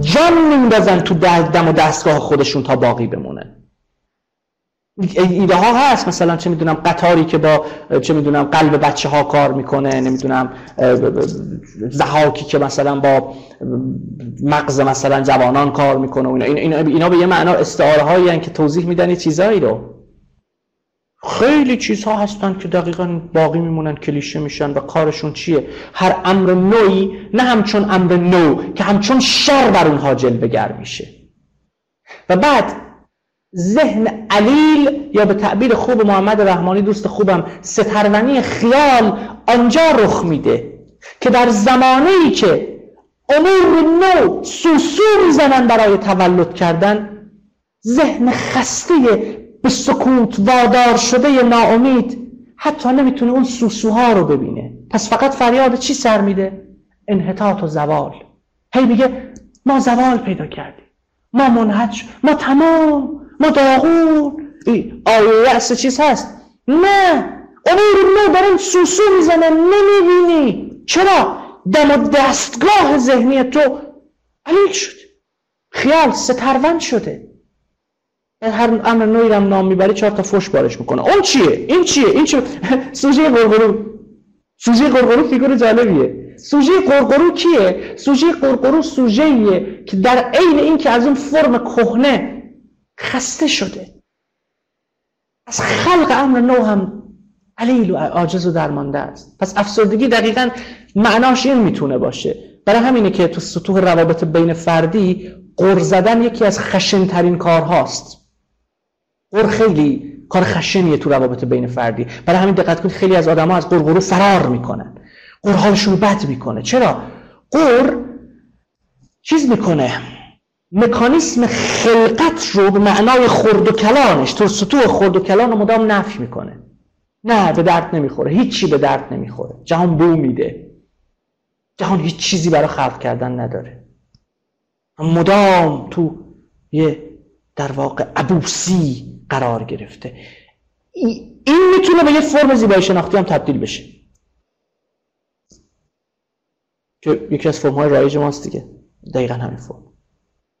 Speaker 2: جان میندازن تو دم و دستگاه خودشون تا باقی بمونه. ایده ها هست مثلا چه می‌دونم قطاری که با چه می‌دونم قلب بچه ها کار می‌کنه نمی‌دونم زهاکی که مثلا با مغز مثلا جوانان کار می‌کنه اینا, اینا به یه معنا استعاره هایی که توضیح میدن چیزایی رو. خیلی چیزها هستن که دقیقا باقی میمونن کلیشه میشن و کارشون چیه؟ هر امر نوعی نه همچون امر نو که همچون شر بر اونها جلوگر میشه. و بعد ذهن علیل یا به تعبیر خوب محمد رحمانی دوست خوبم سترونی خیال آنجا رخ میده که در زمانی که امور نو سوسو می‌زنن برای تولد کردن ذهن خسته به سکوت وادار شده ناامید حتی نمی‌تونه اون سوسوها رو ببینه. پس فقط فریاد چی سر میده؟ انحطاط و زوال. هی میگه ما زوال پیدا کردیم. ما منحج ما تمام. ما داغون. آیه رأس چیز هست؟ نه. امور نو دارن سوسو می‌زنن نمی‌بینی. چرا؟ دم دستگاه ذهنی تو علیل شد. خیال سترون شده. هر امر نوعی هم نام می‌بری چهار تا فش بارش می‌کنه. اون چیه؟ این چیه؟ این چیه سوژه قرقرو سوژه قرقرو فیگور جالبیه. سوژه قرقرو کیه؟ سوژه قرقرو سوژه که در عین این که از اون فرم کهنه خسته شده. از خلق امر نو هم علیل و عاجز و درمانده است. پس افسردگی دقیقا معناش این می‌تونه باشه. برای همینه که تو سطوح روابط بین فردی قر زدن یکی از خشنترین کارهاست. قر خیلی کار خشنیه تو روابط بین فردی. برای همین دقت کنید خیلی از آدما از قرقرو فرار می‌کنن. قر حالشون بد می‌کنه. چرا؟ قر چیز می‌کنه؟ مکانیسم خلقت رو به معنای خرد و کلانش تو سطوح خرد و کلان رو مدام نفی می‌کنه. نه به درد نمی‌خوره. هیچی به درد نمی‌خوره. جهان بو میده. جهان هیچ چیزی برای خلق کردن نداره. مدام تو یه در واقع عبوسی قرار گرفته. این می‌تونه به یه فرم زیبایی شناختی هم تبدیل بشه. که یکی از فرم های رایج ماست دیگه. دقیقا همین فرم.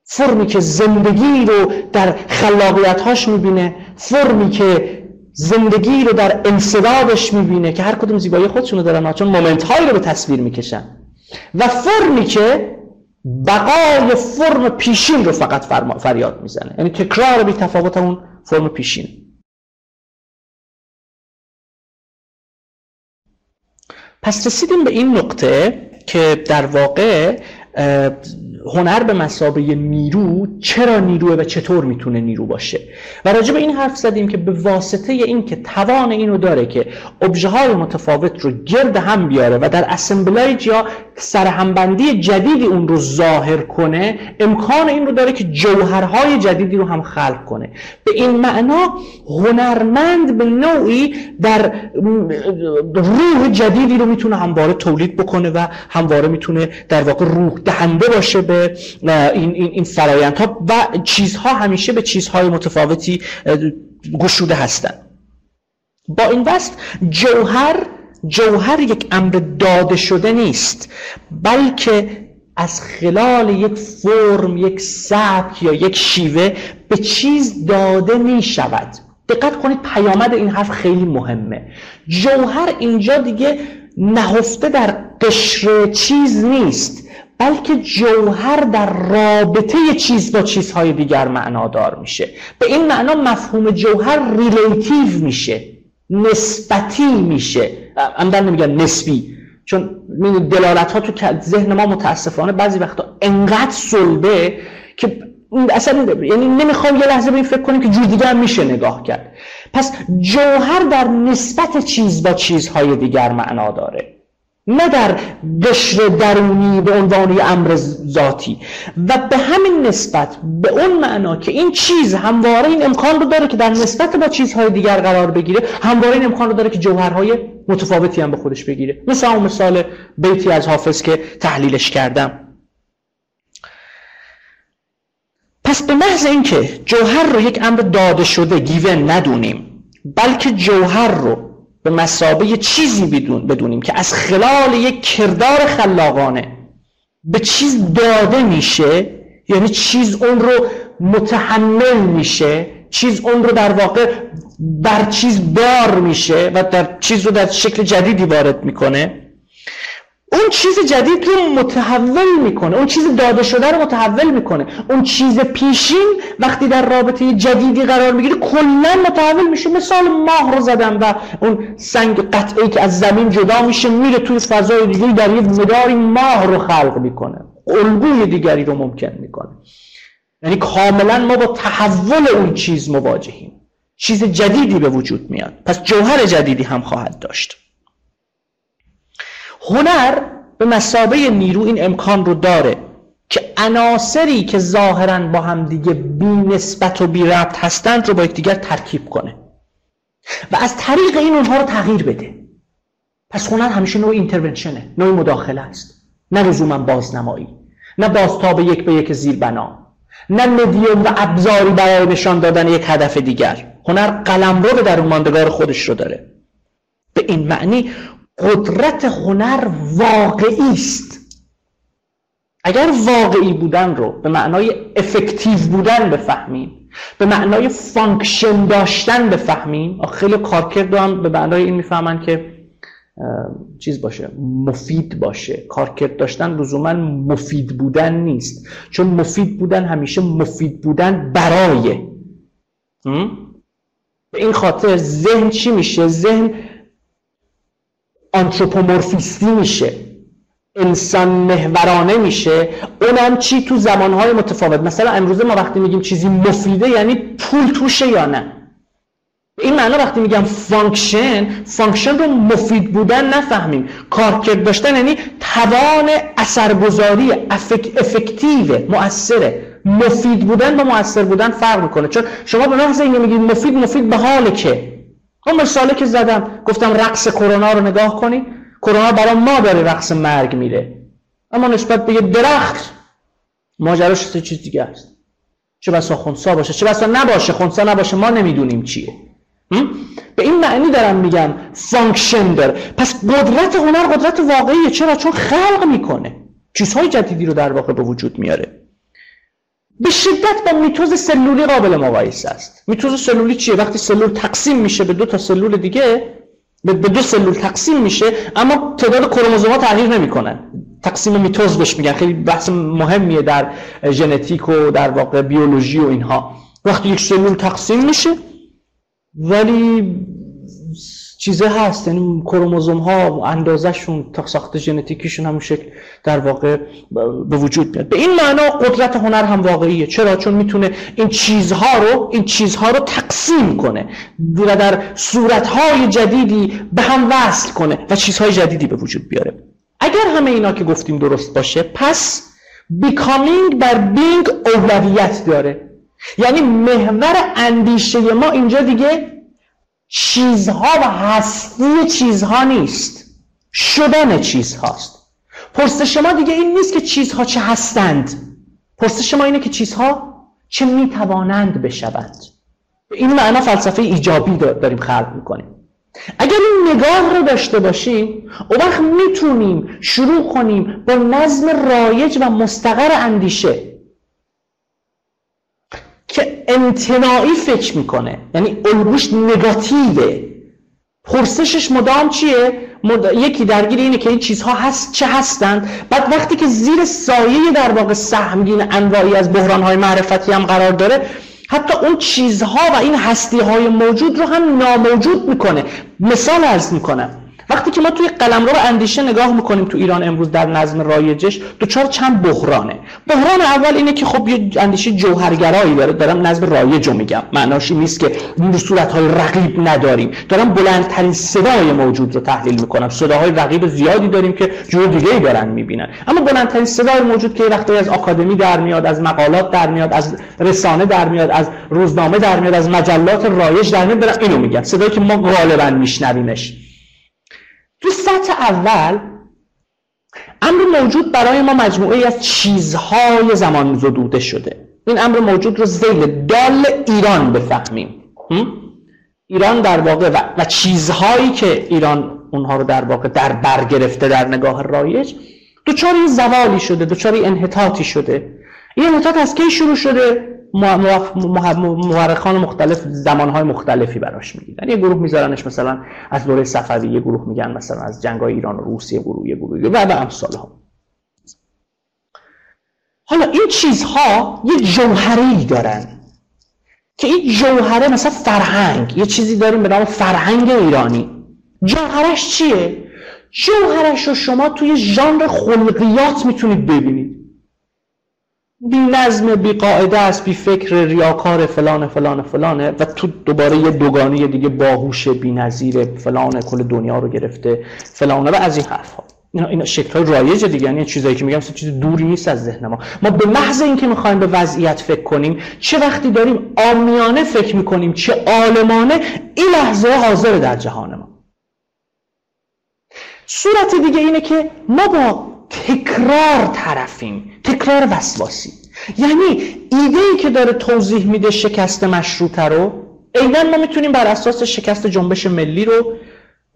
Speaker 2: فرمی که زندگی رو در خلاقیت هاش می‌بینه فرمی که زندگی رو در انصدادش می‌بینه که هر کدوم زیبایی خودشونو دارن چون مومنت هایی رو به تصویر می‌کشن. و فرمی که بقای فرم پیشین رو فقط فریاد می‌زنه. یعنی تکرار بی تفاوت اون فرم پیشین. پس رسیدیم به این نقطه که در واقع هنر به مسابه نیرو چرا نیروه و چطور می‌تونه نیرو باشه؟ و راجع به این حرف زدیم که به واسطه این که توان اینو داره که ابژه های متفاوت رو گرد هم بیاره و در اسمبلیج یا سرهمبندی جدیدی اون رو ظاهر کنه امکان این رو داره که جوهرهای جدیدی رو هم خلق کنه. به این معنا هنرمند به نوعی در روح جدیدی رو می‌تونه همواره تولید بکنه و همواره می‌تونه در واقع روح دهنده باشه به به این, این, این فرایندها و چیزها همیشه به چیزهای متفاوتی گشوده هستند. با این وست جوهر جوهر یک امر داده شده نیست بلکه از خلال یک فرم یک سبک یا یک شیوه به چیز داده می شود دقت کنید پیامد این حرف خیلی مهمه. جوهر اینجا دیگه نهفته در قشر چیز نیست. بلکه جوهر در رابطه چیز با چیزهای دیگر معنادار میشه. به این معنا مفهوم جوهر ریلیتیو میشه نسبتی میشه. عمدن نمیگن نسبی چون دلالت ها تو ذهن ما متاسفانه بعضی وقتا انقدر سلبه که اصلا یعنی نمی‌خوام یه لحظه به این فکر کنیم که جور دیگه هم میشه نگاه کرد. پس جوهر در نسبت چیز با چیزهای دیگر معنا داره نه در قشر درونی به عنوان امر ذاتی و به همین نسبت به اون معنا که این چیز همواره این امکان رو داره که در نسبت با چیزهای دیگر قرار بگیره همواره این امکان رو داره که جوهرهای متفاوتی هم به خودش بگیره. مثل اون مثال بیتی از حافظ که تحلیلش کردم. پس به محض اینکه جوهر رو یک امر داده شده گیون ندونیم بلکه جوهر رو به مسابه چیزی بدون بدونیم که از خلال یک کردار خلاقانه به چیز داده میشه یعنی چیز اون رو متحمل میشه چیز اون رو در واقع بر چیز بار میشه و در چیز رو در شکل جدیدی وارد می‌کنه. اون چیز جدید رو متحول می‌کنه. اون چیز داده شده رو متحول می‌کنه. اون چیز پیشین وقتی در رابطه جدیدی قرار می‌گیره کلا متحول میشه. مثال ماه رو زدم و اون سنگ قطعی که از زمین جدا میشه میره توی فضای دیگری در یه مداری ماه رو خلق می‌کنه. الگوی دیگری رو ممکن می‌کنه. یعنی کاملا ما با تحول اون چیز مواجهیم. چیز جدیدی به وجود میاد. پس جوهر جدیدی هم خواهد داشت. هنر به مسابه نیرو این امکان رو داره که عناصری که ظاهرا با هم دیگه بی نسبت و بی ربط هستند رو با یکدیگر ترکیب کنه. و از طریق این اونها رو تغییر بده. پس هنر همیشه نوع اینترونشنه نوع مداخله است. نه لزوما بازنمایی نه بازتاب یک به یک زیر بنا نه مدیوم و ابزاری برای نشان دادن یک هدف دیگر. هنر قلمرو در اون ماندگار خودش رو داره. به این معنی قدرت هنر واقعی است. اگر واقعی بودن رو به معنای effective بودن بفهمیم به معنای function داشتن بفهمیم خیلی کارکرد هم به معنای این می‌فهمن که چیز باشه مفید باشه. کارکرد داشتن لزوما مفید بودن نیست. چون مفید بودن همیشه مفید بودن برای. به این خاطر ذهن چی میشه؟ ذهن anthropomorphistی میشه. انسان محورانه میشه. اونم چی تو زمانهای متفاوت. مثلا امروزه ما وقتی میگیم چیزی مفیده یعنی پول توشه یا نه. این معنی وقتی میگم function function رو مفید بودن نفهمیم. کارکرد داشتن یعنی توان اثرگذاری effec، effective مؤثره مفید بودن با مؤثر بودن فرق می‌کنه. چون شما به محض اینکه میگید مفید مفید به حال کی. اون مثاله که زدم گفتم رقص کرونا رو نگاه کنی کرونا برای ما داره رقص مرگ میده. اما نسبت به یه درخت ماجراش چیز دیگه است. چه بسا خونسا باشه چه بسا نباشه خونسا نباشه ما نمی‌دونیم چیه. به این معنی دارم میگم function داره پس قدرت هنر قدرت واقعیه. چرا؟ چون خلق می‌کنه. چیزهای جدیدی رو در واقع به وجود میاره. به شدت با میتوز سلولی قابل مقایسه است. میتوز سلولی چیه؟ وقتی سلول تقسیم میشه به دو تا سلول دیگه به دو سلول تقسیم میشه اما تعداد کروموزوم‌ها تغییر نمی‌کنن تقسیم میتوز بهش میگن. خیلی بحث مهمیه در ژنتیک و در واقع بیولوژی و اینها. وقتی یک سلول تقسیم میشه ولی چیزه هست یعنی کروموزوم ها اندازهشون تا ساخت ژنتیکیشون همون شکل در واقع به وجود میاد. به این معنا قدرت هنر هم واقعیه. چرا؟ چون می‌تونه این چیزها رو این چیزها رو تقسیم کنه و در صورتهای جدیدی به هم وصل کنه و چیزهای جدیدی به وجود بیاره. اگر همه اینا که گفتیم درست باشه پس بیکامینگ بر بینگ اولویت داره. یعنی محور اندیشه ما اینجا دیگه چیزها و هستی چیزها نیست. شدن چیزهاست. پرسش ما دیگه این نیست که چیزها چه هستند. پرسش ما اینه که چیزها چه می‌توانند بشوند. این معنا فلسفه ایجابی داریم خلق می‌کنیم. اگر این نگاه رو داشته باشیم او وقت می‌تونیم شروع کنیم با نظم رایج و مستقر اندیشه که امتناعی فکر می‌کنه. یعنی الگوش نگاتیوه. پرسشش مدام چیه؟ یکی درگیر اینه که این چیزها هست چه هستند. بعد وقتی که زیر سایه در واقع سهمگین انواعی از بحرانهای معرفتی هم قرار داره حتی اون چیزها و این هستی های موجود رو هم ناموجود می‌کنه. مثال ارز می‌کنم. وقتی که ما توی قلمرو اندیشه نگاه می‌کنیم تو ایران امروز در نظم رایجش دوچار چند بحرانه. بحران اول اینه که خب یه اندیشه جوهرگرایی داره. دارم نظم رایج رو میگم. معناش نیست که های رقیب نداریم. دارم بلندترین صدای موجود رو تحلیل می‌کنم. صداهای رقیب زیادی داریم که جور دیگه ای دارن می‌بینن. اما بلندترین صدای موجود که وقتی از آکادمی در میاد از مقالات در میاد از رسانه در میاد از روزنامه در میاد از مجلات رایج در میاد اینو میگم صدایی که ما غالبا میشنویمش. تو سطح اول امر موجود برای ما مجموعه از چیزهای زمان زدوده شده. این امر موجود رو زیل دال ایران بفهمیم. ایران در واقع و, چیزهایی که ایران اونها رو در واقع در بر گرفته در نگاه رایج دوچاری زوالی شده دوچاری انحطاطی شده. این انحطاط از کی شروع شده؟ مورخان مختلف زمانهای مختلفی براش می‌گیرن. یه گروه میذارنش مثلا از دوره صفوی یه گروه میگن مثلا از جنگ ایران و روسیه گروه یه گروه و امثال ها حالا این چیزها یه جوهری دارن که این جوهره مثلا فرهنگ یه چیزی داریم به نام فرهنگ ایرانی. جوهرش چیه؟ جوهرش رو شما توی ژانر خلقیات می‌تونید ببینید. بی نظم بی قاعده است بی فکر ریاکار فلان فلان فلانه و تو دوباره یه دوگانی دیگه باهوش بی نظیر فلان کل دنیا رو گرفته فلانه و از این حرف ها اینا, اینا شکل رایج دیگه یعنی چیزایی که میگم چیز دوری نیست از ذهن ما. ما به محض اینکه می‌خوایم به وضعیت فکر کنیم چه وقتی داریم آمیانه فکر می‌کنیم چه عالمانه این لحظه حاضر در جهان ما. صورت دیگه اینه که ما با تکرار طرفیم تکرار وسواسی. یعنی ایده ای که داره توضیح میده شکست مشروطه رو عینا ما می‌تونیم بر اساس شکست جنبش ملی رو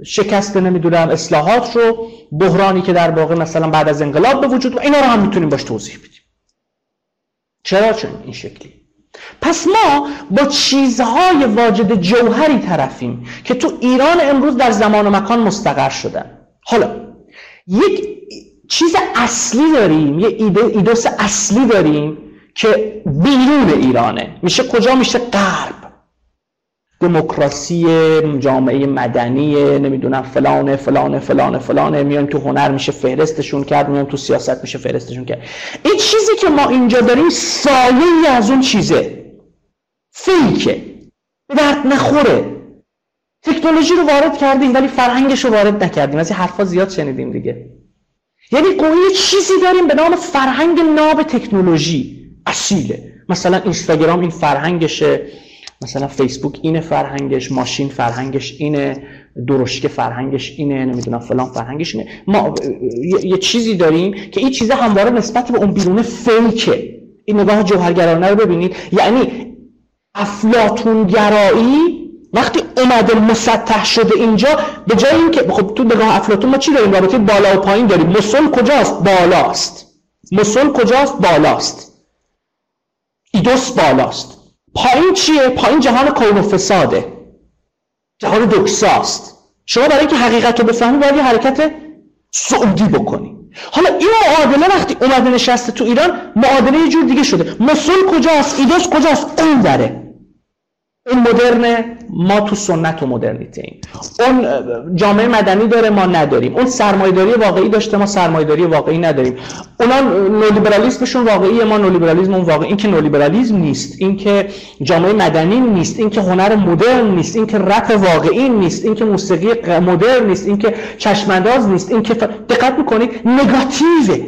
Speaker 2: شکست نمی‌دونم اصلاحات رو بحرانی که در واقع مثلا بعد از انقلاب به وجود اینا رو هم می‌تونیم باش توضیح بدیم. چرا؟ چون این شکلی. پس ما با چیزهای واجد جوهری طرفیم که تو ایران امروز در زمان و مکان مستقر شدن. حالا یک چیز اصلی داریم یه ایده ایدوس اصلی داریم که بیرون ایرانه. میشه کجا؟ میشه غرب. دموکراسی جامعه مدنی نمی‌دونم فلانه فلانه فلانه فلانه. میان تو هنر میشه فهرستشون کرد میان تو سیاست میشه فهرستشون کرد. این چیزی که ما اینجا داریم سایه از اون چیزه. فیکه. به درد نخوره. تکنولوژی رو وارد کردیم ولی فرهنگش رو وارد نکردیم. از این حرفا زیاد شنیدیم دیگه. یعنی یه چیزی داریم به نام فرهنگ ناب تکنولوژی. اصیله. مثلا اینستاگرام این فرهنگشه مثلا فیسبوک اینه فرهنگش ماشین فرهنگش اینه درشک فرهنگش اینه نمی‌دونم فلان فرهنگش اینه. ما یه چیزی داریم که این چیزه همواره نسبت به اون بیرون فیکه. این نگاه جوهرگرانه رو ببینید. یعنی افلاتون گرایی وقتی اومده مسطح شده اینجا به جای اینکه خب تو نگاه افلاطون ما چی داریم؟ رابطه بالا و پایین داریم. مسل کجاست؟ بالاست. مسل کجاست؟ بالاست. ایدوس بالاست. پایین چیه؟ پایین جهان کون و فساده. جهان دکساست. شما برای اینکه حقیقت رو بفهمی باید یه حرکت سعودی بکنی. حالا این معادله وقتی اومده نشسته تو ایران معادله یه جور دیگه شده. مسل کجاست؟ ایدوس کجاست؟ اون داره این مدرن ما تو سنت و مدرنیته ایم. اون جامعه مدنی داره ما نداریم. اون سرمایداری واقعی داشته ما سرمایداری واقعی نداریم. اونا نولیبرالیسمشون واقعی ما نولیبرالیسم اون واقعی. این که نولیبرالیسم نیست این که جامعه مدنی نیست این که هنر مدرن نیست این که رپ واقعی نیست این که موسیقی مدرن نیست این که چشمانداز نیست این که ف... دقت می‌کنید نگاتیوه.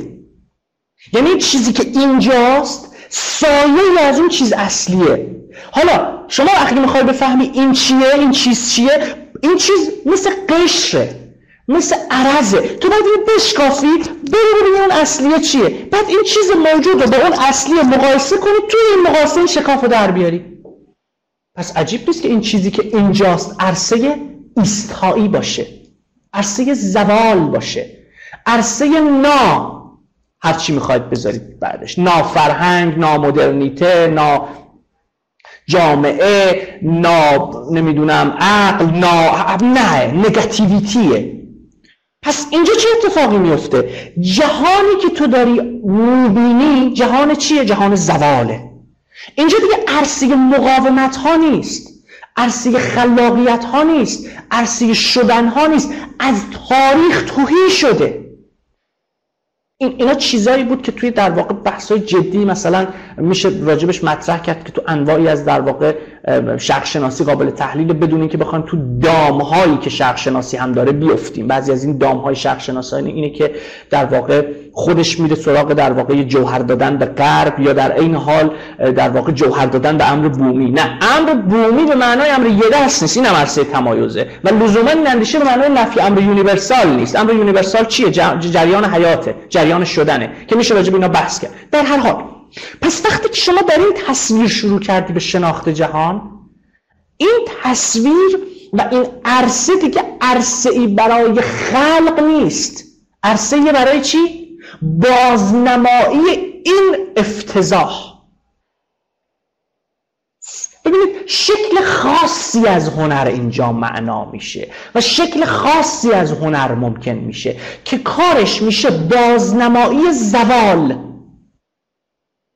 Speaker 2: یعنی چیزی که اینجاست سایه از اون چیز اصلیه. حالا شما وقتی می‌خوای بفهمی این چیه این چیز چیه این چیز مثل قشره مثل عرضه. تو باید اینو بشکافی بری اون اصلیه چیه. بعد این چیز موجود رو با اون اصلی مقایسه کنی توی این مقایسه شکاف رو در بیاری. پس عجیب نیست که این چیزی که اینجاست عرصه ایستایی باشه عرصه زوال باشه عرصه نا. هر چی می‌خواید بذارید بعدش. نافرهنگ نامدرنیته نا جامعه نا نمی‌دونم عقل نا نه نگاتیویتیه. پس اینجا چه اتفاقی میفته جهانی که تو داری می‌بینی جهان چیه؟ جهان زواله. اینجا دیگه عرصه مقاومت ها نیست عرصه خلاقیت ها نیست عرصه شدن ها نیست. از تاریخ توهی شده. این اینا چیزایی بود که توی در واقع بحث جدی مثلا میشه راجبش مطرح کرد که تو انواعی از در واقع شرق شناسی قابل تحلیل بدون اینکه بخوایم تو دام هایی که شرق شناسی هم داره بیفتیم. بعضی از این دام های شرق شناسانه اینه که در واقع خودش میره سراغ در واقع جوهر دادن به غرب یا در این حال در واقع جوهر دادن به امر بومی. نه امر بومی به معنای امر یه دست نیست این عرصه تمایزه. و لزوما این اندیشه به معنای نفی امر universal نیست. امر universal چیه؟ جریان حیاته جریان شدنه که میشه راجع به اینا بحث کرد. در هر حال پس وقتی که شما در این تصویر شروع کردی به شناخت جهان این تصویر و این عرصه دیگه عرصه ای برای خلق نیست. عرصه برای چی؟ بازنمایی این افتضاح. ببینید شکل خاصی از هنر اینجا معنا میشه و شکل خاصی از هنر ممکن میشه که کارش میشه بازنمایی زوال.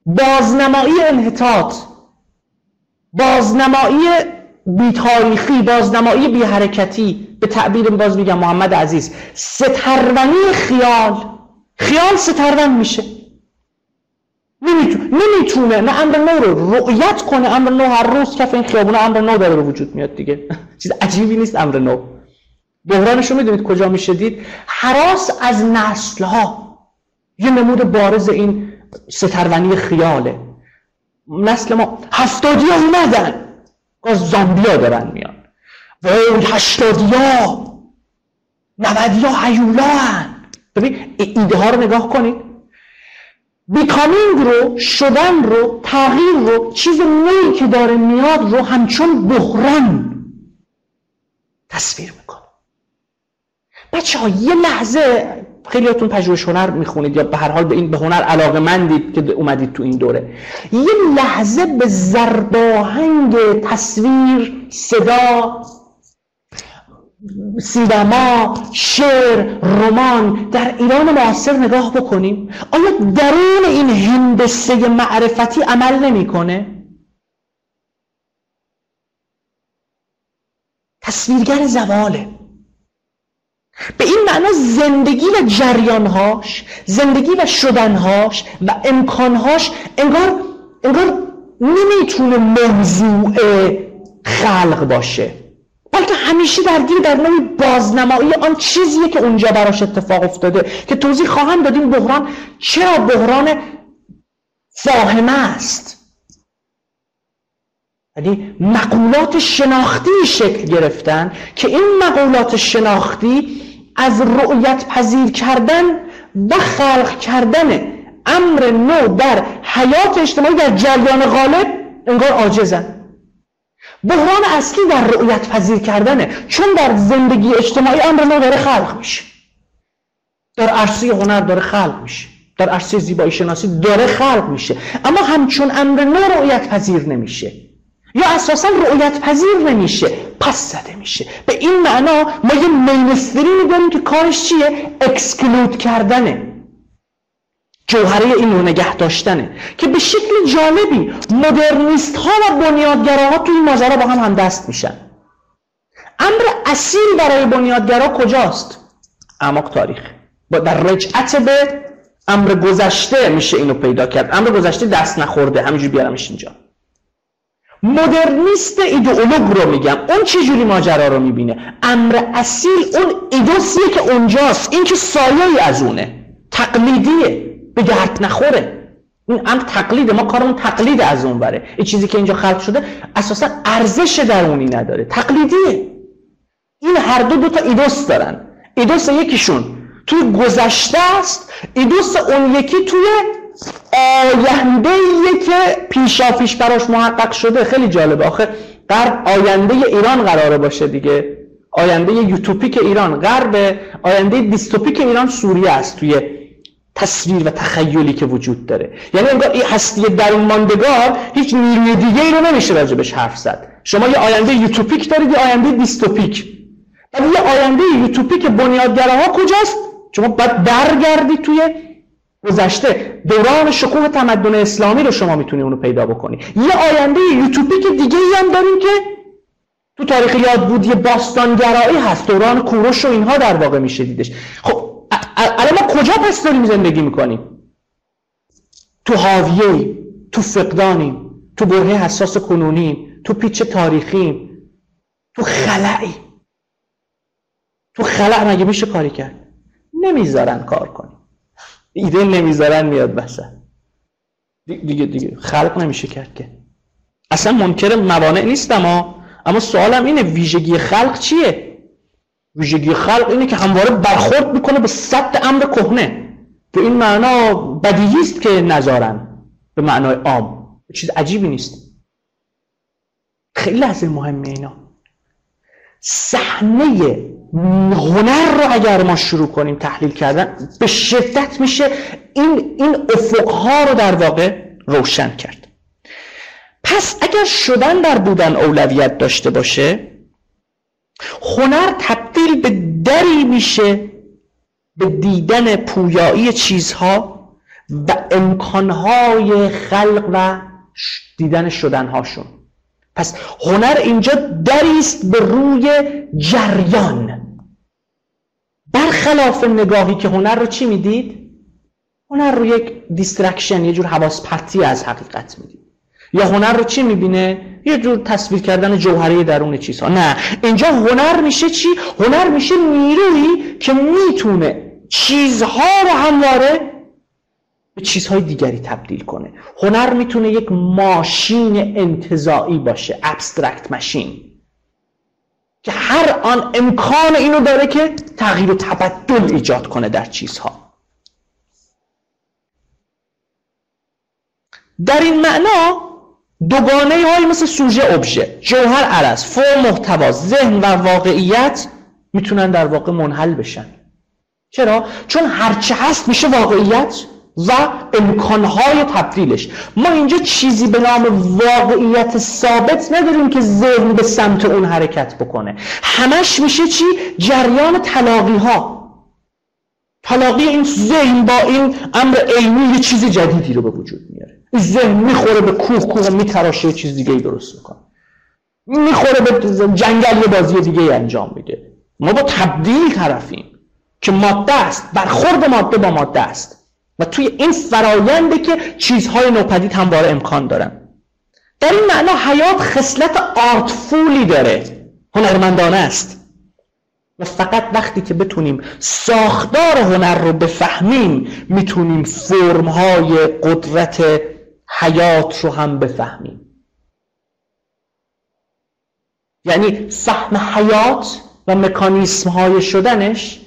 Speaker 2: بازنمایی انحطاط بازنمایی بی تاریخی بازنمایی بی حرکتی به تعبیر باز میگم محمد عزیز. سترونی خیال خیال سترون میشه. نمی‌تونه نه امر نو رو رؤیت کنه امر نو هر روز کف این خیابون امر نو داره وجود میاد دیگه. چیز عجیبی نیست امر نو. بحرانش رو می‌دونید کجا میشه دید حراس از نسل ها یه نمود بارز این سترونی خیاله. نسل ما هفتادی ها اومدن. از زامبیا دارن میان. وای هشتادی ها نودی ها هیولا هن ببین ایده ها رو نگاه کنید. بیکامینگ رو شدن رو تغییر رو چیز نوعی که داره میاد رو همچون بحران تصویر می‌کنه. بچه ها یه لحظه خیلیاتون پژوهش هنر می‌خونید یا به هر حال به این به هنر علاقه مندید که اومدید تو این دوره. یه لحظه به زرباهنگ تصویر صدا سینما شعر رمان در ایران معاصر نگاه بکنیم. آیا درون این هندسه معرفتی عمل نمی‌کنه؟ تصویرگر زواله. به این معنا زندگی و جریانهاش زندگی و شدنهاش و امکانهاش انگار انگار نمی‌تونه موضوع خلق باشه. بلکه همیشه درگیر در نوع بازنمایی آن چیزیه که اونجا براش اتفاق افتاده که توضیح خواهم داد این بحران چرا بحران فاهمه است. یعنی مقولات شناختی شکل گرفتن که این مقولات شناختی از رؤیت پذیر کردن و خلق کردن امر نو در حیات اجتماعی در جریان غالب انگار عاجزن بحران اصلی در رؤیت پذیر کردنه چون در زندگی اجتماعی امر نو داره خلق میشه. در عرصه هنر داره خلق میشه. در عرصه زیبایی شناسی داره خلق میشه. اما همچون امر نو رؤیت پذیر نمیشه. یا اساسا رؤیت پذیر نمیشه پس زده میشه. به این معنا ما یه مینستری داریم که کارش چیه؟ اکسکلود کردنه. جوهره این رو نگه داشتنه. که به شکل جالبی مدرنیست ها و بنیادگراها توی این ماجرا با هم هم دست میشن. امر اصیل برای بنیادگرا کجاست؟ اعماق تاریخ. با در رجعت به امر گذشته میشه اینو پیدا کرد. امر گذشته دست نخورده. همینجوری بیارمش اینجا. مدرنیست ایدئولوگ رو میگم. اون چه جوری ماجرا رو می‌بینه؟ امر اصیل اون ایدوسیه که اونجاست. این که سایه از اونه. تقلیدیه. به درد نخوره. این امر تقلید ما کارمون تقلید از اون بره این چیزی که اینجا خلق شده اساسا ارزش درونی نداره. تقلیدیه. این هر دو دو تا ایدوس دارن. ایدوس یکیشون توی گذشته است. ایدوس اون یکی توی آینده که پیشافیش براش محقق شده. خیلی جالبه آخه غرب آینده ایران قراره باشه دیگه. آینده یوتوپیک ایران. غرب آینده دیستوپیک ایران سوریه است توی تصویر و تخیلی که وجود داره. یعنی انگار این هستی درون ماندگار هیچ نیروی دیگه ای رو نمیشه راجبش حرف زد. شما یه آینده یوتوپیک دارید یه آینده دیستوپیک. ولی یه آینده یوتوپیک بنیادگراها کجاست؟ شما باید برگردی توی گذشته دوران شکوه تمدن اسلامی رو شما می‌تونی اونو پیدا بکنی. یه آینده یوتوپیک دیگه ای هم داریم که تو تاریخ یاد بود یه باستانگرایی هست. دوران کوروش و اینها در واقع میشه دیدش. خب الان ما کجا پس داریم زندگی می‌کنیم؟ تو حاویه تو فقدانیم تو بره حساس کنونیم تو پیچ تاریخیم تو خلعی. تو خلع مگه میشه کاری کرد؟ نمی‌ذارن کار کنیم ایده نمی‌ذارن میاد بسن. دیگه دیگه خلق نمیشه کرد که. اصلا منکر موانع نیستم اما اما سوالم اینه ویژگی خلق چیه؟ ویژگی خلق اینه که همواره برخورد می‌کنه به صد امر کهنه. به این معنا بدیهی است که نذارن. به معنای عام. چیز عجیبی نیست. خیلی لحظه مهمه اینا. صحنه هنر رو اگر ما شروع کنیم تحلیل کردن به شدت میشه این این افقها رو در واقع روشن کرد. پس اگر شدن در بودن اولویت داشته باشه هنر تبدیل به دری میشه به دیدن پویایی چیزها و امکانهای خلق و دیدن شدنهاشون. پس هنر اینجا دری است به روی جریان. برخلاف نگاهی که هنر رو چی می‌دید؟ هنر رو یک distraction یه جور حواس پرتی از حقیقت می‌دید یا هنر رو چی می‌بینه؟ یه جور تصویر کردن جوهری درون چیزها نه اینجا هنر میشه چی؟ هنر میشه نیرویی که می‌تونه چیزها رو همواره به چیزهای دیگری تبدیل کنه هنر می‌تونه یک ماشین انتظاعی باشه ابسترکت ماشین که هر آن امکان اینو داره که تغییر و تبدل ایجاد کنه در چیزها. در این معنا دوگانه های مثل سوژه ابژه جوهر عرض فرم محتوا ذهن و واقعیت می‌تونن در واقع منحل بشن. چرا؟ چون هرچه هست میشه واقعیت. و امکانهای تبدیلش. ما اینجا چیزی به نام واقعیت ثابت نداریم که ذهن به سمت اون حرکت بکنه. همش میشه چی؟ جریان تلاقی ها تلاقی این ذهن با این امر علمی یه چیز جدیدی رو به وجود میاره. ذهن می‌خوره به کوه کوه میتراشه چیز دیگه ای درست می‌کنه. می‌خوره به جنگل یه بازی دیگه ای انجام میده. ما با تبدیل طرفیم که ماده است برخورد ماده با ماده است. و توی این فراینده که چیزهای نوپدید همواره امکان دارن. در این معنا حیات خصلت آرتفولی داره. هنرمندانه است. و فقط وقتی که بتونیم ساختار هنر رو بفهمیم می‌تونیم فرمهای قدرت حیات رو هم بفهمیم. یعنی فهم حیات و مکانیسم های شدنش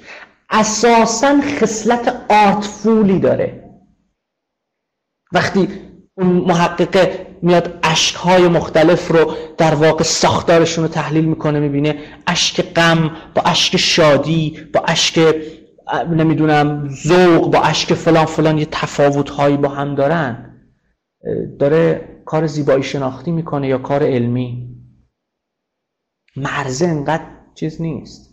Speaker 2: اساسا خصلت آرتفولی داره. وقتی اون محقق میاد اشکهای مختلف رو در واقع ساختارشون رو تحلیل می‌کنه می‌بینه اشک غم با اشک شادی با اشک نمی‌دونم ذوق با اشک فلان فلان یه تفاوت هایی با هم دارن. داره کار زیبایی شناختی می‌کنه یا کار علمی. مرزه انقدر چیز نیست.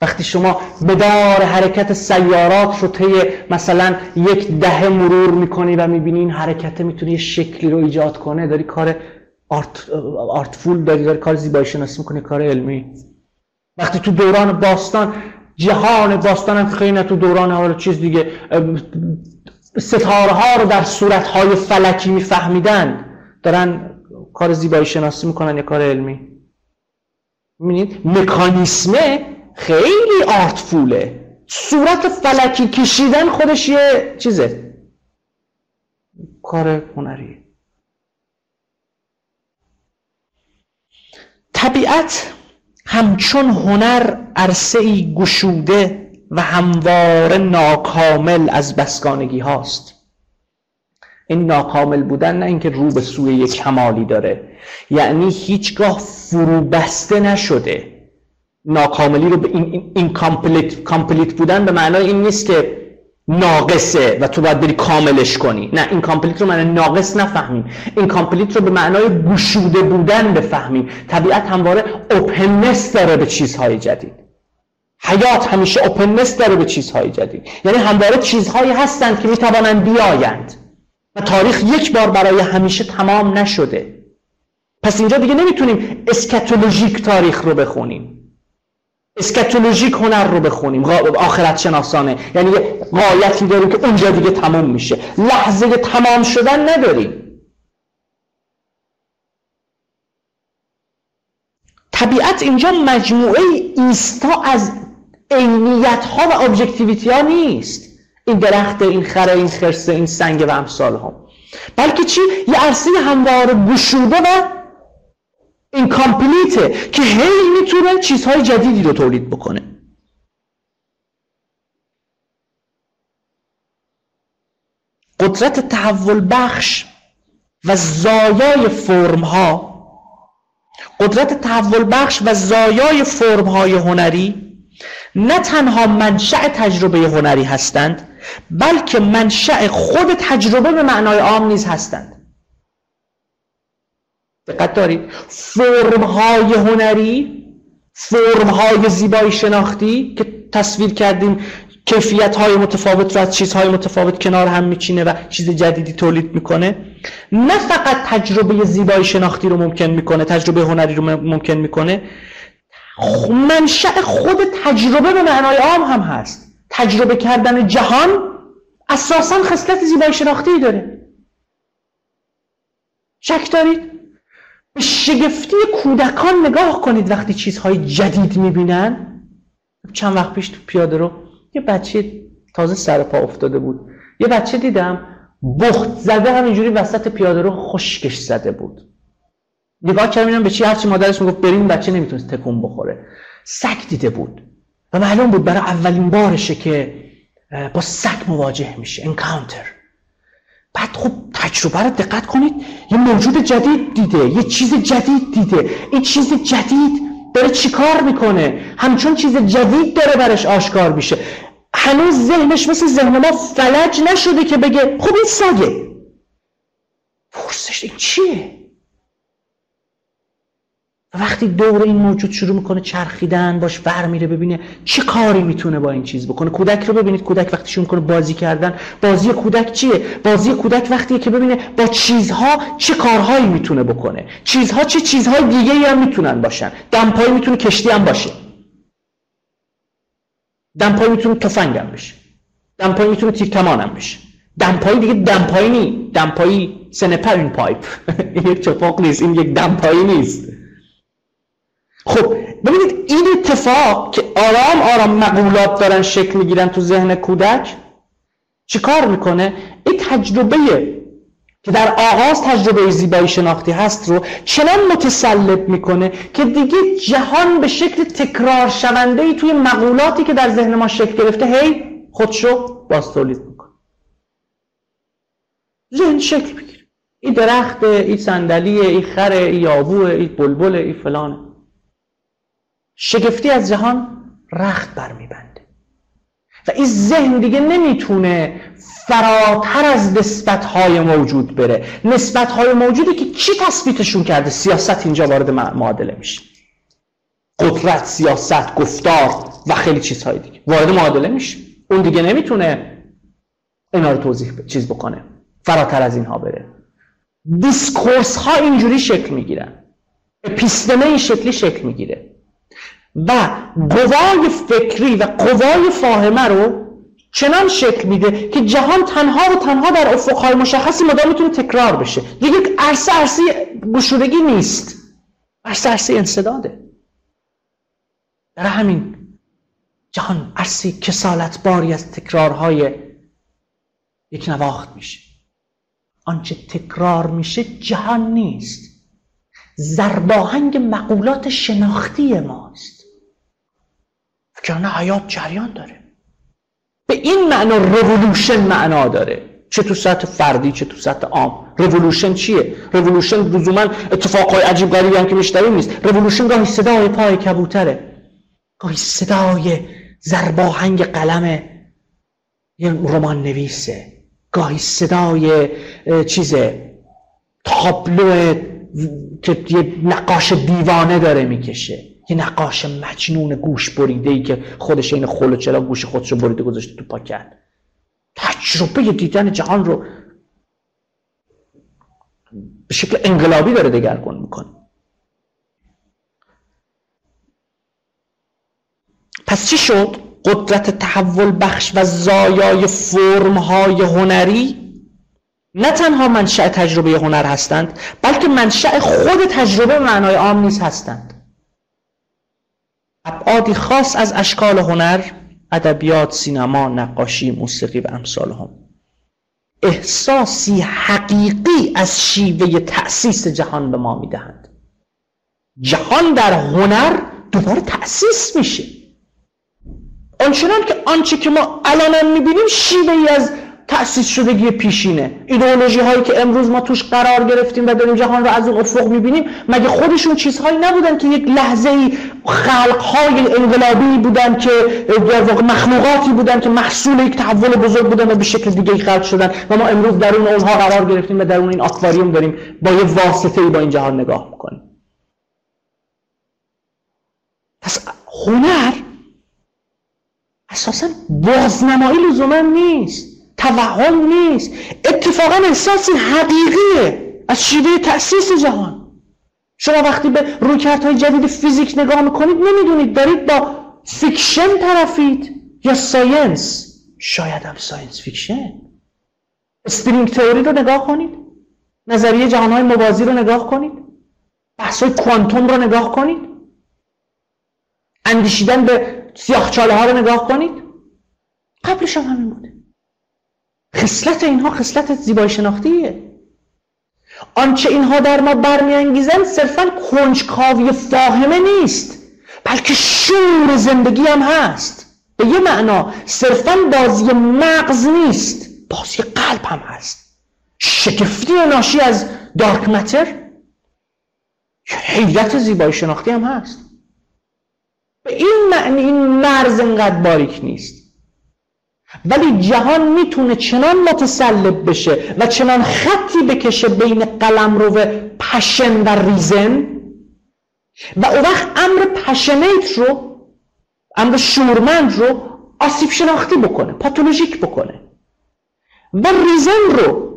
Speaker 2: وقتی شما مدار حرکت سیارات رو طی مثلا یک دهه مرور می‌کنی و می‌بینی این حرکت می‌تونه یه شکلی رو ایجاد کنه داری کار آرت، آرتفول داری داری کار زیبایی شناسی می‌کنی کار علمی. وقتی تو دوران باستان جهان باستان هم خیلی نه تو دوران حالا چیز دیگه ستاره ها رو در صورت های فلکی میفهمیدن دارن کار زیبایی شناسی می‌کنن یا کار علمی. می‌بینید؟ مکانیسمه خیلی آرتفوله. صورت فلکی کشیدن خودش یه چیزه. کار هنری طبیعت همچون هنر عرصه ای گشوده و همواره ناکامل از بسگانگی هاست. این ناکامل بودن نه اینکه رو به سوی یک کمالی داره. یعنی هیچگاه فرو بسته نشده. ناکاملی رو به in, incomplete بودن به معنای این نیست که ناقصه و تو باید بری کاملش کنی. نه incomplete رو معنی ناقص نفهمیم. incomplete رو به معنای گشوده بودن بفهمیم. طبیعت همواره openness داره به چیزهای جدید. حیات همیشه openness داره به چیزهای جدید. یعنی همواره چیزهایی هستند که می‌توانند بیایند. و تاریخ یک بار برای همیشه تمام نشده. پس اینجا دیگه نمی‌تونیم eschatologic تاریخ رو بخونیم. eschatologic هنر رو بخونیم. آخرت شناسانه یعنی غایتی داریم که اونجا دیگه تمام میشه. لحظه تمام شدن نداریم. طبیعت اینجا مجموعه ایستا از عینیت ها و objectivity ها نیست. این درخت این خره این خرسه این سنگ و امثال ها بلکه چی؟ یه عرصه هموار گشوده و این کامپلیته که هی می‌تونه چیزهای جدیدی رو تولید بکنه. قدرت تحول بخش و زایای فرم ها قدرت تحول بخش و زایای فرم های هنری نه تنها منشأ تجربه هنری هستند بلکه منشأ خود تجربه به معنای عام نیز هستند. دقت دارید. فرم های هنری فرم های زیبایی شناختی که تصویر کردیم کیفیت های متفاوت رو از چیزهای متفاوت کنار هم میچینه و چیز جدیدی تولید می‌کنه. نه فقط تجربه زیبایی شناختی رو ممکن می‌کنه تجربه هنری رو ممکن می‌کنه. منشأ خود تجربه به معنای عام هم هست. تجربه کردن جهان اساسا خصلت زیبایی شناختی داره. شک دارید؟ به شگفتی کودکان نگاه کنید وقتی چیزهای جدید می‌بینن. چند وقت پیش تو پیاده رو یه بچه تازه سر پا افتاده بود. یه بچه دیدم بخت زده همینجوری وسط پیاده رو خشکش زده بود. نگاه کردم به چی؟ هرچی مادرش می‌گفت بریم بچه نمی‌تونست تکون بخوره. سگ دیده بود و معلوم بود برای اولین بارشه که با سگ مواجه میشه. انکاونتر بعد خب تجربه رو دقت کنید. یه موجود جدید دیده یه چیز جدید دیده. این چیز جدید داره چیکار می‌کنه؟ همچون چیز جدید داره برش آشکار میشه. هنوز ذهنش مثل ذهن ما فلج نشده که بگه خب این سگه پرسش این چیه؟ وقتی دور این موجود شروع می‌کنه چرخیدن باش ور میره ببینه چه کاری می‌تونه با این چیز بکنه. کودک رو ببینید کودک وقتی شروع می‌کنه بازی کردن بازی کودک چیه؟ بازی کودک وقتیه که ببینه با چیزها چه کارهایی می‌تونه بکنه. چیزها چه چیزهای دیگه هم می‌تونن باشن. دمپایی می‌تونه کشتی هم باشه. دمپایی می‌تونه تفنگ هم بشه. دمپایی می‌تونه تیر کمان هم بشه. دمپایی دیگه دمپایی نی دمپایی سنپر این پایپ. یک چپاق نیست این یک دمپایی نیست. خب ببینید این اتفاق که آرام آرام مقولات دارن شکل می‌گیرن تو ذهن کودک چیکار می‌کنه؟ این تجربه که در آغاز تجربه زیبایی شناختی هست رو چنان متسلط می‌کنه که دیگه جهان به شکل تکرار شونده ای توی مقولاتی که در ذهن ما شکل گرفته هی خودشو باز تولید می‌کنه. ذهن شکل بگیره این درخت این صندلیه این خره این یابوه این بلبل این فلانه شگفتی از جهان رخت برمیبنده و این ذهن دیگه نمی‌تونه فراتر از نسبتهای موجود بره. نسبتهای موجودی که کی تثبیتشون کرده؟ سیاست اینجا وارد معادله میشه. قدرت سیاست گفتار و خیلی چیزهای دیگه وارد معادله میشه. اون دیگه نمی‌تونه اینا رو توضیح چیز بکنه. فراتر از اینها بره. دیسکورس ها اینجوری شکل می‌گیرن. اپیستمه این شکلی شکل می‌گیره. و قوای فکری و قوای فاهمه رو چنان شکل میده که جهان تنها و تنها در افقهای مشخصی مدام می‌تونه تکرار بشه. دیگه عرصه عرصه گشودگی نیست. عرصه عرصه انصداده. در همین جهان عرصه کسالت باری از تکرارهای یک نواخت میشه. آنچه تکرار میشه جهان نیست. زرباهنگ مقولات شناختی ماست. نه حیات جریان داره. به این معنا رولوشن معنا داره. چه تو سطح فردی چه تو سطح عام. رولوشن چیه؟ رولوشن لزوما اتفاقای عجیب غریبی هم که میشنویم نیست. رولوشن گاهی صدای پای کبوتره. گاهی صدای زرباهنگ قلم یه رمان نویسه. گاهی صدای چیزه تابلو که یه نقاش دیوانه داره می‌کشه. یه نقاش مجنون گوش بریده ای که خودش این خلو چرا گوش خودش رو بریده گذاشته تو پاکت. تجربه دیدن جهان رو به شکل انقلابی داره دگرگون می‌کنه. پس چی شد؟ قدرت تحول بخش و زایای فرم های هنری نه تنها منشأ تجربه هنر هستند بلکه منشأ خود تجربه معنای عام نیز هستند. ابعادی خاص از اشکال هنر ادبیات سینما نقاشی موسیقی و امثال هم. احساسی حقیقی از شیوه تأسیس جهان به ما می‌دهند. جهان در هنر دوباره تأسیس میشه. آنچنان که آنچه که ما الان می‌بینیم شیوه ای از تأسیس شدگی پیشینه. ایدئولوژی هایی که امروز ما توش قرار گرفتیم و داریم جهان رو از اون افق می‌بینیم مگه خودشون چیزهایی نبودن که یک لحظه ای خلق های انقلابی بودن که مخلوقاتی بودن که محصول یک تحول بزرگ بودن و به شکل دیگه خلق شدن؟ و ما امروز در اون اونها قرار گرفتیم و در اون این آکواریوم داریم با یه واسطه ای با این جهان نگاه می‌کنیم. پس هنر اساسا بازنمایی لزوما نیست. توهم نیست. اتفاقا احساسی حقیقیه. از شیوه تأسیس جهان. شما وقتی به رویکردهای جدید فیزیک نگاه می‌کنید نمی‌دونید دارید با fiction طرفید. یا science. شاید هم science fiction. string theory رو نگاه کنید. نظریه جهانهای موازی رو نگاه کنید. بحثای کوانتوم رو نگاه کنید. اندیشیدن به سیاهچاله ها رو نگاه کنید. قبلش هم همین بوده خصلت اینها خصلت زیبایی شناختیه آنچه اینها در ما برمیانگیزن صرفا کنجکاوی فاهمه نیست بلکه شور زندگی هم هست. به یه معنا صرفا بازی مغز نیست بازی قلب هم هست. شکفتی ناشی از دارک متر حیرت زیبایی شناختی هم هست. به این معنی این مرز انقدر باریک نیست. ولی جهان می‌تونه چنان متسلب بشه و چنان خطی بکشه بین قلم رو passion و reason. و اون وقت امر passionate رو امر شورمند رو آسیب شناختی بکنه پاتولوژیک بکنه. و reason رو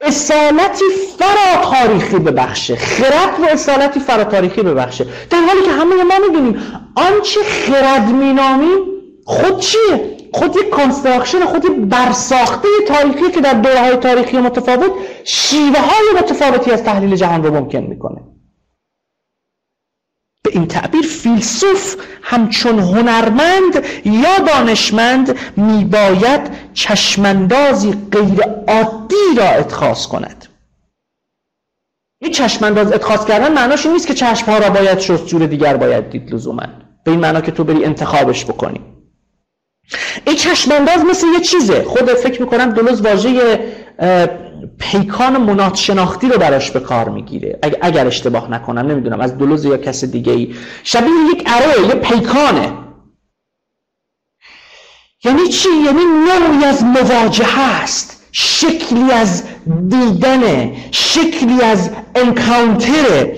Speaker 2: اصالتی فرا تاریخی ببخشه خرد رو اصالتی فرا تاریخی ببخشه. در حالی که همه ما می‌دونیم آنچه خرد مینامیم خود چیه؟ خود یک construction خود برساخته تاریخی که در دوره های تاریخی متفاوت شیوه های متفاوتی از تحلیل جهان رو ممکن می‌کنه. به این تعبیر فیلسوف همچون هنرمند یا دانشمند میباید چشمندازی غیر عادی را اتخاذ کند. این چشمانداز اتخاذ کردن معناش این نیست که چشمها را باید شست جور دیگر باید دید لزوما. به این معنا که تو بری انتخابش بکنی. این چشمانداز مثل یه چیزه. خود فکر می‌کنم دلوز واژه پیکان منات شناختی رو براش به کار می‌گیره. اگر اشتباه نکنم نمی‌دونم از دلوز یا کس دیگه ای. شبیه یک اره یه پیکانه. یعنی چی؟ یعنی نوعی از مواجهه است. شکلی از دیدنه. شکلی از انکاونتره.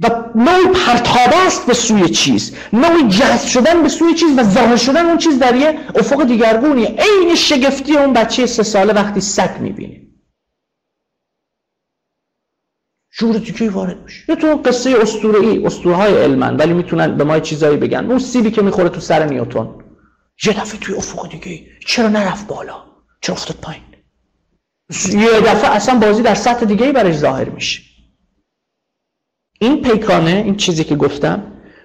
Speaker 2: و نوعی پرتابه است به سوی چیز نوعی جذب شدن به سوی چیز و ظاهر شدن اون چیز در یه افق دیگرگونیه عین شگفتی اون بچه سه ساله وقتی سگ می‌بینه. شعور دیگه وارد میشه. یا تو قصه اسطوره ای اسطوره های علمن ولی می‌تونن به ما چیزایی بگن. اون سیبی که می‌خوره تو سر نیوتون یه دفعه توی افق دیگه چرا نرفت بالا؟ چرا افتاد پایین؟ یه دفعه اصلا بازی در سطح دیگه برش ظاهر میشه. این پیکانه این چیزی که گفتم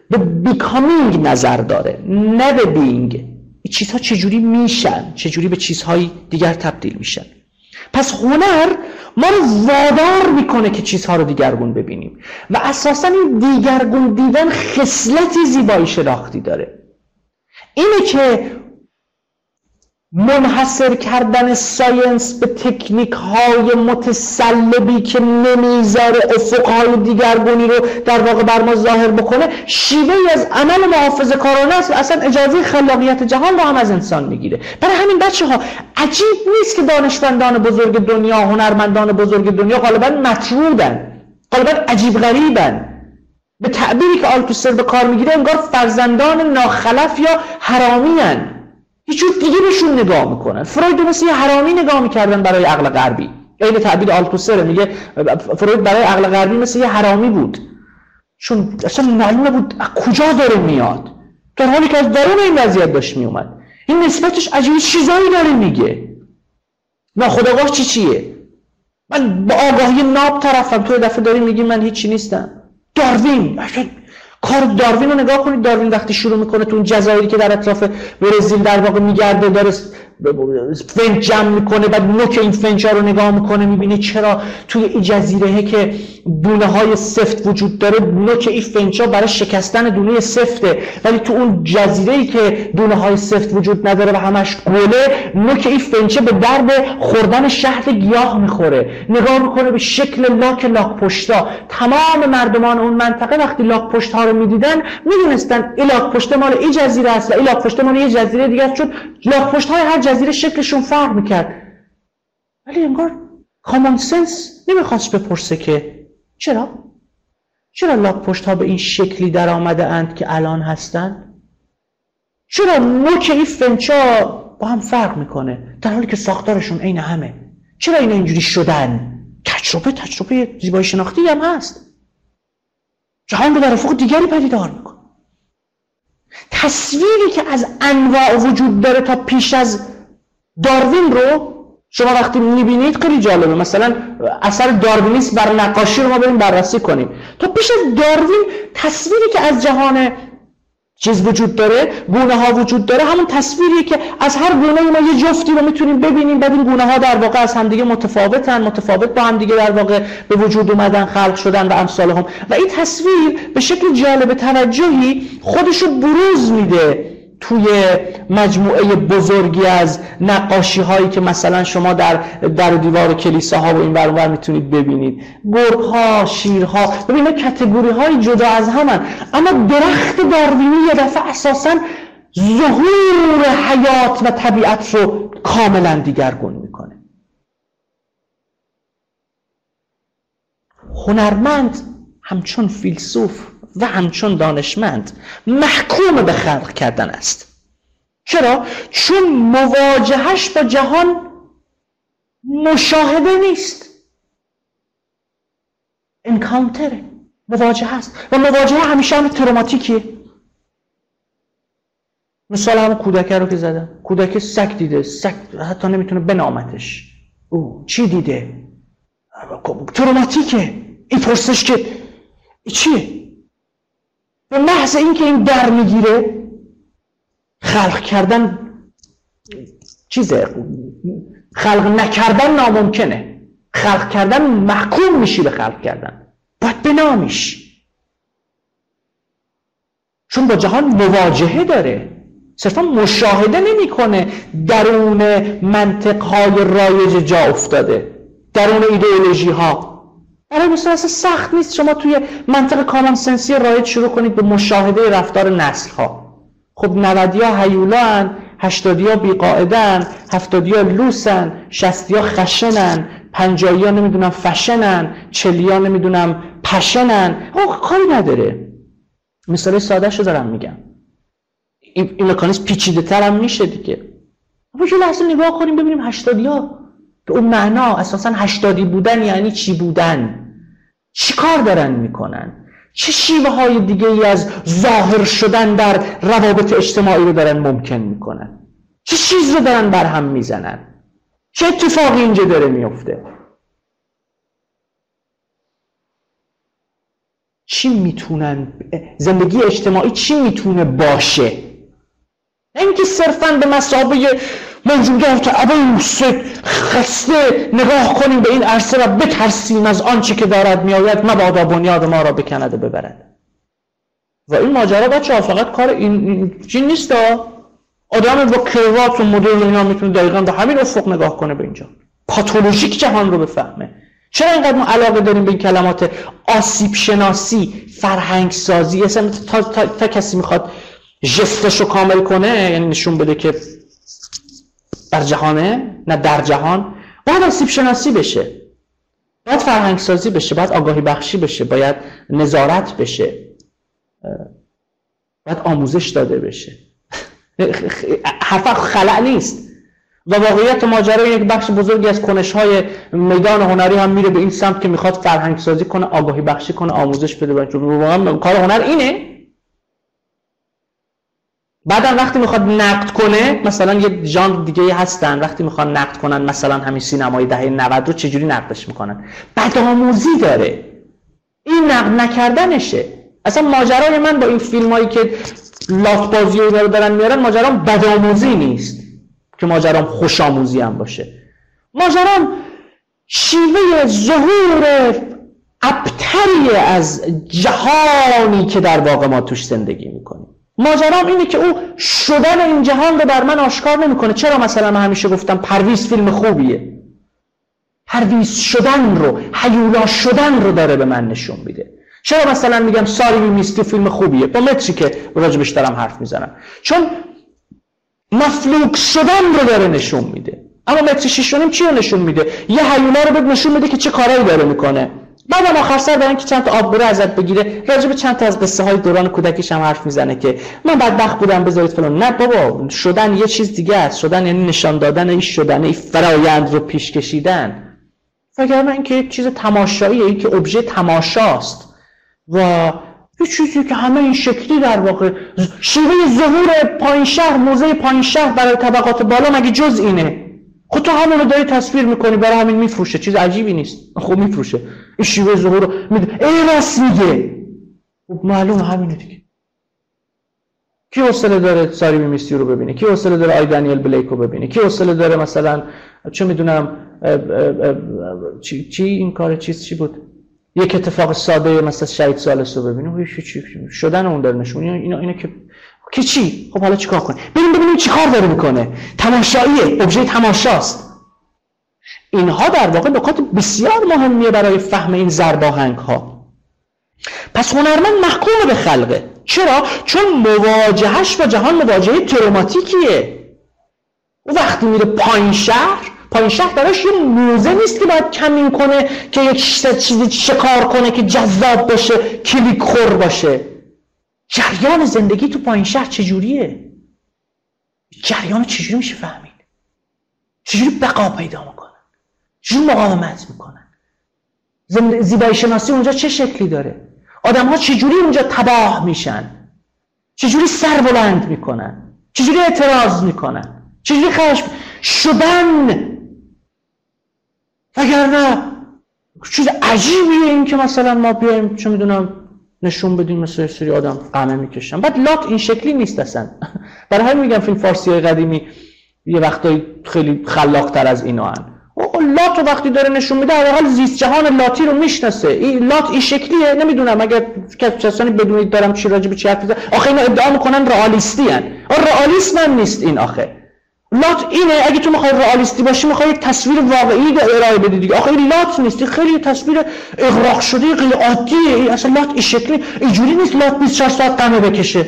Speaker 2: به بیکامینگ نظر داره نه به بینگ. این چیزها چجوری میشن؟ چجوری به چیزهای دیگر تبدیل میشن؟ پس هنر ما رو وادار می‌کنه که چیزها رو دیگرگون ببینیم. و اساسا این دیگرگون دیدن خصلتی زیبایی شناختی داره. اینه که منحصر کردن ساینس به تکنیک های متسلبی که نمی‌ذاره افقهای دیگرگونی رو در واقع بر ما ظاهر بکنه شیوه از عمل محافظ کارانه است و اصلا اجازه خلاقیت جهان رو هم از انسان می‌گیره. برای همین بچه ها عجیب نیست که دانشمندان بزرگ دنیا هنرمندان بزرگ دنیا غالبا مطرودن غالبا عجیب غریبن. به تعبیری که آلتوسر به کار می‌گیره انگار فرزندان ناخلف یا حرامی هیچ جور دیگه بهشون نگاه می‌کنن. فروید مثل یه حرامی نگاه می‌کردن برای عقل غربی. عین تعبیر آلتوسر میگه فروید برای عقل غربی مثل یه حرامی بود. چون اصلا معلومه بود کجا داره میاد. در حالی که از درون این وضعیت داشت میومد این نسبتش عجیب چیزایی داره میگه. ناخداگاه چی چیه؟ من با آگاهی ناب طرفم تو دفعه داری میگی من هیچی نیستم. داروین. کار داروین رو نگاه کنید داروین وقتی شروع می‌کنه تو اون جزایری که در اطراف برزیل در واقع میگرده داره فنج جمع می‌کنه بعد نوک این فنج رو نگاه می‌کنه می‌بینی چرا توی این جزیره که دونه های سفت وجود داره نوک این فنج برای شکستن دونه سفته. ولی تو اون جزیره ای که دونه های سفت وجود نداره و همش گله نوک این فنچه به درد خوردن شهد گیاه می‌خوره. نگاه می‌کنه به شکل لاک لاک پشتا تمام مردمان اون منطقه وقتی لاک پشت ها رو می‌دیدن می‌دونستن این لاک پشت مال این جزیره است و این لاک پشت مال یه جزیره دیگه است چون لاک پشت های هر جزیره شکلشون فرق می‌کرد. ولی انگار کامون سنس نمی‌خواست بپرسه که چرا؟ چرا لاک پشت ها به این شکلی در آمده اند که الان هستند؟ چرا نوک این فنچا با هم فرق می‌کنه؟ در حالی که ساختارشون عین همه. چرا اینا اینجوری شدن؟ تجربه تجربه زیبایی شناختی هم هست. جهان رو در افق دیگری پدیدار می‌کنه. تصویری که از انواع وجود داره تا پیش از داروین رو شما وقتی می‌بینید خیلی جالبه. مثلا اثر داروینیست بر نقاشی رو ما بریم بررسی کنیم. تا پیش از داروین تصویری که از جهان چیز وجود داره گونه ها وجود داره همون تصویری که از هر گونه ما یه جفتی رو می‌تونیم ببینیم. بعد این گونه ها در واقع از همدیگه متفاوتن متفاوت با همدیگه در واقع به وجود اومدن خلق شدن و امثال هم. و این تصویر به شکل جالب توجهی خودش رو بروز میده. توی مجموعه بزرگی از نقاشی هایی که مثلا شما در در دیوار کلیساها و این برابر می‌تونید ببینید. گرگ ها شیرها. ببینید کتگوری های جدا از همن. اما درخت داروینی یه دفعه اساسا ظهور حیات و طبیعت رو کاملا دیگرگون می‌کنه. هنرمند همچون فیلسوف و همچون دانشمند محکوم به خلق کردن است. چرا؟ چون مواجهش با جهان مشاهده نیست. انکانتره مواجهه است. و مواجهه همیشه هم تروماتیکیه. مثال همون کودکه رو که زدم. کودک سک دیده. سک حتی نمی‌تونه بنامتش او چی دیده؟ تروماتیکه. این پرسش که چیه؟ به محض اینکه این در می‌گیره خلق کردن چیزه خلق نکردن ناممکنه. خلق کردن محکوم میشی به خلق کردن. باید بنامیش چون با جهان مواجهه داره. صرفا مشاهده نمی‌کنه درون منطق های رایج جا افتاده. درون ایدئولوژی ها برای مثلا سخت نیست. شما توی منطق کامن سنسی رایج شروع کنید به مشاهده رفتار نسل ها خب 90 ها هیولا هن 80 ها بیقاعدن 70 ها لوسن 60 ها خشنن 50 ها نمی‌دونم فشنن 40 ها نمی‌دونم پشنن. او کاری نداره. مثال ساده شو دارم میگم. این, مکانیزم پیچیده هم میشه دیگه. اما یه لحظه نگاه کنیم ببینیم 80 ها به اون معنا اساسا هشتادی بودن یعنی چی بودن؟ چی کار دارن می‌کنن؟ چه شیوه های دیگه ای از ظاهر شدن در روابط اجتماعی رو دارن ممکن می‌کنن؟ چه چیز رو دارن بر هم می‌زنن؟ چه اتفاقی اینجا داره میفته چی می‌تونن زندگی اجتماعی چی می‌تونه باشه؟ نه اینکه صرفا به مسابقه موجودات عبوس خسته نگاه کنیم به این عرصه و بترسیم از آنچه که دارد میآید مبادا بنیاد ما را بکند و ببرد. و این ماجرا بچه فقط کار این چی نیست آدم با کروات و مدل اینا می‌تونه دقیقا به همین افق نگاه کنه به اینجا. پاتولوژیک جهان رو بفهمه. چرا اینقدر ما علاقه داریم به این کلمات آسیب شناسی فرهنگ سازی اصلا تا, تا, تا کسی می‌خواد جستش رو کامل کنه یعنی نشون بده که در جهانه نه در جهان. باید آسیب شناسی بشه. باید فرهنگ سازی بشه باید آگاهی بخشی بشه باید نظارت بشه. باید آموزش داده بشه. حرف خلع نیست. و واقعیت ماجرا یک بخش بزرگی از کنش های میدان هنری هم میره به این سمت که می‌خواد فرهنگ سازی کنه آگاهی بخشی کنه آموزش بده. چون واقعا کار هنر اینه بعدم وقتی می‌خواد نقد کنه مثلا یه ژانر دیگه هستن. وقتی می‌خوان نقد کنن مثلا همین سینمای دهه 90 رو چجوری نقدش می‌کنن؟ بدآموزی داره. این نقد نکردنشه. اصلا ماجرای من با این فیلم هایی که لات بازی رو دارن میارن ماجرام بدآموزی نیست که ماجرام خوش آموزی هم باشه. ماجرام شیوه ظهور ابتری از جهانی که در واقع ما توش زندگی می‌کنیم. ماجرام اینه که او شدن این جهان رو بر من آشکار نمی‌کنه. چرا مثلا من همیشه گفتم پرویز فیلم خوبیه؟ پرویز شدن رو حیولا شدن رو داره به من نشون میده. چرا مثلا میگم ساری میستی فیلم خوبیه؟ با متری که راجبش دارم حرف می‌زنم. چون مفلوک شدن رو داره نشون میده. اما متر شیشونیم چی رو نشون میده؟ یه حیولا رو نشون میده که چه کارایی داره می‌کنه. بعد آخر سر برای که چند تا آب بره ازت بگیره راجع به چند تا از قصه های دوران کودکیش هم حرف می‌زنه که من بدبخت بودم بذارید فلان. نه بابا شدن یه چیز دیگه است. شدن یعنی نشان دادن این شدن این فرایند رو پیش کشیدن. وگرنه اینکه چیز تماشاییه این که ابژه تماشاست. و یه چیزی که همه این شکلی در واقع شیوه ظهور پایین شهر موزه پایین شهر برای طبقات بالا مگه جز اینه؟ خود تو همون رو داری تصویر می‌کنی برای همین میفروشه. چیز عجیبی نیست. خب میفروشه. این شیوه ظهور رو میده. ای راست میگه. خب معلوم همینه دیگه. کی حوصله داره ساری میستی رو ببینه؟ کی حوصله داره آی دانیل بلیک رو ببینه؟ کی حوصله داره مثلا چه می‌دونم چی, چی این کار چیز چی بود؟ یک اتفاق ساده مثلا شهید سالس رو ببینیم چی. شدن اون داره نشون. اینا اینا که که چی؟ خب حالا چیکار کنه بریم ببینیم چیکار داره می‌کنه. تماشاییه. ابژه تماشاست. اینها در واقع نکات بسیار مهمیه برای فهم این زرباهنگ ها پس هنرمند محکوم به خلقه. چرا؟ چون مواجهش با جهان مواجهه تروماتیکیه. او وقتی میره پایین شهر پایین شهر براش یه موزه نیست که باید کمین کنه که یک چیزی شکار کنه که جذاب باشه کلیک خور باشه. جریان زندگی تو پایین شهر چجوریه؟ جریان چجوری میشه فهمید؟ چجوری بقا پیدا می‌کنن؟ چجوری مقاومت می‌کنن؟ زیبایی شناسی اونجا چه شکلی داره؟ آدم ها چجوری اونجا تباه میشن؟ چجوری سر بلند می‌کنن؟ چجوری اعتراض می‌کنن؟ چجوری خشم؟ شدن نه چیز عجیبیه این که مثلا ما بیایم چه می‌دونم نشون بدیم مثل سری آدم قمه می‌کشن. بعد لات این شکلی نیست اصلا. برای همین میگم فیلم فارسی های قدیمی یه وقتایی خیلی خلاقتر از اینا هن. لات رو وقتی داره نشون میده حال زیست جهان لاتی رو می‌شناسه. این لات این شکلیه نمی‌دونم. اگر کسانی بدونید دارم چی راجع به چی حرف آخه اینا ادعا می‌کنن رئالیستی ان رئالیسم هم نیست این آخه. لات اینه اگه تو می‌خوای رئالیستی باشی می‌خوای یک تصویر واقعی ارائه بدی دیگه. آخه این لات نیست خیلی تصویر اغراق شده غیر عادیه اصلا لات این شکلی اینجوری نیست لات 24 ساعت قمه بکشه.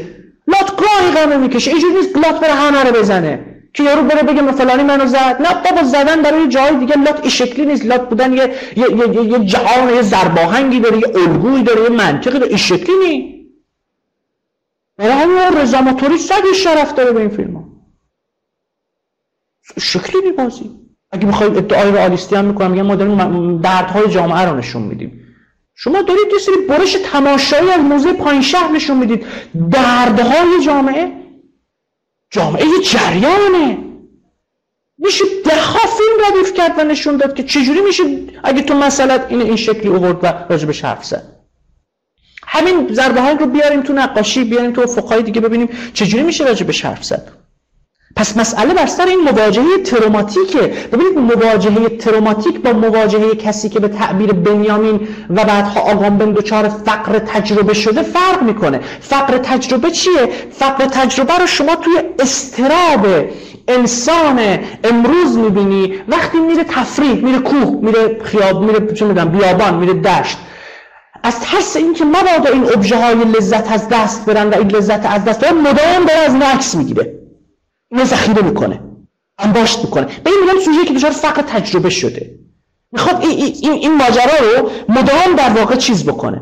Speaker 2: لات گاهی قمه می‌کشه. اینجوری نیست لات بره همه رو بزنه. که یارو بره بگه فلانی منو زد. نه بابا زدن برای جای دیگه لات این شکلی نیست. لات بودن یه یه یه, یه جهان یه زرباهنگی داره یه الگویی داره یه منطقی داره. این شکلی نیست. برای همین رضا موتوری صد شرف داره به این فیلم ها. شکلی میبازی اگه بخوای ادعای رئالیستی هم می‌کنم میگم ما داریم دردهای جامعه رو نشون میدیم. شما دارید یه سری برش تماشایی از موزه پایین شهر نشون می‌دید. دردهای جامعه جامعه یه جریانه. میشه ده ها فیلم ردیف کرد و نشون داد که چجوری میشه اگه تو مسئلت این این شکلی اوورد و راجبش حرف زد. همین ضربه رو بیاریم تو نقاشی بیاریم تو افقهای دیگه ببینیم چجوری میشه راجبش حرف زد. پس مسئله بر سر این مواجهه تروماتیکه. ببینید مواجهه تروماتیک با مواجهه کسی که به تعبیر بنیامین و بعدها آگامبن دچار فقر تجربه شده فرق می‌کنه. فقر تجربه چیه؟ فقر تجربه رو شما توی استراب انسان امروز می‌بینی. وقتی میره تفریح میره کوه میره خیاب میره چه می‌دونم بیابان میره دشت. از ترس اینکه مبادا این ابژه های لذت از دست برن و این لذت از دست برن مدام داره از نکس می‌گیره. اینو ذخیره می‌کنه انباشت می‌کنه. به این میگم سوژه که دچار فقر تجربه شده. می‌خواد این, این, این ماجرا رو مدام در واقع چیز بکنه.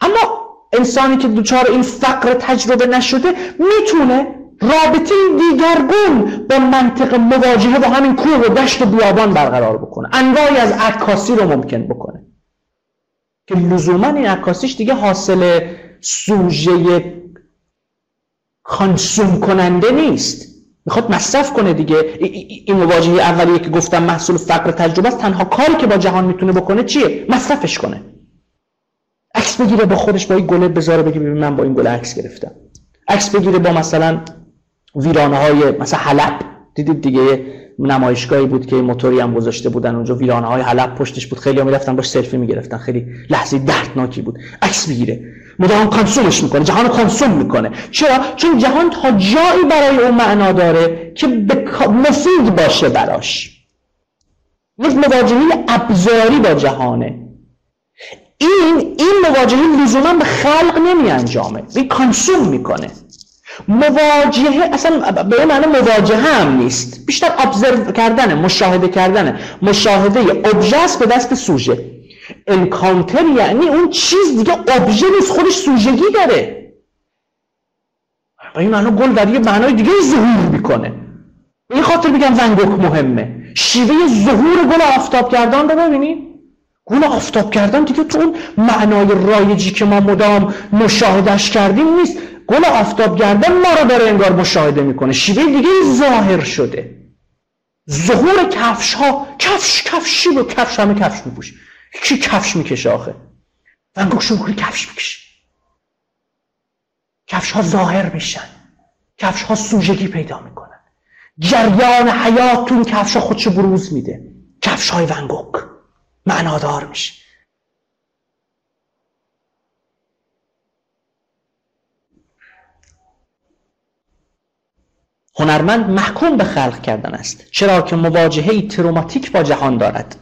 Speaker 2: اما انسانی که دچار این فقر تجربه نشده می‌تونه رابطه دیگرگون با منطق مواجهه با همین کوه و دشت و بیابان برقرار بکنه. انواعی از عکاسی رو ممکن بکنه. که لزوما این عکاسیش دیگه حاصل سوژه کانسوم کننده نیست. می‌خواد مصرف کنه دیگه. این مواجهه اولیه که گفتم محصول فقر تجربه است تنها کاری که با جهان می‌تونه بکنه چیه؟ مصرفش کنه. عکس بگیره با خودش با این گله بذاره بگه ببین من با این گله عکس گرفتم. عکس بگیره با مثلا ویرانه های مثلا حلب. دیدید دیگه نمایشگاهی بود که موتوری هم گذاشته بودن اونجا ویرانه های حلب پشتش بود. خیلی می‌رفتن باش سلفی می‌گرفتن. خیلی لحظه دردناکی بود. عکس بگیره. مدام کانسومش می‌کنه جهان کانسوم می‌کنه. چرا؟ چون جهان تا جایی برای اون معنا داره که مفید باشه براش. یک مواجهه ابزاری با جهانه. این این مواجهه لزوما به خلق نمی انجامه این کانسوم می‌کنه. مواجهه اصلا به معنی مواجهه هم نیست. بیشتر ابزرو کردنه مشاهده کردنه. مشاهده ابژه به دست سوژه. انکانتر یعنی اون چیز دیگه ابژه نیست خودش سوژگی داره. به این معنی گل در یه معنای دیگه ظهور می‌کنه. این خاطر بگم ونگوک مهمه. شیوه ظهور گل آفتاب کردن رو ببینید گل آفتاب کردن دیگه تو اون معنای رایجی که ما مدام مشاهدش کردیم نیست. گل آفتاب گردن ما رو داره انگار مشاهده می‌کنه. شیوه دیگه ظاهر شده. ظهور کفش ها کفش کفشی رو کفش همه کفش میپوشه کی کفش می‌کشه آخه؟ من گوشم کفش می‌کشه. کفش ها ظاهر میشن. کفش ها سوژگی پیدا می‌کنن. جریان حیات تو این کفش ها خودشو بروز میده. کفش های ونگوک معنادار میشه. هنرمند محکوم به خلق کردن است. چرا که مواجهه تروماتیک با جهان دارد.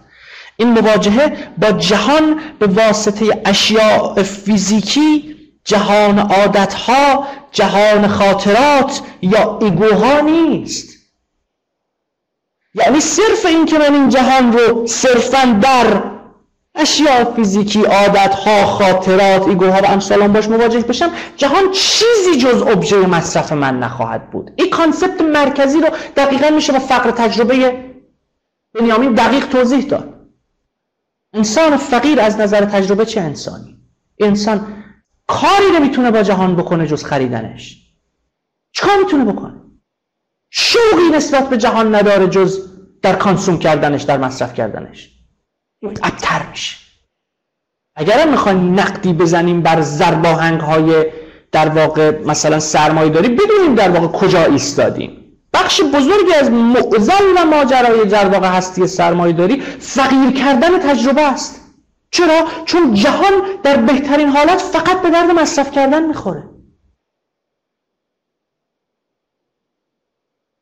Speaker 2: این مواجهه با جهان به واسطه اشیاء فیزیکی جهان عادتها جهان خاطرات یا ایگوها نیست. یعنی صرف این که من این جهان رو صرفا در اشیاء فیزیکی عادتها خاطرات ایگوها و امثالان باش مواجه بشم جهان چیزی جز ابژه مصرف من نخواهد بود. این concept مرکزی رو دقیقا میشه با فقر تجربه بنیامین دقیق توضیح داد. انسان فقیر از نظر تجربه چه انسانی؟ انسان کاری نمی‌تونه با جهان بکنه جز خریدنش. چیکار می‌تونه بکنه؟ شوقی نسبت به جهان نداره جز در consume کردنش در مصرف کردنش. ابتر میشه. اگر می‌خوایم نقدی بزنیم بر زرباهنگ های در واقع مثلا سرمایه داری بدونیم در واقع کجا ایستادیم. بخش بزرگی از معضل و ماجرای در واقع هستی سرمایه داری فقیر کردن تجربه است. چرا؟ چون جهان در بهترین حالت فقط به درد مصرف کردن می‌خوره.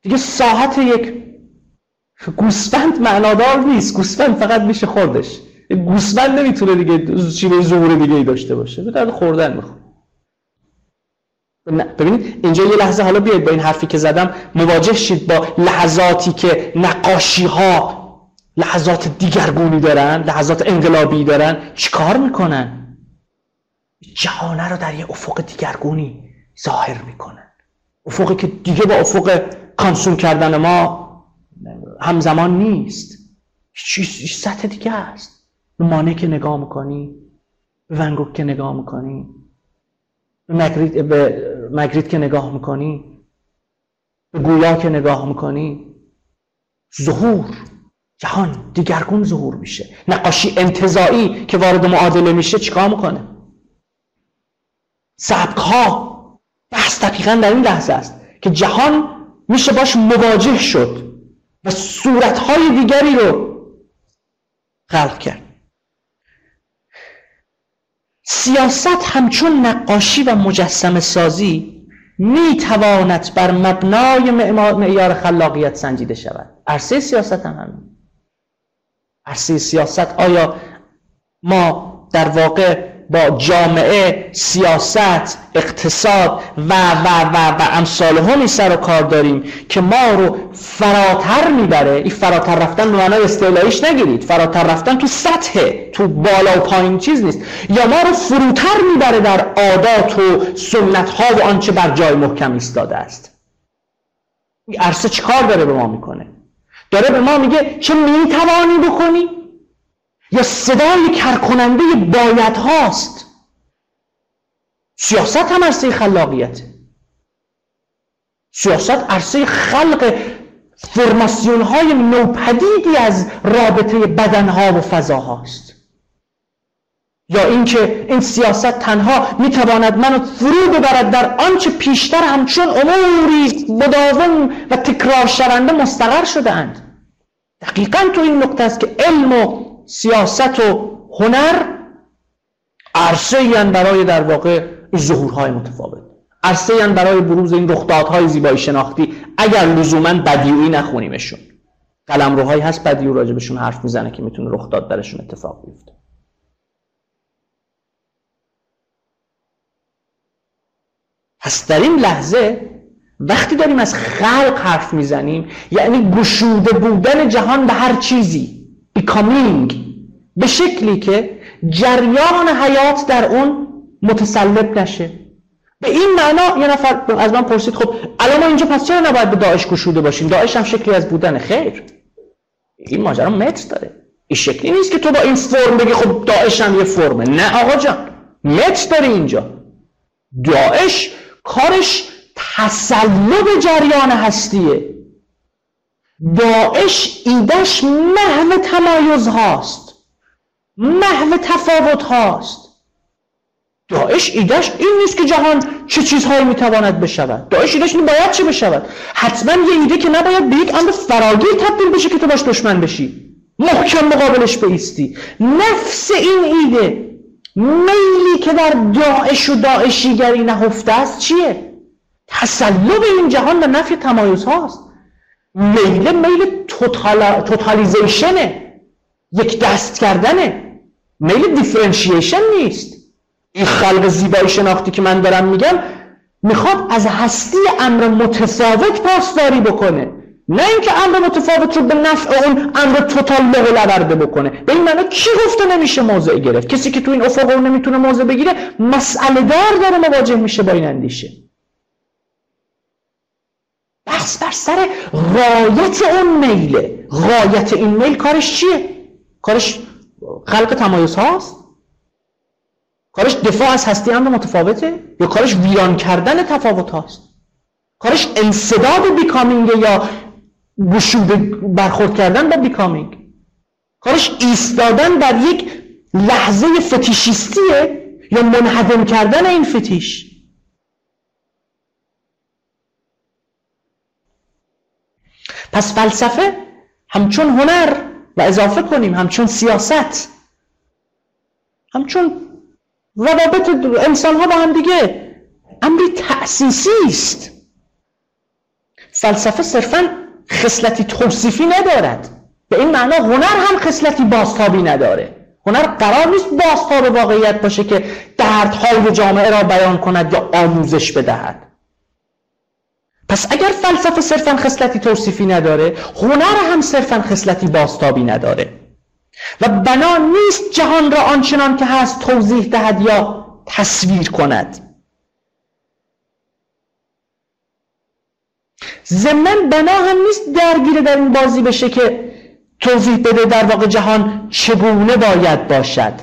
Speaker 2: دیگه ساحت یک گوسفند معنادار نیست. گوسفند فقط میشه خوردش. گوسفند نمی‌تونه دیگه چیزی ظهور دیگه ای داشته باشه. به درد خوردن می‌خوره. ببینید اینجا یه لحظه حالا بیاید با این حرفی که زدم مواجه شید با لحظاتی که نقاشی ها لحظات دیگرگونی دارن لحظات انقلابی دارن. چیکار می‌کنن؟ جهانه رو در یه افق دیگرگونی ظاهر می‌کنن. افقی که دیگه با افق کانسوم کردن ما همزمان نیست. چیز سطح دیگه است؟ مانه که نگاه می‌کنی ونگوک که نگاه می‌کنی. به مگریت, به مگریت که نگاه می‌کنی به گویا که نگاه می‌کنی ظهور جهان دیگرگون ظهور میشه. نقاشی انتظایی که وارد معادله میشه چیکار می‌کنه؟ سبک ها بحث دقیقا در این لحظه است که جهان میشه باش مواجه شد و صورتهای دیگری رو خلق کرد. سیاست همچون نقاشی و مجسم سازی می تواند بر مبنای معیار خلاقیت سنجیده شود. عرصه سیاست هم همین. عرصه سیاست آیا ما در واقع با جامعه سیاست اقتصاد و و و و امثال همی سر و کار داریم که ما رو فراتر می‌بره. این فراتر رفتن معنای استعلایش نگیرید. فراتر رفتن تو سطح تو بالا و پایین چیز نیست. یا ما رو فروتر می‌بره در عادات و سنت ها و آنچه بر جای محکم ایستاده است. این عرصه چیکار داره به ما می‌کنه؟ داره به ما میگه چه می‌توانی بکنی؟ یا صدای کرکننده باید هاست. سیاست هم عرصه خلاقیته. سیاست عرصه خلق فرماسیون های نوپدیدی از رابطه بدن ها و فضا هاست یا اینکه این سیاست تنها می‌تواند منو فرو ببرد در آنچه پیشتر همچون اموری مداوم و تکرار شونده مستقر شده اند دقیقا تو این نقطه است که علم و سیاست و هنر عرصه برای در واقع ظهورهای متفاوت. عرصه برای بروز این رخدادهای زیبایی شناختی. اگر لزوما بدیویی نخونیمشون. قلمروهایی هست بدیو راجبشون حرف می‌زنه که می‌تونه رخداد درشون اتفاق بیفته. پس در این لحظه وقتی داریم از خلق حرف می‌زنیم یعنی گشوده بودن جهان به هر چیزی becoming به شکلی که جریان حیات در اون متسلب نشه. به این معنا یه نفر از من پرسید خب الان ما اینجا پس چرا نباید به داعش گشوده باشیم؟ داعش هم شکلی از بودن خیر. این ماجرا متر داره. این شکلی نیست که تو با این فرم بگی خب داعش هم یه فرمه. نه آقا جان متر داره اینجا. داعش کارش تسلب جریان هستیه. داعش ایدش محو تمایز هاست محو تفاوت هاست. داعش ایدش این نیست که جهان چه چیزهایی می‌تواند بشود. داعش ایدش این باید چه بشود؟ حتما یه ایده که نباید به یک امر فراگیر تبدیل بشه که تو باش دشمن بشی. محکم مقابلش بیستی نفس این ایده میلی که در داعش و داعشیگری نهفته است چیه؟ تسلب این جهان به نفی تمایز هاست. میل میل توتالیزیشنه. یک دست کردنه. میل دیفرنشیشن نیست. این خلق زیبایی شناختی که من دارم میگم می‌خواد از هستی امر متفاوت پاسداری بکنه. نه اینکه امر متفاوت رو به نفع اون امر توتال لورده بکنه. به این معنی کی گفته نمیشه موضع گرفت؟ کسی که تو این افق نمی‌تونه موضع بگیره مسئله دار داره مواجه میشه با این اندیشه. بحث بر سر غایت اون میله غایت این میل کارش چیه؟ کارش خلق تمایز هاست؟ کارش دفاع از هستی امر متفاوته؟ یا کارش ویران کردن تفاوت هاست؟ کارش انصداد بیکامینگ یا گشوده برخورد کردن با بیکامینگ کارش ایستادن در یک لحظه فتیشیستیه یا منهدم کردن این فتیش پس فلسفه همچون هنر و اضافه کنیم همچون سیاست همچون روابط انسان ها با هم دیگه. امری تأسیسی است. فلسفه صرفا خصلتی توصیفی ندارد. به این معنا هنر هم خصلتی بازتابی نداره. هنر قرار نیست بازتاب واقعیت باشه که دردهای جامعه را بیان کند یا آموزش بدهد. پس اگر فلسفه صرفا خصلتی توصیفی نداره هنر هم صرفا خصلتی باستابی نداره. و بنا نیست جهان را آنچنان که هست توضیح دهد یا تصویر کند. ضمن بنا هم نیست درگیره در این بازی بشه که توضیح بده در واقع جهان چگونه باید باشد.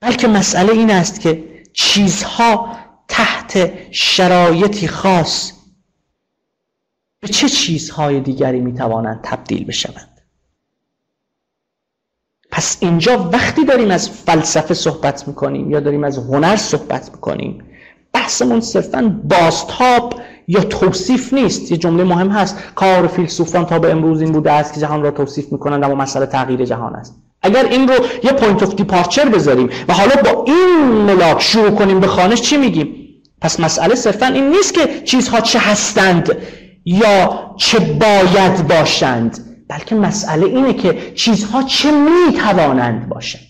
Speaker 2: بلکه مسئله این است که چیزها تحت شرایطی خاص به چه چیزهای دیگری می‌توانند تبدیل بشوند؟ پس اینجا وقتی داریم از فلسفه صحبت می‌کنیم یا داریم از هنر صحبت می‌کنیم بحثمون صرفا بازتاب یا توصیف نیست. یه جمله مهم هست. کار فیلسوفان تا به امروز این بوده است که جهان را توصیف می‌کنند اما مسئله تغییر جهان است. اگر این رو یه point of departure بذاریم و حالا با این ملاک شروع کنیم به خوانش چی میگیم؟ پس مسئله صرفا این نیست که چیزها چه هستند یا چه باید باشند بلکه مسئله اینه که چیزها چه می‌توانند باشند.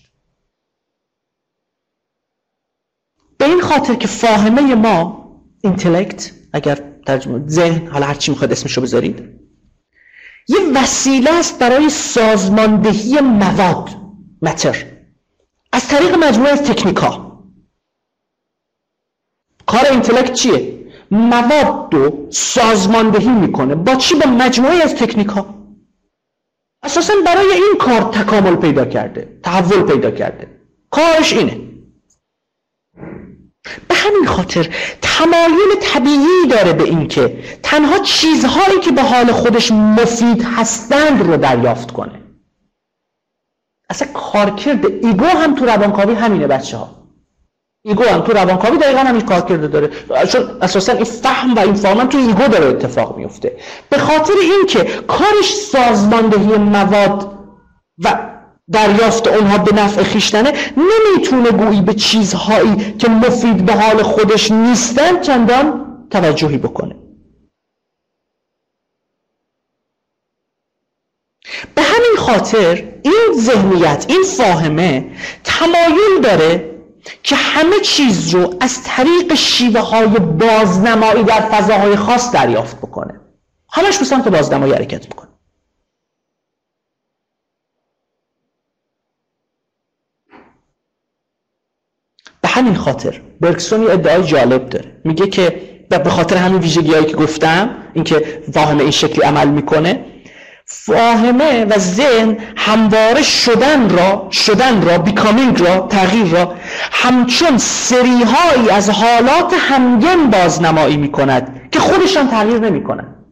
Speaker 2: به این خاطر که فاهمه ما اینتלקت اگر ترجمه ذهن حالا هر چی می‌خواد اسمشو بذارید یه وسیله است برای سازماندهی مواد. متر از طریق مجموعه از تکنیکا کار اینتלקت چیه؟ مواد رو سازماندهی می‌کنه. با چی؟ با مجموعه از تکنیکا اساسا برای این کار تکامل پیدا کرده تحول پیدا کرده. کارش اینه. به همین خاطر تمایل طبیعی داره به اینکه تنها چیزهایی که به حال خودش مفید هستند رو دریافت کنه. اصلا کارکرد ego هم تو روانکاوی همینه بچه ها ego هم تو روانکاوی دقیقا همین کارکرد رو داره. چون اساسا این فهم و این فهم تو ego داره اتفاق میفته به خاطر اینکه کارش سازماندهی مواد و دریافت اونها به نفع خیشتنه نمی‌تونه گویی به چیزهایی که مفید به حال خودش نیستن چندان توجهی بکنه. به همین خاطر این ذهنیت این فاهمه تمایل داره که همه چیز رو از طریق شیوه های بازنمایی در فضاهای خاص دریافت بکنه. همش به سمت بازنمایی حرکت می‌کنه به همین خاطر. برکسون یه ادعای جالب داره. میگه که به خاطر همین ویژگی هایی که گفتم اینکه فاهمه این شکلی عمل می‌کنه فاهمه و ذهن همواره شدن را شدن را بیکامینگ را تغییر را همچون سریهایی از حالات همگن بازنمایی می کند که خودشان تغییر نمی کند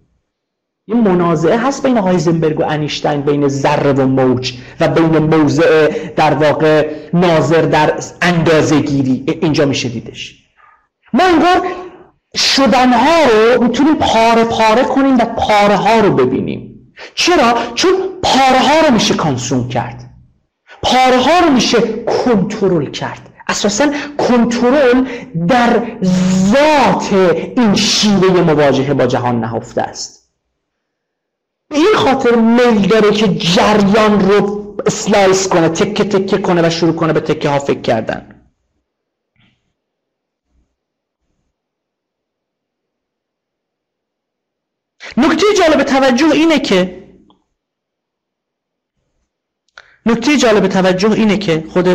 Speaker 2: این منازعه هست بین هایزنبرگ و انیشتین بین ذره و موج و بین موضع در واقع ناظر در اندازه گیری اینجا میشه دیدش. ما انگار شدنها رو می‌تونیم پاره پاره کنیم و پاره ها رو ببینیم. چرا؟ چون پاره ها رو میشه کانسوم کرد. پاره ها رو میشه کنترل کرد. اساسا کنترل در ذات این شیوه مواجهه با جهان نهفته است. به این خاطر میل داره که جریان رو اسلایس کنه تکه تکه کنه و شروع کنه به تکه ها فکر کردن. نکته جالب توجه اینه که نکته جالب توجه اینه که خود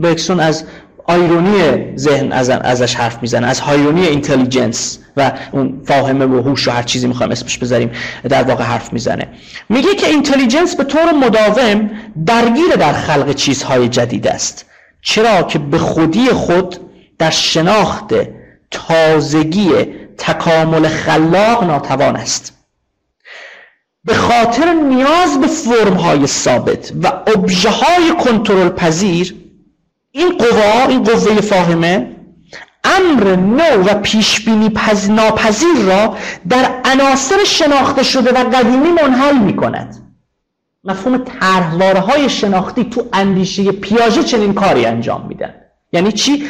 Speaker 2: برکسون از آیرونی ذهن از ازش حرف می‌زنه از هایرونی اینتلیجنس و اون فاهمه و هوش و هر چیزی می‌خوایم اسمش بذاریم در واقع حرف می‌زنه. میگه که اینتلیجنس به طور مداوم درگیر در خلق چیزهای جدید است. چرا که به خودی خود در شناخت تازگی تکامل خلاق ناتوان است. به خاطر نیاز به فرم های ثابت و ابژه های کنترل پذیر این قوا این قوه فاهمه امر نو و پیش بینی ناپذیر را در عناصر شناخته شده و قدیمی منحل می کند مفهوم طرحواره های شناختی تو اندیشه پیاژه چنین کاری انجام میدن. یعنی چی؟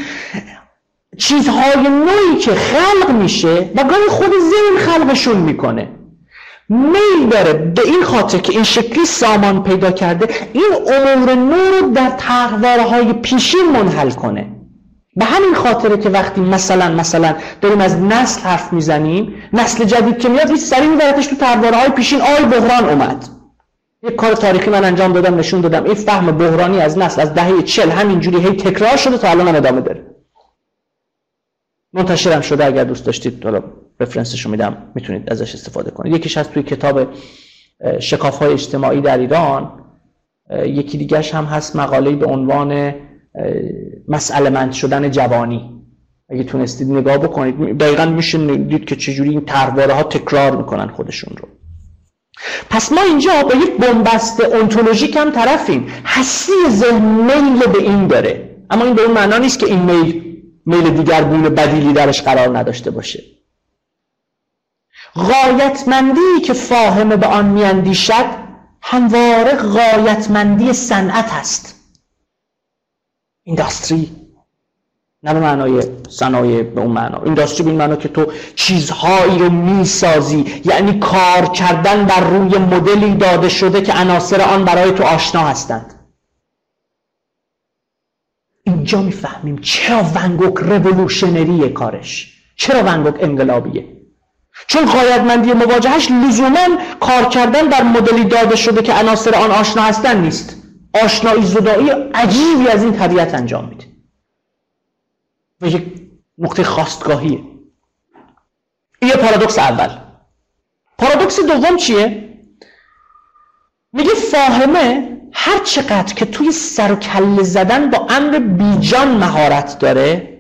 Speaker 2: چیزهای نوعی که خلق میشه و گاهی خود ذهن خلقشون می‌کنه. میل داره به این خاطر که این شکلی سامان پیدا کرده این امور نو رو در تقواره های پیشین منحل کنه. به همین خاطره که وقتی مثلا مثلا داریم از نسل حرف می‌زنیم نسل جدید که میاد هیچ سری میبردش تو تقواره های پیشین آی بحران اومد. یک کار تاریخی من انجام دادم نشون دادم این فهم بحرانی از نسل از دهه چل همینجوری هی تکرار شده تا الان هم ادامه داره. منتشرم شده اگر دوست داشتید حالا رفرنسشو میدم می‌تونید ازش استفاده کنید. یکیش هست توی کتاب شکاف های اجتماعی در ایران. یکی دیگرش هم هست مقاله به عنوان مسئله مند شدن جوانی. اگه تونستید نگاه بکنید دقیقا میشه دید که چجوری این ترواره ها تکرار می‌کنن خودشون رو. پس ما اینجا با یک بنبست انتولوژیک هم طرفیم. حسی ذهن میل به این داره. اما این به اون معنا نیست که این میل میل دیگرگون بدیلی درش قرار نداشته باشه. غایتمندی که فاهمه به آن میاندیشد همواره غایتمندی صنعت است اینداستری نه به معنای صنایع به اون معنا. اینداستری به این معنا که تو چیزهایی رو می‌سازی. یعنی کار کردن بر روی مدلی داده شده که عناصر آن برای تو آشنا هستند. اینجا می‌فهمیم چرا ونگوک رولوشنریه کارش. چرا ونگوک انقلابیه. چون قایدمندی مواجهش لزوما کار کردن در مدلی داده شده که عناصر آن آشنا هستن نیست. آشنایی زدایی عجیبی از این طبیعت انجام میده. و یک نقطه خواستگاهیه. این یه پارادوکس اول. پارادوکس دوم چیه؟ میگه فاهمه هر چقدر که توی سر و کله زدن با امر بیجان مهارت داره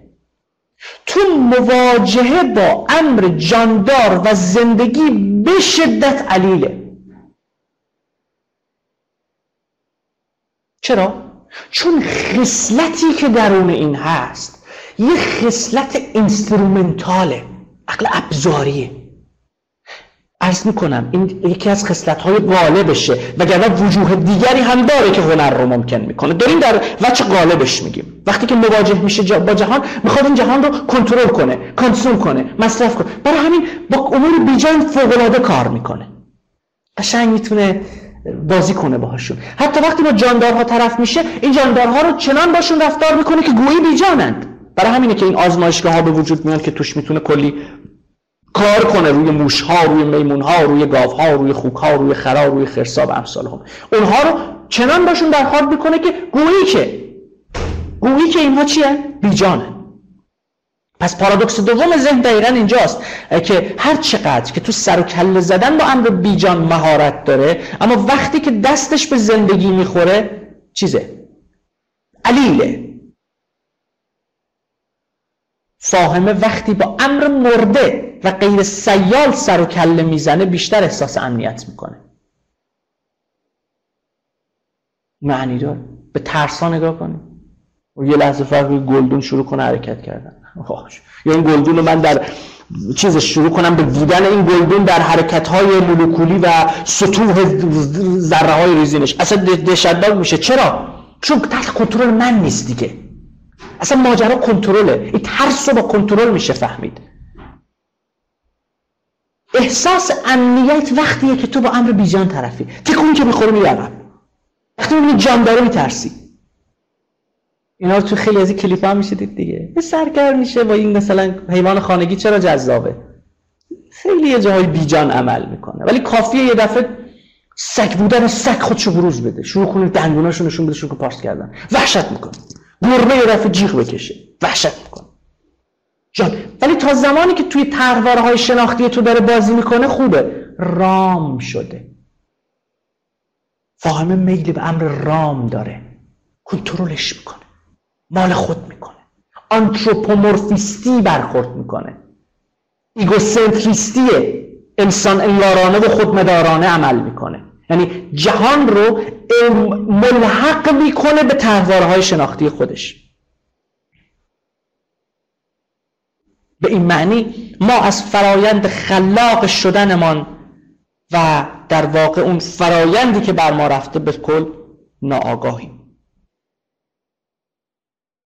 Speaker 2: تو مواجهه با امر جاندار و زندگی به شدت علیله چرا؟ چون خصلتی که درون این هست یه خصلت اینسترومنتاله عقل ابزاریه ارز می‌کنم این یکی از خصلت های غالبشه. وگرنه وجوه دیگری هم داره که هنر رو ممکن می‌کنه. داریم در وچه غالبش میگیم. وقتی که مواجه میشه با جهان می‌خواد این جهان رو کنترل کنه کانسوم کنه مصرف کنه. برای همین با امور بیجان فوق کار می‌کنه. قشنگ می‌تونه بازی کنه باهاشون. حتی وقتی با جاندارها طرف میشه این جاندارها رو چنان باشون رفتار می‌کنه که گویی بیجانند. برای همینه که این آزمایشگاه ها به وجود میاد که توش می‌تونه کلی کار کنه روی موش ها روی میمون ها روی گاو ها روی خوک ها روی خرا روی خرسا و امثال هم اونها رو چنان باشون برخورد می‌کنه که گویی که گویی که اینها چیه؟ بیجانه پس پارادوکس دوم ذهن دقیقا اینجاست که هر چقدر که تو سر و کله زدن با امر بیجان مهارت داره اما وقتی که دستش به زندگی می‌خوره چیزه؟ علیله. فاهمه وقتی با امر مرده و غیر سیال سر و کله می‌زنه بیشتر احساس امنیت می‌کنه. معنی داره. به ترسا نگاه کنیم. و یه لحظه فرق گلدون شروع کنه حرکت کردن. یا این گلدون رو من در چیز شروع کنم به دیدن این گلدون در حرکت های مولکولی و سطوح ذره های ریزینش. اصلا دهشتناک میشه. چرا؟ چون تحت کنترل من نیست دیگه. اصلا ماجرا کنترله. این ترس رو با کنترل میشه فهمید. احساس امنیت وقتیه که تو با امر بیجان طرفی. تکون که می‌خوره میره وقتی می‌بینی جان داره میترسی. اینا رو تو خیلی از کلیپ هم میشه دید دیگه. یه سرکر میشه با این مثلا حیوان خانگی چرا جذابه؟ خیلی یه جاهای بیجان عمل می‌کنه. ولی کافیه یه دفعه سگ بودن سگ خودشو بروز بده. شروع کنه دندوناشو نشون بده شروع پارس کردن. وحشت می‌کنه. گربه دفعه جیغ بکشه. وحشت می‌کنه. جان ولی تا زمانی که توی طرحواره های شناختی تو داره بازی می‌کنه خوبه. رام شده. فاهمه میل به امر رام داره. کنترلش می‌کنه. مال خود می‌کنه. آنتروپومورفیستی برخورد می‌کنه. ایگوسنتریستی انسان انگارانه و خودمدارانه عمل می‌کنه. یعنی جهان رو ملحق می‌کنه به های شناختی خودش. به این معنی ما از فرایند خلاق شدنمان و در واقع اون فرایندی که بر ما رفته به کل ناآگاهیم.